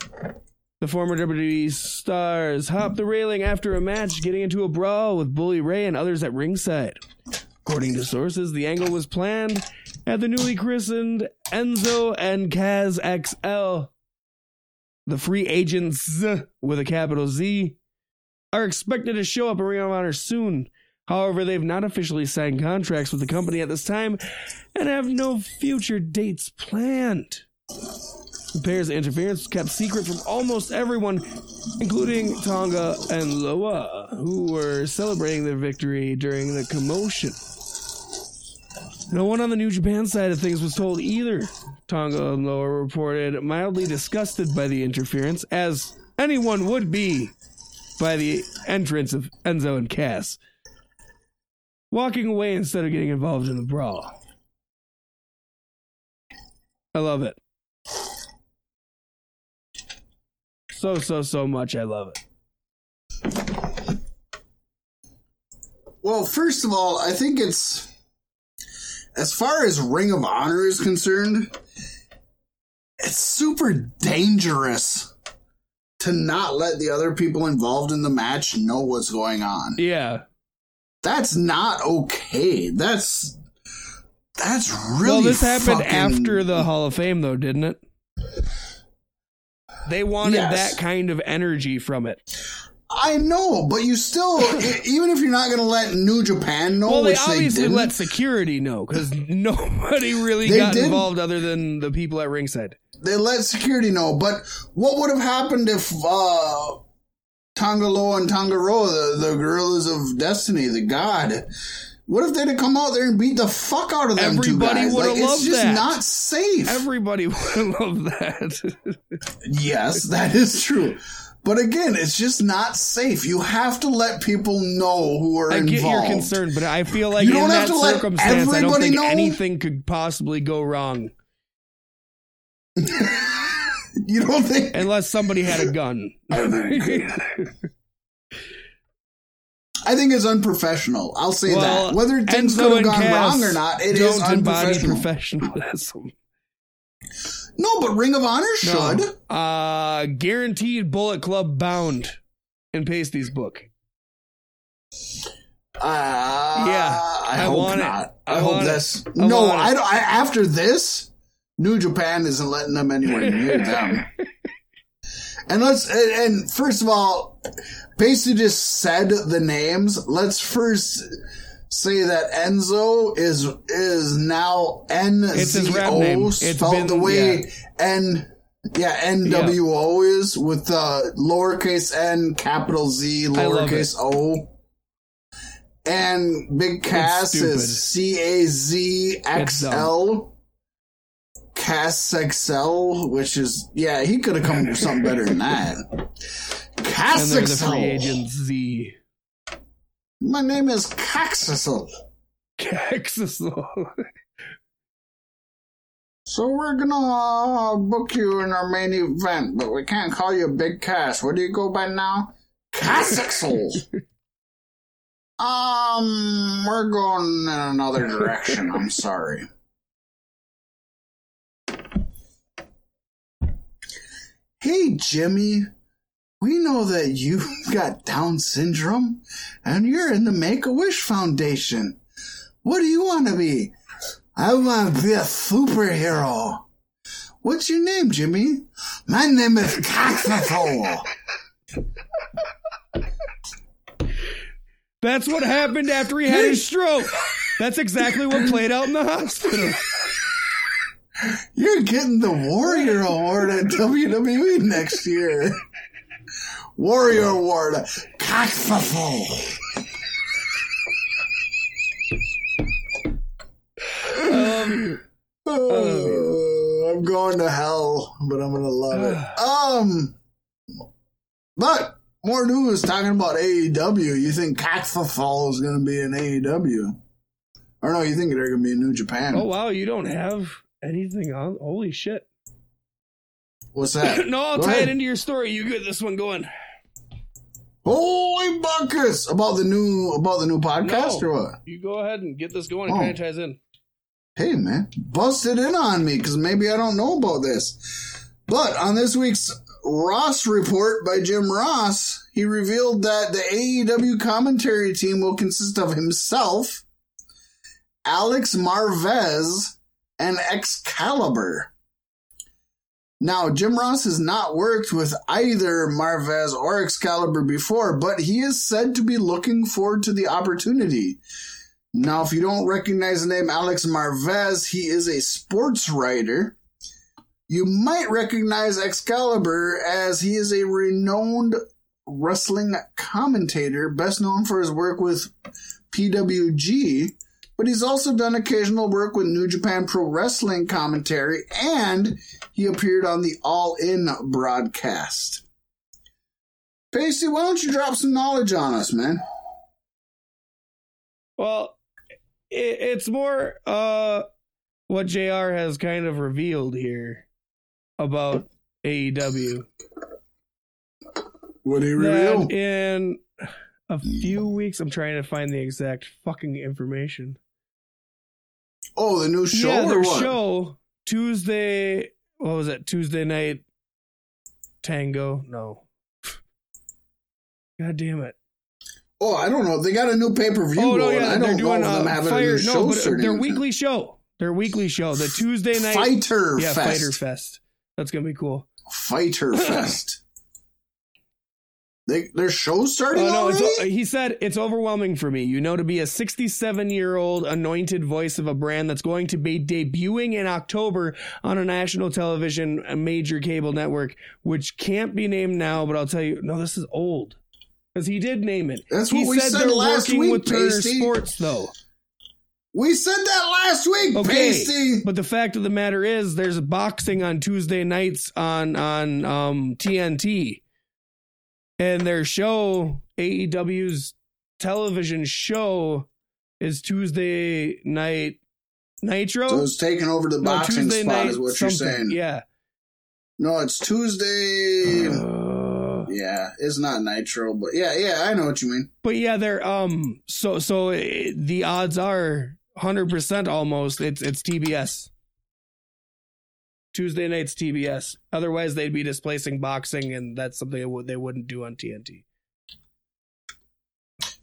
The former WWE stars hopped the railing after a match, getting into a brawl with Bully Ray and others at ringside. According to sources, the angle was planned at the newly christened Enzo and Kaz XL. The free agents, with a capital Z, are expected to show up at Ring of Honor soon. However, they've not officially signed contracts with the company at this time and have no future dates planned. The pair's interference was kept secret from almost everyone, including Tonga and Loa, who were celebrating their victory during the commotion. No one on the New Japan side of things was told either. Tonga and Loa reported mildly disgusted by the interference, as anyone would be by the entrance of Enzo and Cass, walking away instead of getting involved in the brawl. I love it. So, so, so much. I love it. Well, first of all, I think it's as far as Ring of Honor is concerned, it's super dangerous to not let the other people involved in the match know what's going on. Yeah. That's not okay. That's that's really well, this happened fucking- after the Hall of Fame, though, didn't it? They wanted Yes. that kind of energy from it. I know, but you still, even if you're not going to let New Japan know, Well, they obviously didn't, let security know because nobody really They got did. involved other than the people at ringside. they let security know. But what would have happened if uh, Tongalo and Tangaroa, the, the Guerrillas of Destiny, the god, what if they'd have come out there and beat the fuck out of them Everybody two guys? would have like, loved it's just that. not safe. Everybody would love that. yes, that is true. But again, it's just not safe. You have to let people know who are involved. I involved. get your concern, but I feel like You in don't have that to let circumstance, I don't think know? anything could possibly go wrong You don't think? unless somebody had a gun. I think it's unprofessional. I'll say Well, that. Whether things Enzo could have gone Cass wrong or not, it is unprofessional. professionalism. No, but Ring of Honor should. No. Uh, guaranteed Bullet Club bound in Pasty's book. Uh, Yeah, I, I hope want it. not. I, I hope this. I No. I don't. I, after this, New Japan isn't letting them anywhere near them. And let's and, and first of all, Pasty just said the names. Let's first say that Enzo is is now N Z. O spelled been- the way yeah. N yeah N W O is with the lowercase N capital Z lowercase O. And Big Cass is C A Z X L. Cass XL, which is yeah, he could have come up with something better than that. Cass they're the free agent Z. My name is Caxisel. Caxisol. So we're gonna uh, book you in our main event, but we can't call you Big Cass. What do you go by now? Cassixel. um, we're going in another direction. I'm sorry. Hey, Jimmy. We know that you've got Down syndrome and you're in the Make a Wish Foundation. What do you want to be? I want to be a superhero. What's your name, Jimmy? My name is Caxathol. That's what happened after he had his stroke. That's exactly what played out in the hospital. You're getting the Warrior Award at WWE next year. Warrior Award, Caxathol. Um, Oh, I'm going to hell, but I'm gonna love it. Um, but more news talking about AEW. You think Caxathol is gonna be in AEW? Or no, you think they're gonna be in New Japan? oh wow, you don't have anything on. Holy shit! What's that? no, I'll Go tie ahead. it into your story. You get this one going. Holy buckets! About the new about the new podcast No. or what? You go ahead and get this going. Oh. kind of ties in. Hey man, busted in on me because maybe I don't know about this. But on this week's Ross report by Jim Ross, he revealed that the AEW commentary team will consist of himself, Alex Marvez, and Excalibur. Now, Jim Ross has not worked with either Marvez or Excalibur before, but he is said to be looking forward to the opportunity. Now, if you don't recognize the name Alex Marvez, he is a sports writer. You might recognize Excalibur as he is a renowned wrestling commentator, best known for his work with PWG, but he's also done occasional work with New Japan Pro Wrestling commentary, and he appeared on the All In broadcast. Pasty, why don't you drop some knowledge on us, man? Well, it, it's more uh what JR has kind of revealed here about AEW. What do you reveal? In a few weeks, I'm trying to find the exact fucking information. Oh, the new show yeah, their show Tuesday. What was it? Tuesday night tango? No. God damn it! Oh, I don't know. They got a new pay per view Oh no, yeah, I they're don't doing know if them uh, having a fire. new show No, but their weekly show. Their weekly show. The Tuesday night Fyter Yeah, Fest. Fyter Fest. That's gonna be cool. Fyter Fest. They their show starting Oh no, already. it's, o- he said it's overwhelming for me. You know, to be a 67 year old anointed voice of a brand that's going to be debuting in October on a national television, a major cable network, which can't be named now. But I'll tell you, no, this is old because he did name it. That's he what we said said they're last working week, with Turner Pasty. Sports, though. we said that last week, Okay, Pasty. but the fact of the matter is, there's boxing on Tuesday nights on on um, TNT, and their show AEW's television show is Tuesday night Nitro. So it's taking over the boxing Tuesday spot, is what you're saying. Yeah. No, it's Tuesday. Uh, yeah, it's not Nitro, but yeah, yeah, I know what you mean. but yeah, they're um. So so uh, the odds are hundred percent almost. It's it's TBS. Tuesday night's TBS. Otherwise, they'd be displacing boxing, and that's something they would- they wouldn't do on TNT.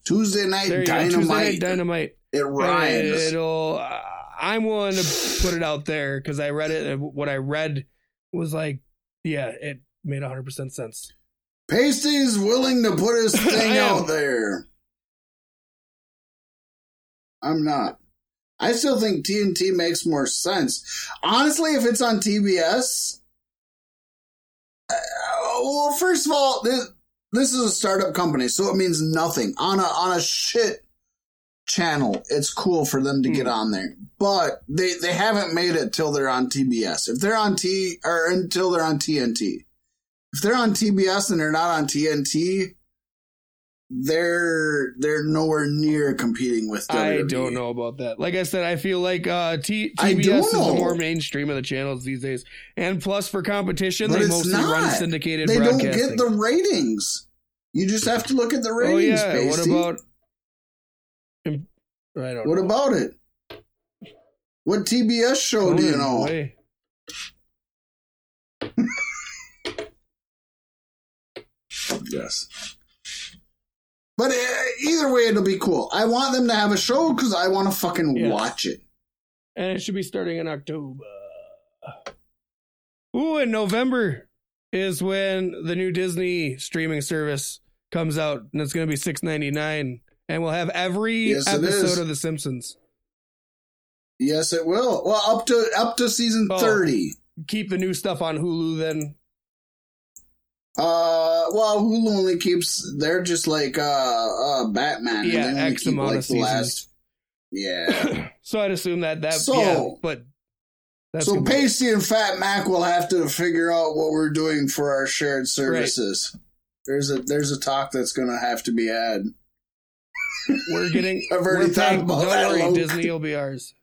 Tuesday night dynamite. Tuesday night dynamite. It rhymes. It'll. Uh, I'm willing to put it out there because I read it. and What I read was like, yeah, it made 100 percent sense. Pasty's willing to put his thing out there. I'm not. I still think TNT makes more sense. Honestly, if it's on TBS, uh, well, first of all, this this is a startup company, so it means nothing on a on a shit channel. It's cool for them to get Hmm. on there, but they they haven't made it till they're on TBS. If they're on T or until they're on TNT, if they're on TBS and they're not on TNT, they're they're nowhere near competing with WWE. I don't know about that. Like I said, I feel like uh, T- TBS is the more mainstream of the channels these days. And plus, for competition, But they mostly not. run syndicated They don't get the ratings. You just have to look at the ratings. oh yeah, what about? I don't What know. about it? What TBS show do you know? Yes. But uh, either way, it'll be cool. I want them to have a show because I want to fucking watch it. and it should be starting in October. Ooh, in November is when the new Disney streaming service comes out, and it's going to be six ninety nine, and we'll have every Yes, episode of The Simpsons. Yes, it will. Well, up to up to season Oh. thirty. Keep the new stuff on Hulu then. Uh, well, Hulu only keeps. They're just like uh, uh Batman. Yeah, only X keep, amount like, of the last. Yeah. so I'd assume that that So- yeah, but that's so Pasty and Fat Mack will have to figure out what we're doing for our shared services. There's a there's a talk that's gonna have to be had. we're getting. I've already we're thought paying- about Don't that, worry, Disney will be ours.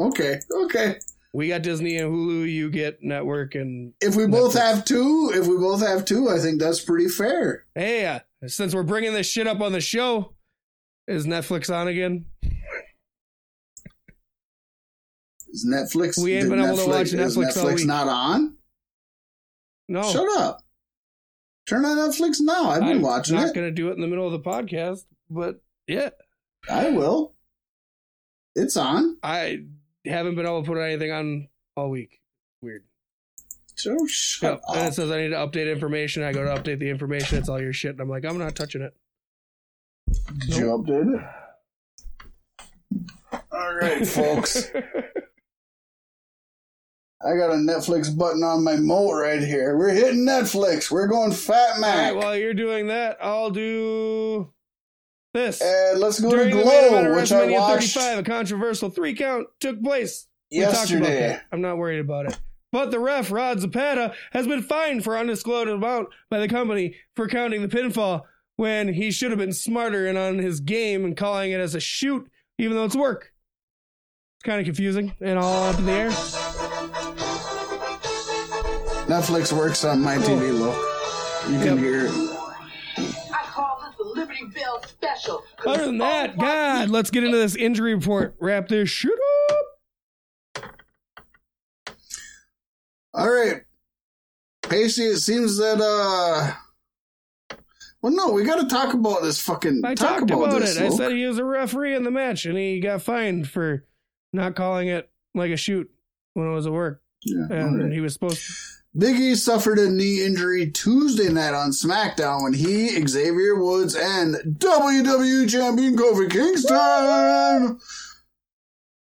Okay, okay. We got Disney and Hulu. You get network and If we both Netflix. have two, if we both have two, I think that's pretty fair. hey, uh, since we're bringing this shit up on the show, is Netflix on again? Is Netflix? We ain't been able to watch is Netflix all Netflix week. not on? No, Shut up. Turn on Netflix now. I've been I'm watching not it. to do it in the middle of the podcast, but yeah, I will. It's on. I haven't been able to put anything on all week. Weird. So shut Yep. And it says I need to update information. I go to update the information. It's all your shit. And I'm like, I'm not touching it. Did you update it? All right, folks. I got a Netflix button on my moat right here. We're hitting Netflix. We're going Fat All Mack. right, while you're doing that, I'll do this. and let's go During to the main event Glow, which I watched 35, a controversial three count took place. We talked about yesterday. I'm not worried about it. But the ref, Rod Zapata, has been fined for undisclosed amount by the company for counting the pinfall when he should have been smarter and on his game and calling it as a shoot, even though it's work. It's kind of confusing and all up in the air. Netflix works on my TV, look. You can Yep. hear it. Liberty Bell Special. 'cause Other than that, God, let's get into this injury report. Wrap this shit up. All right. Pasty, it seems that, uh. Well, no, we got to talk about this fucking. I talk talked about, this, it. I said he was a referee in the match, and he got fined for not calling it like a shoot when it was at work, Yeah, and all right. he was supposed. to. Big E suffered a knee injury Tuesday night on SmackDown when he, Xavier Woods, and WWE Champion Kofi Kingston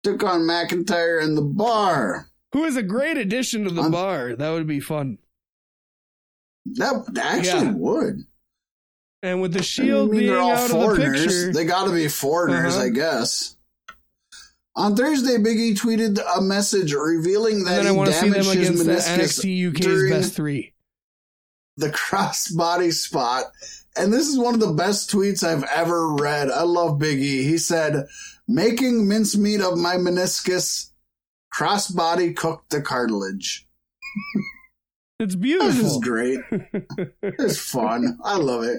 took on McIntyre in the bar. Who is a great addition to the I'm- bar? That would be fun. That actually Yeah. would. And with the Shield I mean, being they're all out of the foreigners. picture, They got to be foreigners, Uh-huh. I guess. On Thursday, Big E tweeted a message revealing and that then I he want to see them damaged his against the meniscus NXT UK's best three. the crossbody spot. And this is one of the best tweets I've ever read. I love Big E. He said, Making mincemeat of my meniscus, crossbody cooked the cartilage. It's beautiful. This is great. It's fun. I love it.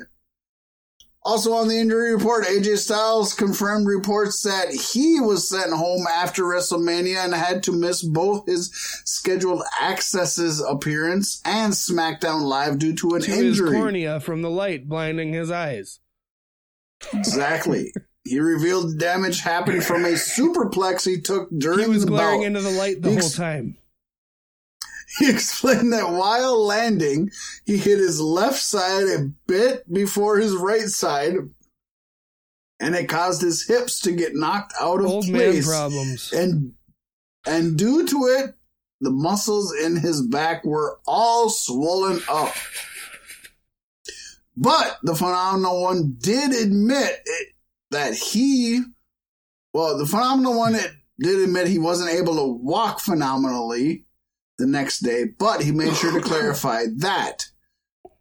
Also on the injury report, AJ Styles confirmed reports that he was sent home after WrestleMania and had to miss both his scheduled Accesses appearance and SmackDown Live due to an to his injury. cornea from the light blinding his eyes. Exactly. He revealed the damage happened from a superplex he took during the bout. He was glaring bout. into the light the He whole time. He explained that while landing, he hit his left side a bit before his right side, and it caused his hips to get knocked out of Old man place. problems. And and due to it, the muscles in his back were all swollen up. But the phenomenal one did admit it, that he, well, the phenomenal one it did admit he wasn't able to walk phenomenally the next day, but he made sure to clarify that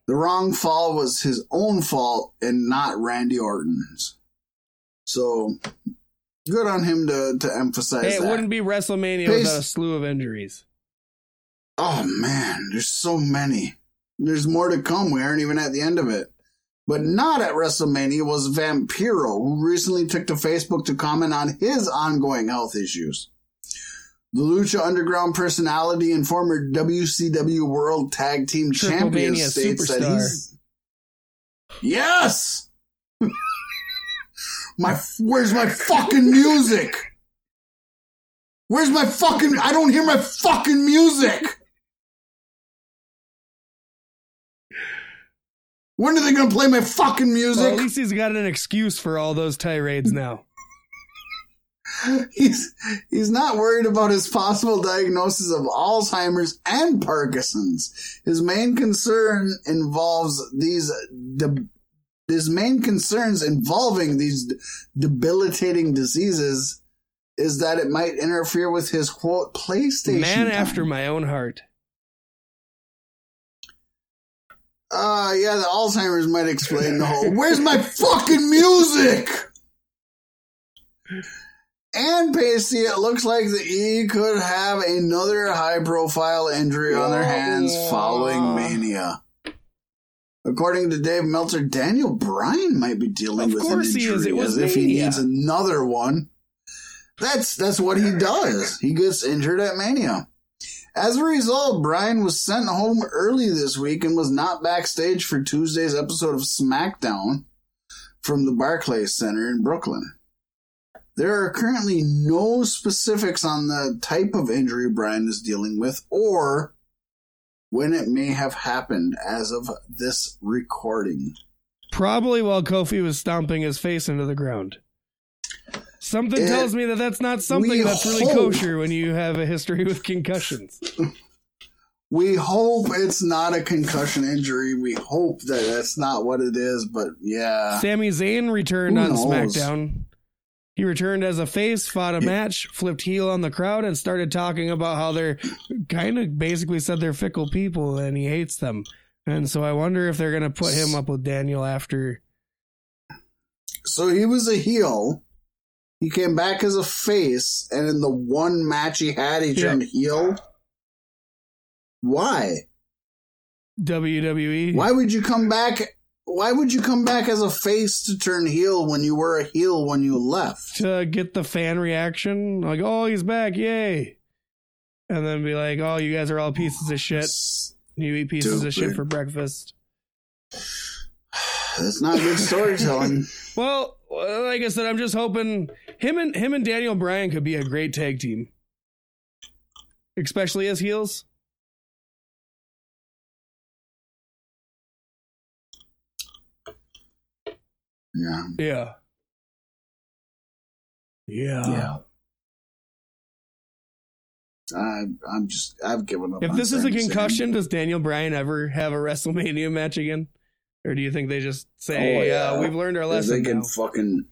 The wrong fall was his own fault and not Randy Orton's. So good on him to to emphasize Hey, it that. wouldn't be WrestleMania Pace- without a slew of injuries. Oh man, there's so many. There's more to come. We aren't even at the end of it. But not at WrestleMania was Vampiro, who recently took to Facebook to comment on his ongoing health issues. The Lucha Underground personality and former WCW World Tag Team Triple Champion Mania states that superstar. he's. Yes! my where's my fucking music? Where's my fucking I don't hear my fucking music. When are they gonna play my fucking music? Well, at least he's got an excuse for all those tirades now. he's he's not worried about his possible diagnosis of Alzheimer's and Parkinson's. His main concern involves these de- his main concerns involving these debilitating diseases is that it might interfere with his quote PlayStation. Man time. after my own heart. Uh yeah, the Alzheimer's might explain the whole. Where's my fucking music? And Pasty, it looks like the E could have another high profile injury on their hands following Mania. According to Dave Meltzer, Daniel Bryan might be dealing Of with an injury. It was as if he Mania. needs another one. That's that's what he does. He gets injured at Mania. As a result, Bryan was sent home early this week and was not backstage for Tuesday's episode of SmackDown from the Barclays Center in Brooklyn. There are currently no specifics on the type of injury Bryan is dealing with or when it may have happened as of this recording. Probably while Kofi was stomping his face into the ground. Something It- tells me that that's not something that's really hope- kosher when you have a history with concussions. We hope it's not a concussion injury. We hope that that's not what it is, but yeah. Sami Zayn returned Who on knows? SmackDown. He returned as a face, fought a match, flipped heel on the crowd, and started talking about how they're kind of basically said they're fickle people and he hates them. And so I wonder if they're going to put him up with Daniel after. So he was a heel. He came back as a face, and in the one match he had, he Yeah. turned heel. Why? WWE. Why would you come back? Why would you come back as a face to turn heel when you were a heel when you left? To get the fan reaction, like, oh, he's back, yay. And then be like, oh, you guys are all pieces of shit. You eat pieces of shit for breakfast. That's not good storytelling. Well, like I said, I'm just hoping him and him and Daniel Bryan could be a great tag team, especially as heels. Yeah. Yeah. Yeah. Yeah. I, I'm just, I've given up. If this is a concussion, does Daniel Bryan ever have a WrestleMania match again? Or do you think they just say, Oh, yeah. uh, we've learned our lesson? if they can now? fucking,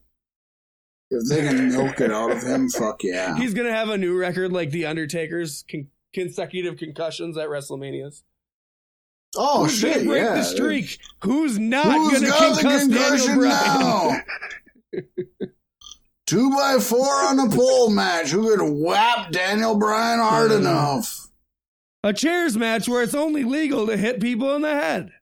if they can milk it out of him, fuck yeah. He's going to have a new record like The Undertaker's con- consecutive concussions at WrestleManias. Oh Who's shit, gonna break yeah. the streak? Who's not Who's going to got the concuss Daniel concussion Bryan? now? Two by four on a pole match. Who could whap Daniel Bryan hard Yeah. enough? A chairs match where it's only legal to hit people in the head.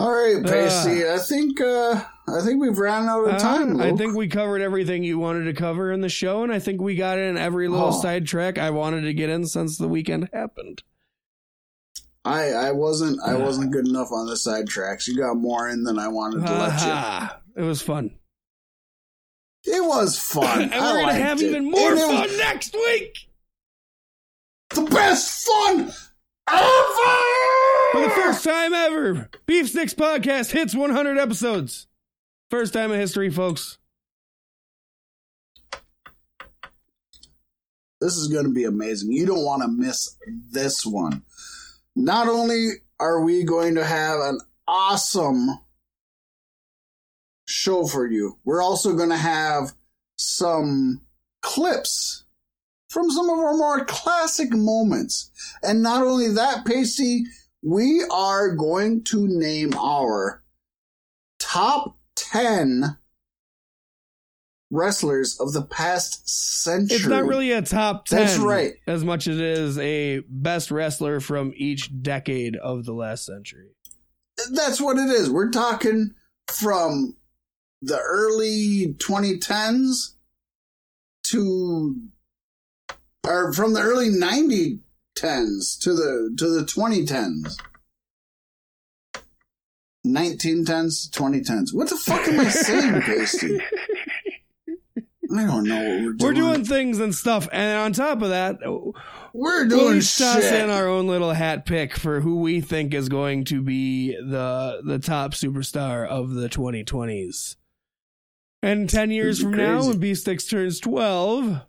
All right, Pasty. I think uh, I think we've ran out of time. Uh, I think we covered everything you wanted to cover in the show, and I think we got in every little Oh. sidetrack I wanted to get in since the weekend happened. I I wasn't I wasn't good enough on the sidetracks. You got more in than I wanted to let Ha-ha. It was fun. It was fun. and I we're to have it. even more And it was fun next week. The best fun ever. For the first time ever, Beef Sticks Podcast hits 100 episodes. First time in history, folks. This is going to be amazing. You don't want to miss this one. Not only are we going to have an awesome show for you, we're also going to have some clips from some of our more classic moments. And not only that, Pasty, we are going to name our top 10 wrestlers of the past century. It's not really a top 10 That's right. as much as it is a best wrestler from each decade of the last century. That's what it is. We're talking from the early 2010s to or from the early 90 10s to the to the 2010s 1910s to 2010s what the fuck am i saying Pasty? i don't know what we're doing We're doing things and stuff, and on top of that, we're we'll doing each toss shit. in our own little hat pick for who we think is going to be the the top superstar of the 2020s. And 10 years from be now, when B Sticks turns 12,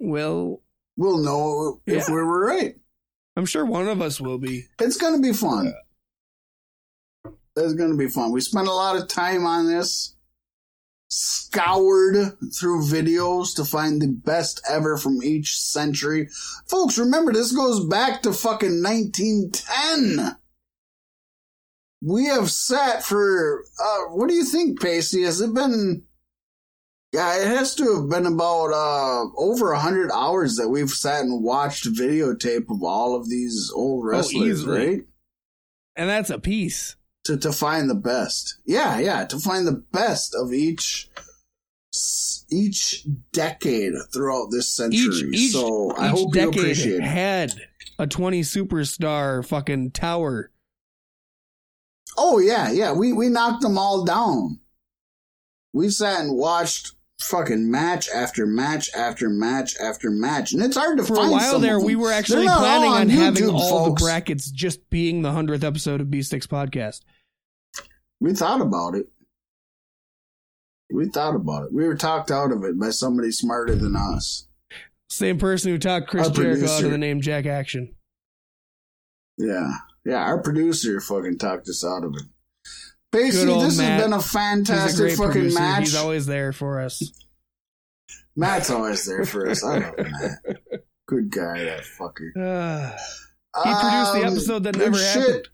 well, we'll know if Yeah. we were right I'm sure one of us will be. It's gonna be fun. It's gonna be fun. We spent a lot of time on this, scoured through videos to find the best ever from each century. Folks, remember this goes back to fucking 1910. We have sat for, uh, what do you think, Pasty? Has it been, yeah, it has to have been about, uh, over a hundred hours that we've sat and watched videotape of all of these old wrestlers, Oh, right? And that's a piece. to to find the best. Yeah, yeah, to find the best of each each decade throughout this century. Each each, so I each hope you decade appreciate it. had a 20 superstar fucking tower. Oh yeah, yeah, we we knocked them all down. We sat and watched fucking match after match after match after match, and it's hard to For a while there, we were actually planning all on, having all folks. the brackets just being the 100th episode of Beef Sticks Podcast. We thought about it. We thought about it. We were talked out of it by somebody smarter than us. Same person who talked Chris Our Jericho out of the name Jack Action. Yeah. Yeah, our producer fucking talked us out of it. Basically, this Matt. has been a He's a fantastic fucking producer. match. He's always there for us. Matt's always there for us. I love Matt. Good guy, that fucker. Ah. he produced the Um, episode that never shit. happened.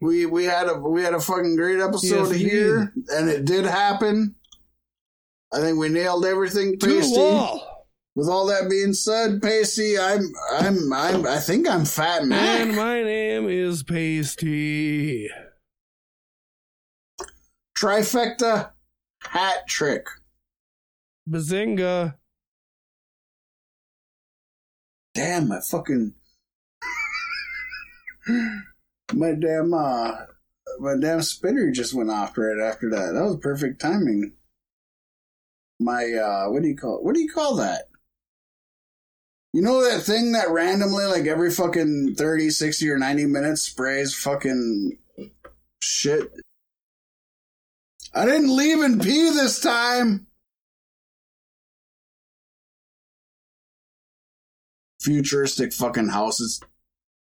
We we had a we had a fucking great episode Yes, here, and it did happen. I think we nailed everything, Pasty. With all that being said, Pasty, I'm I'm I'm I think I'm Fat Mack. And my name is Pasty. Trifecta hat trick. Bazinga. Damn, my fucking my damn uh my damn spitter just went off right after that. That was perfect timing. My uh what do you call it? what do you call that? You know that thing that randomly like every fucking 30, 60 or 90 minutes sprays fucking shit. I didn't leave and pee this time. Futuristic fucking houses